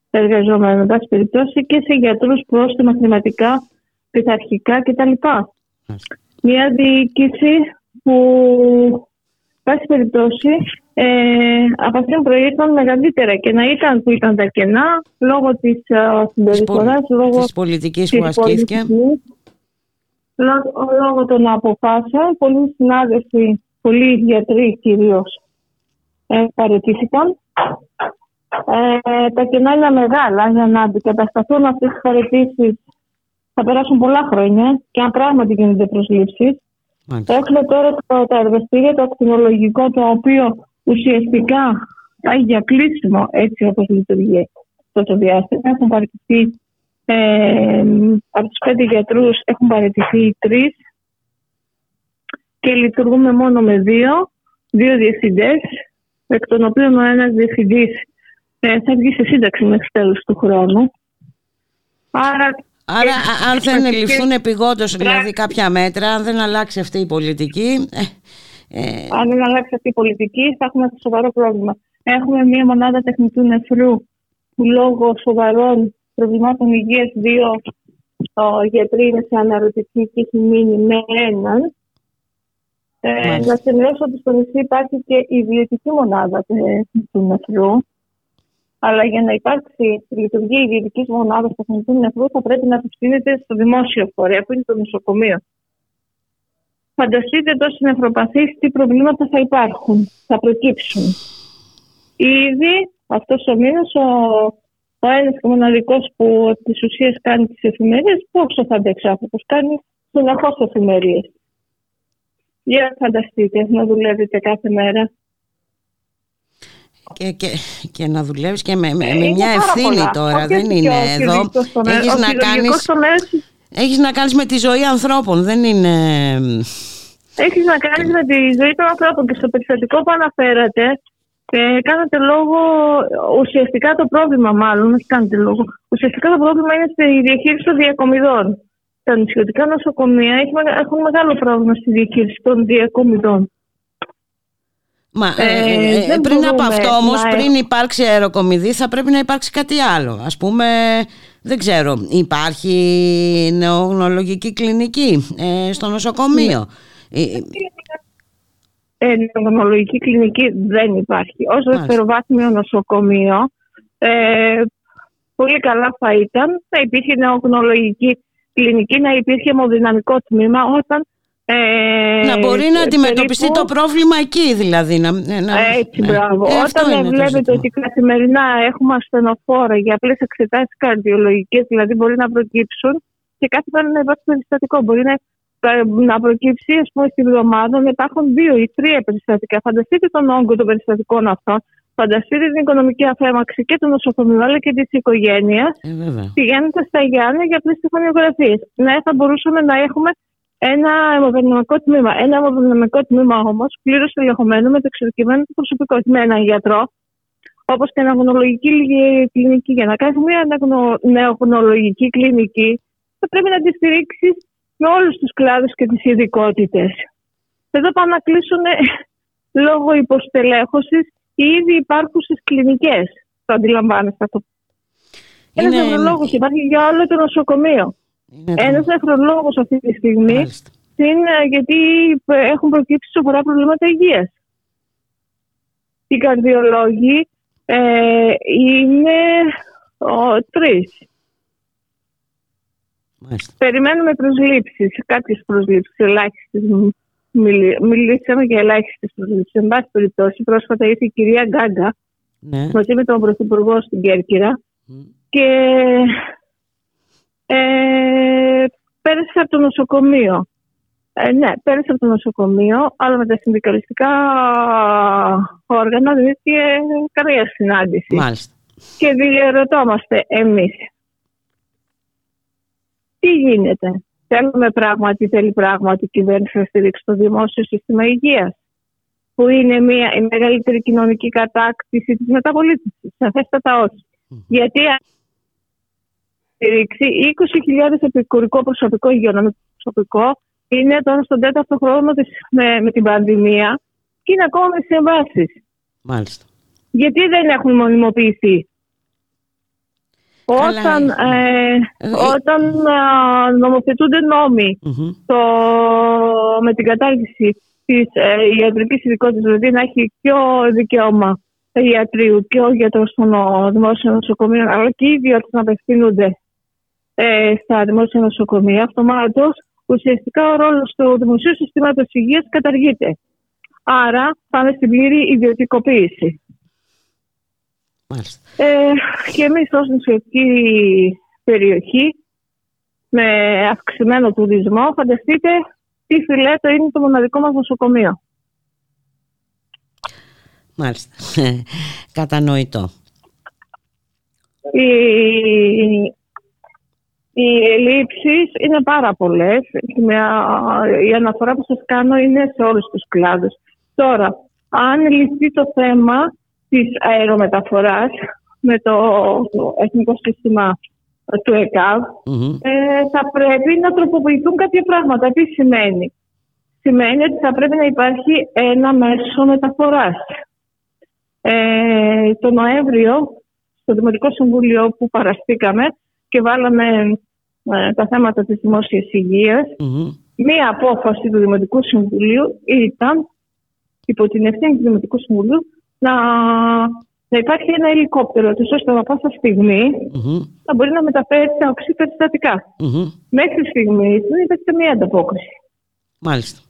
εργαζόμενος, εν πάση περιπτώσει, και σε γιατρούς πρόστιμα χρηματικά πειθαρχικά κτλ. Μια διοίκηση που, πάση περιπτώσει, ε, από αυτήν προήρθαν μεγαλύτερα κενά. Ήταν που ήταν τα κενά λόγω της uh, συμπεριφοράς, λόγω της πολιτικής που ασκήθηκε. Λόγω, λόγω των αποφάσεων, πολλοί συνάδελφοι, πολλοί γιατροί κυρίως ε, παρετήθηκαν. Ε, τα κενά είναι μεγάλα για να αντικατασταθούν αυτές τις παρετήσεις. Θα περάσουν πολλά χρόνια και αν πράγματι γίνονται προσλήψεις. Έχουμε τώρα το, τα εργαστήρια, το ακτινολογικό, το οποίο ουσιαστικά πάει για κλείσιμο έτσι όπως λειτουργεί αυτό το διάστημα. Έχουν παραιτηθεί ε, από τους πέντε γιατρούς, έχουν παραιτηθεί τρεις και λειτουργούμε μόνο με δύο, δύο διευθυντές, εκ των οποίων ο ένας διευθυντής ε, θα βγει σε σύνταξη μέχρι τέλος του χρόνου. Άρα Άρα, αν δεν ληφθούν επιγόντως δηλαδή κάποια μέτρα, αν δεν αλλάξει αυτή η πολιτική, ε, ε... Αν δεν αλλάξει αυτή η πολιτική, θα έχουμε ένα σοβαρό πρόβλημα. Έχουμε μία μονάδα τεχνητού νεφρού που λόγω σοβαρών προβλημάτων υγείας δύο ο γιατροί είναι σε αναρωτική και έχει μείνει με έναν. Ε, να σημειώσω ότι στο νησί υπάρχει και η ιδιωτική μονάδα τεχνητού νεφρού. Αλλά για να υπάρξει η λειτουργία ιδιωτική μονάδας τεχνητού νεφρού, θα πρέπει να απευθύνεται στο δημόσιο φορέα, που είναι το νοσοκομείο. Φανταστείτε τόσοι νευροπαθείς τι προβλήματα θα υπάρχουν, θα προκύψουν. Ήδη αυτός ο μήνας ο, ο ένα και μοναδικό που τη ουσία κάνει τις εφημερίε, πόσο θα αντέξει ο άνθρωπος, κάνει συνεχώς εφημερίες. Για φανταστείτε να δουλεύετε κάθε μέρα. Και, και, και να δουλεύεις και με, με, με μια ευθύνη τώρα, δεν είναι εδώ. Έχεις να κάνεις... Έχεις να κάνεις με τη ζωή ανθρώπων, δεν είναι... Έχεις να κάνεις με τη ζωή των ανθρώπων και στο περιστατικό που αναφέρατε ε, κάνατε λόγο, ουσιαστικά το πρόβλημα μάλλον, όχι κάνετε λόγο, ουσιαστικά το πρόβλημα είναι στη διαχείριση των διακομιδών. Τα νησιωτικά νοσοκομεία έχουν μεγάλο πρόβλημα στη διαχείριση των διακομιδών. Μα, ε, ε, ε πριν από αυτό όμως, πριν υπάρξει αεροκομιδή, θα πρέπει να υπάρξει κάτι άλλο. Α πούμε, δεν ξέρω, υπάρχει νεογνολογική κλινική ε, στο νοσοκομείο. Ε, νεογνολογική κλινική δεν υπάρχει. Ω δευτεροβάθμιο νοσοκομείο, ε, πολύ καλά θα ήταν να υπήρχε νεογνολογική κλινική, να υπήρχε αιμοδυναμικό τμήμα όταν ε, να μπορεί να αντιμετωπιστεί το πρόβλημα εκεί δηλαδή. Να, να, Έτσι, ναι. μπράβο. Ε, Όταν βλέπετε ότι καθημερινά έχουμε ασθενοφόρα για απλές εξετάσεις καρδιολογικές, δηλαδή μπορεί να προκύψουν και κάθε φορά να υπάρχει περιστατικό. Μπορεί να, να προκύψει, ας πούμε, στη βδομάδα να υπάρχουν δύο ή τρία περιστατικά. Φανταστείτε τον όγκο των περιστατικών αυτών. Φανταστείτε την οικονομική αφέμαξη και του νοσοκομείου αλλά και της οικογένειας. Ε, Πηγαίνοντα στα Γιάννη για απλές τυχονιογραφίες. Ναι, θα μπορούσαμε να έχουμε ένα αιμοδυναμικό τμήμα. Ένα αιμοδυναμικό τμήμα όμως πλήρως ελεγχομένο με το εξειδικευμένο του προσωπικό. Με έναν γιατρό, όπως και αναγνολογική κλινική. Για να κάνεις μια νεογνολογική κλινική, θα πρέπει να τη στηρίξεις με όλους τους κλάδους και τις ειδικότητες. Εδώ πάνε να κλείσουν (laughs) λόγω υποστελέχωσης οι ήδη υπάρχουσες κλινικές. Το αντιλαμβάνεστε αυτό. Είναι... Ένα νευρολόγος υπάρχει για όλο το νοσοκομείο. Ένας νεφρολόγο αυτή τη στιγμή είναι γιατί έχουν προκύψει σοβαρά προβλήματα υγείας. Οι καρδιολόγοι ε, είναι τρεις. Περιμένουμε προσλήψεις, κάποιες προσλήψεις, ελάχιστες. Μιλήσαμε για ελάχιστες προσλήψεις. Εν πάση περιπτώσει, πρόσφατα ήρθε η κυρία Γκάγκα ναι. μαζί με τον Πρωθυπουργό στην Κέρκυρα και ε, πέρασε από το νοσοκομείο. Ε, ναι, πέρασε από το νοσοκομείο, αλλά με τα συνδικαλιστικά όργανα δεν είχε καμία συνάντηση. Μάλιστα. Και διερωτόμαστε εμείς. Τι γίνεται; Θέλουμε πράγματι, θέλει πράγματι η κυβέρνηση να στηρίξει το δημόσιο σύστημα υγείας που είναι μια, η μεγαλύτερη κοινωνική κατάκτηση της μεταπολίτευσης. Σαφέστατα όχι. Mm. Γιατί στηρίξει 20.000 επικουρικό προσωπικό, υγειονομικό προσωπικό. Είναι τώρα στον τέταρτο χρόνο της, με, με την πανδημία και είναι ακόμα με συμβάσεις. Μάλιστα. Γιατί δεν έχουν μονιμοποιηθεί; Όταν, ε, όταν νομοθετούνται το, με την κατάργηση της ε, ιατρικής ειδικότητας, δηλαδή να έχει και ο δικαίωμα ιατρίου και ο γιατρός των δημόσιων νοσοκομείων, αλλά και οι ιδιώτες να απευθύνονται ε, στα δημόσια νοσοκομεία, αυτομάτως ουσιαστικά ο ρόλος του δημοσίου συστήματος υγείας καταργείται. Άρα πάμε στην πλήρη ιδιωτικοποίηση. Ε, και εμείς ως νοσιακή περιοχή με αυξημένο τουρισμό, φανταστείτε τι φιλέτο είναι το μοναδικό μας νοσοκομείο. Μάλιστα. (laughs) Κατανοητό. Οι, οι ελλείψεις είναι πάρα πολλές. Η αναφορά που σας κάνω είναι σε όλους τους κλάδους. Τώρα, αν λυθεί το θέμα της αερομεταφοράς με το, εθνικό σύστημα του ΕΚΑΒ, ε, θα πρέπει να τροποποιηθούν κάποια πράγματα. Τι σημαίνει; Σημαίνει ότι θα πρέπει να υπάρχει ένα μέσο μεταφοράς. Ε, το Νοέμβριο, στο Δημοτικό Συμβούλιο που παραστήκαμε και βάλαμε ε, τα θέματα της δημόσιας μία απόφαση του Δημοτικού Συμβουλίου ήταν υπό την ευθύνη του Δημοτικού Συμβουλίου να, να υπάρχει ένα ελικόπτερο του ώστε να πάσα στιγμή mm-hmm. να μπορεί να μεταφέρει τα οξύ περιστατικά. Mm-hmm. Μέχρι στιγμή δεν υπάρχει καμία ανταπόκριση. Μάλιστα.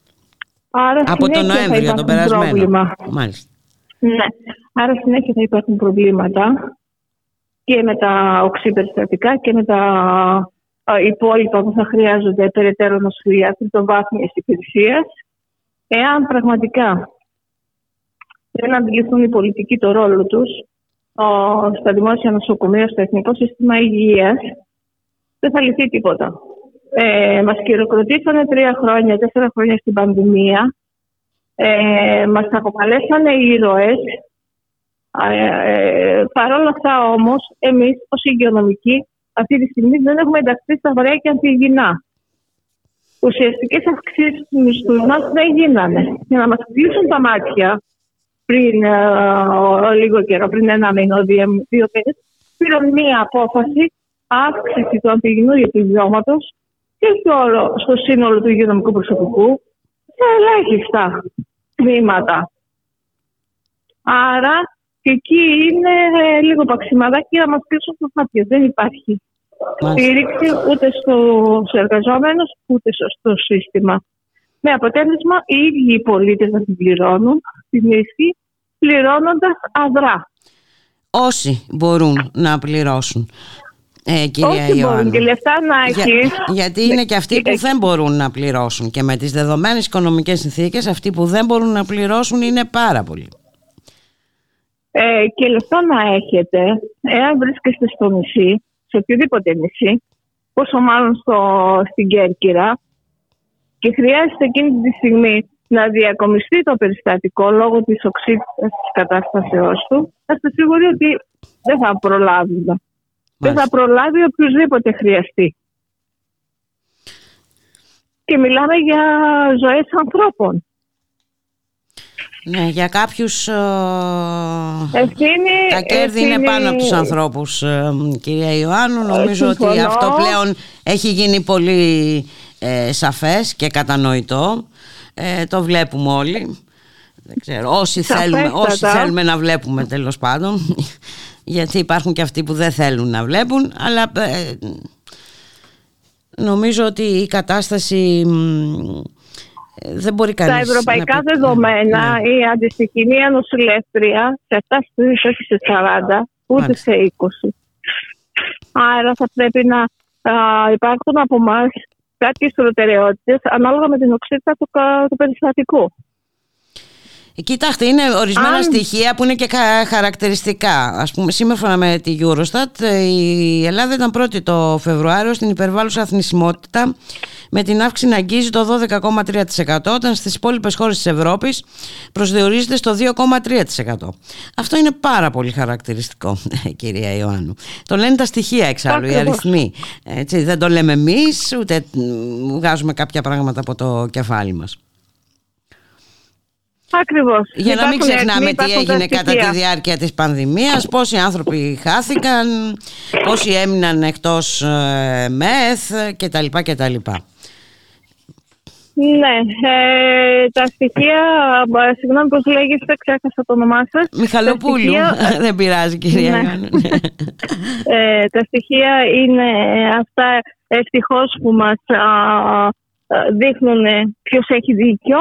Άρα Από τον Νοέμβριο, τον περασμένο. Πρόβλημα. Μάλιστα. Ναι. Άρα συνέχεια θα υπάρχουν προβλήματα και με τα οξύ περιστατικά και με τα υπόλοιπα που θα χρειάζονται περαιτέρω νοσηλεία των βάθμιας υπηρεσίας. Εάν πραγματικά δεν αντιληφθούν οι πολιτικοί το ρόλο τους στα δημόσια νοσοκομεία, στο εθνικό σύστημα υγείας, δεν θα λυθεί τίποτα. Ε, μας χειροκροτήσανε τρία χρόνια, τέσσερα χρόνια στην πανδημία. Ε, μας αποκαλέσανε οι ήρωες. Ε, ε, Παρ' όλα αυτά όμως, εμείς ως υγειονομικοί αυτή τη στιγμή δεν έχουμε ενταχθεί στα βαρέα και αντιγυνά. Ουσιαστικές αυξήσεις του μισθούς μας δεν γίνανε. Για να μας κλείσουν τα μάτια πριν uh, λίγο καιρό, πριν ένα μήνα, δύο, δύο μήνες, πήραν μία απόφαση αύξηση του αντιγενού επιδόματο και στο, στο σύνολο του υγειονομικού προσωπικού σε ελάχιστα τμήματα. Άρα και εκεί είναι ε, λίγο παξιμαδάκι να μας κλείσουν τα μάτια. Δεν υπάρχει στήριξη ούτε στους εργαζόμενους ούτε στο σύστημα. Με αποτέλεσμα οι ίδιοι οι πολίτες να την πληρώνουν την ίσχυ πληρώνοντας αδρά. Όσοι μπορούν να πληρώσουν. Ε, κυρία Όσοι μπορούν και λεφτά να έχει. γιατί είναι και αυτοί που δεν μπορούν να πληρώσουν και με τις δεδομένες οικονομικές συνθήκες αυτοί που δεν μπορούν να πληρώσουν είναι πάρα πολλοί. Ε, και λεφτά να έχετε, εάν βρίσκεστε στο νησί, σε οποιοδήποτε νησί, πόσο μάλλον στο, στην Κέρκυρα, και χρειάζεται εκείνη τη στιγμή να διακομιστεί το περιστατικό λόγω της οξύτητας της κατάστασεώς του, θα είστε σίγουροι ότι δεν θα προλάβει. Δεν θα προλάβει οποιοδήποτε χρειαστεί. Και μιλάμε για ζωές ανθρώπων. Ναι, για κάποιους ευθύνη, τα κέρδη είναι πάνω από τους ανθρώπους ε, κυρία Ιωάννου. Νομίζω ότι αυτό πλέον έχει γίνει πολύ ε, σαφές και κατανοητό. Ε, το βλέπουμε όλοι. Δεν ξέρω, όσοι θέλουμε, όσοι θέλουμε να βλέπουμε τέλος πάντων. (laughs) Γιατί υπάρχουν και αυτοί που δεν θέλουν να βλέπουν αλλά ε, νομίζω ότι η κατάσταση δεν μπορεί κανείς Τα ευρωπαϊκά δεδομένα ναι. η αντιστοιχή μία νοσηλεύτρια σε αυτά όχι σε 40 ούτε σε 20 άρα θα πρέπει να υπάρχουν από εμά κάποιες προτεραιότητες ανάλογα με την οξύτητα του, του περιστατικού. Κοιτάξτε, είναι ορισμένα στοιχεία που είναι και χαρακτηριστικά. Ας πούμε, σύμφωνα με τη Eurostat, η Ελλάδα ήταν πρώτη το Φεβρουάριο στην υπερβάλλουσα αθνησιμότητα με την αύξηση να αγγίζει το 12,3% όταν στις υπόλοιπες χώρες της Ευρώπης προσδιορίζεται στο 2,3%. Αυτό είναι πάρα πολύ χαρακτηριστικό, (laughs) κυρία Ιωάννου. Το λένε τα στοιχεία εξάλλου, οι αριθμοί. Έτσι, δεν το λέμε εμείς, ούτε βγάζουμε κάποια πράγματα από το κεφάλι μας. Ακριβώς. Για να μην ξεχνάμε τι έγινε κατά τη διάρκεια της πανδημίας, πόσοι άνθρωποι χάθηκαν, πόσοι έμειναν εκτός ε, μεθ κτλ. κτλ. Ναι, ε, τα στοιχεία, συγγνώμη πώς λέγεστε, ξέχασα το όνομά σας. Μιχαλοπούλου, (laughs) δεν πειράζει κυρία ναι. (laughs) ε, τα στοιχεία είναι αυτά ευτυχώς που μας δείχνουν ποιος έχει δίκιο.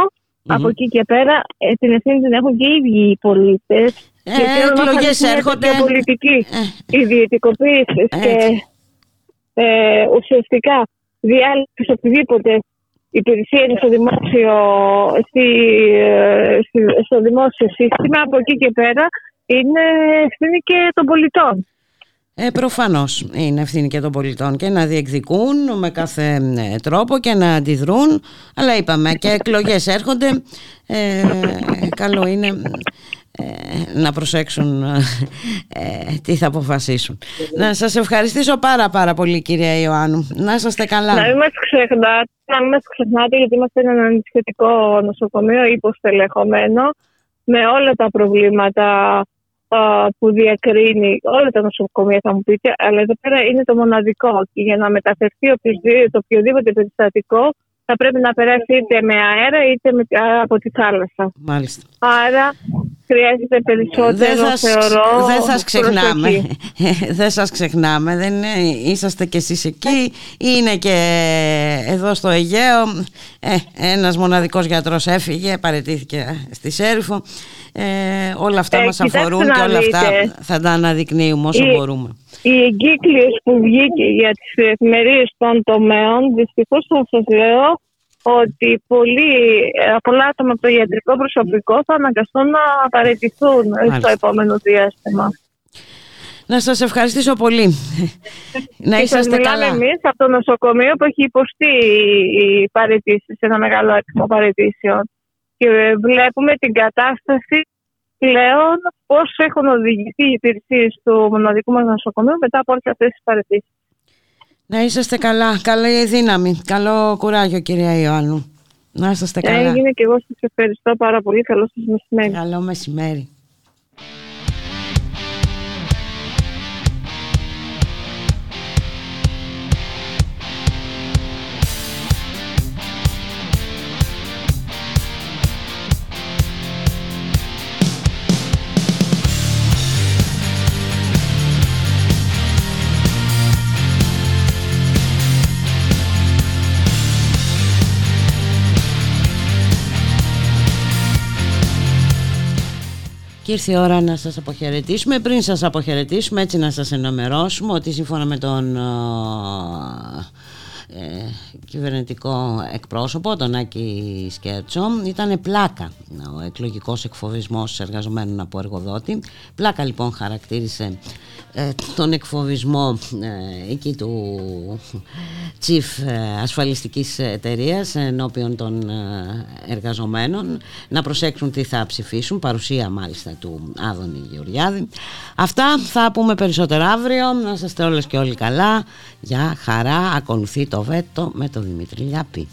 Από εκεί και πέρα ε, την ευθύνη την έχουν και οι ίδιοι οι πολίτες. Ε, εκλογές έρχονται. Και πολιτική ε. ιδιωτικοποίησης και ε, ουσιαστικά διάλυσης οτιδήποτε υπηρεσία είναι στο δημόσιο, στη, στο δημόσιο σύστημα, από εκεί και πέρα είναι ευθύνη και των πολιτών. Ε, προφανώς είναι ευθύνη και των πολιτών και να διεκδικούν με κάθε ε, τρόπο και να αντιδρούν αλλά είπαμε και εκλογές έρχονται ε, καλό είναι ε, να προσέξουν ε, τι θα αποφασίσουν. Να σας ευχαριστήσω πάρα πάρα πολύ κυρία Ιωάννου. Να είστε καλά. Να μην μας ξεχνάτε, να μην μας ξεχνάτε γιατί είμαστε ένα αντισχετικό νοσοκομείο υποστελεχωμένο με όλα τα προβλήματα που διακρίνει όλα τα νοσοκομεία θα μου πείτε, αλλά εδώ πέρα είναι το μοναδικό και για να μεταφερθεί το οποιοδήποτε περιστατικό θα πρέπει να περάσει είτε με αέρα είτε με, από τη θάλασσα. Μάλιστα. Άρα χρειάζεται περισσότερο, δεν σας, θεωρώ, Δεν σας ξεχνάμε. (laughs) δεν σας ξεχνάμε. Δεν είναι, είσαστε κι εσείς εκεί. Είναι και εδώ στο Αιγαίο. Ε, ένας μοναδικός γιατρός έφυγε, παρετήθηκε στη Σέριφο. Ε, όλα αυτά ε, μας αφορούν και όλα αυτά θα τα αναδεικνύουμε όσο μπορούμε. Η εγκύκλειος που βγήκε για τις εφημερίες των τομέων, δυστυχώς θα σας λέω ότι πολλοί, ε, πολλά άτομα από το ιατρικό προσωπικό θα αναγκαστούν να παραιτηθούν στο επόμενο διάστημα. Να σας ευχαριστήσω πολύ. (laughs) να είσαστε καλά. εμείς από το νοσοκομείο που έχει υποστεί η παραιτήση, σε ένα μεγάλο αριθμό παραιτήσεων. Και βλέπουμε την κατάσταση πλέον πώς έχουν οδηγηθεί οι υπηρεσίες του μοναδικού μας νοσοκομείου μετά από όλες αυτές τις παραιτήσεις. Να είσαστε καλά. Καλή δύναμη. Καλό κουράγιο κυρία Ιωάννου. Να είσαστε καλά. Έγινε και εγώ σας ευχαριστώ πάρα πολύ. Καλό σας μεσημέρι. Καλό μεσημέρι. Και ήρθε η ώρα να σας αποχαιρετήσουμε. Πριν σας αποχαιρετήσουμε έτσι να σας ενημερώσουμε ότι σύμφωνα με τον ε, κυβερνητικό εκπρόσωπο, τον Άκη Σκέρτσο, ήταν πλάκα ο εκλογικός εκφοβισμός εργαζομένων από εργοδότη. Πλάκα λοιπόν χαρακτήρισε ε, τον εκφοβισμό ε, εκεί του chief ε, ασφαλιστικής εταιρείας ενώπιον των εργαζομένων να προσέξουν τι θα ψηφίσουν παρουσία μάλιστα του Άδωνη Γεωργιάδη. Αυτά θα πούμε περισσότερα αύριο. Να είστε όλες και όλοι καλά. Για χαρά. Ακολουθεί το βέτο με τον Δημήτρη Λιάπη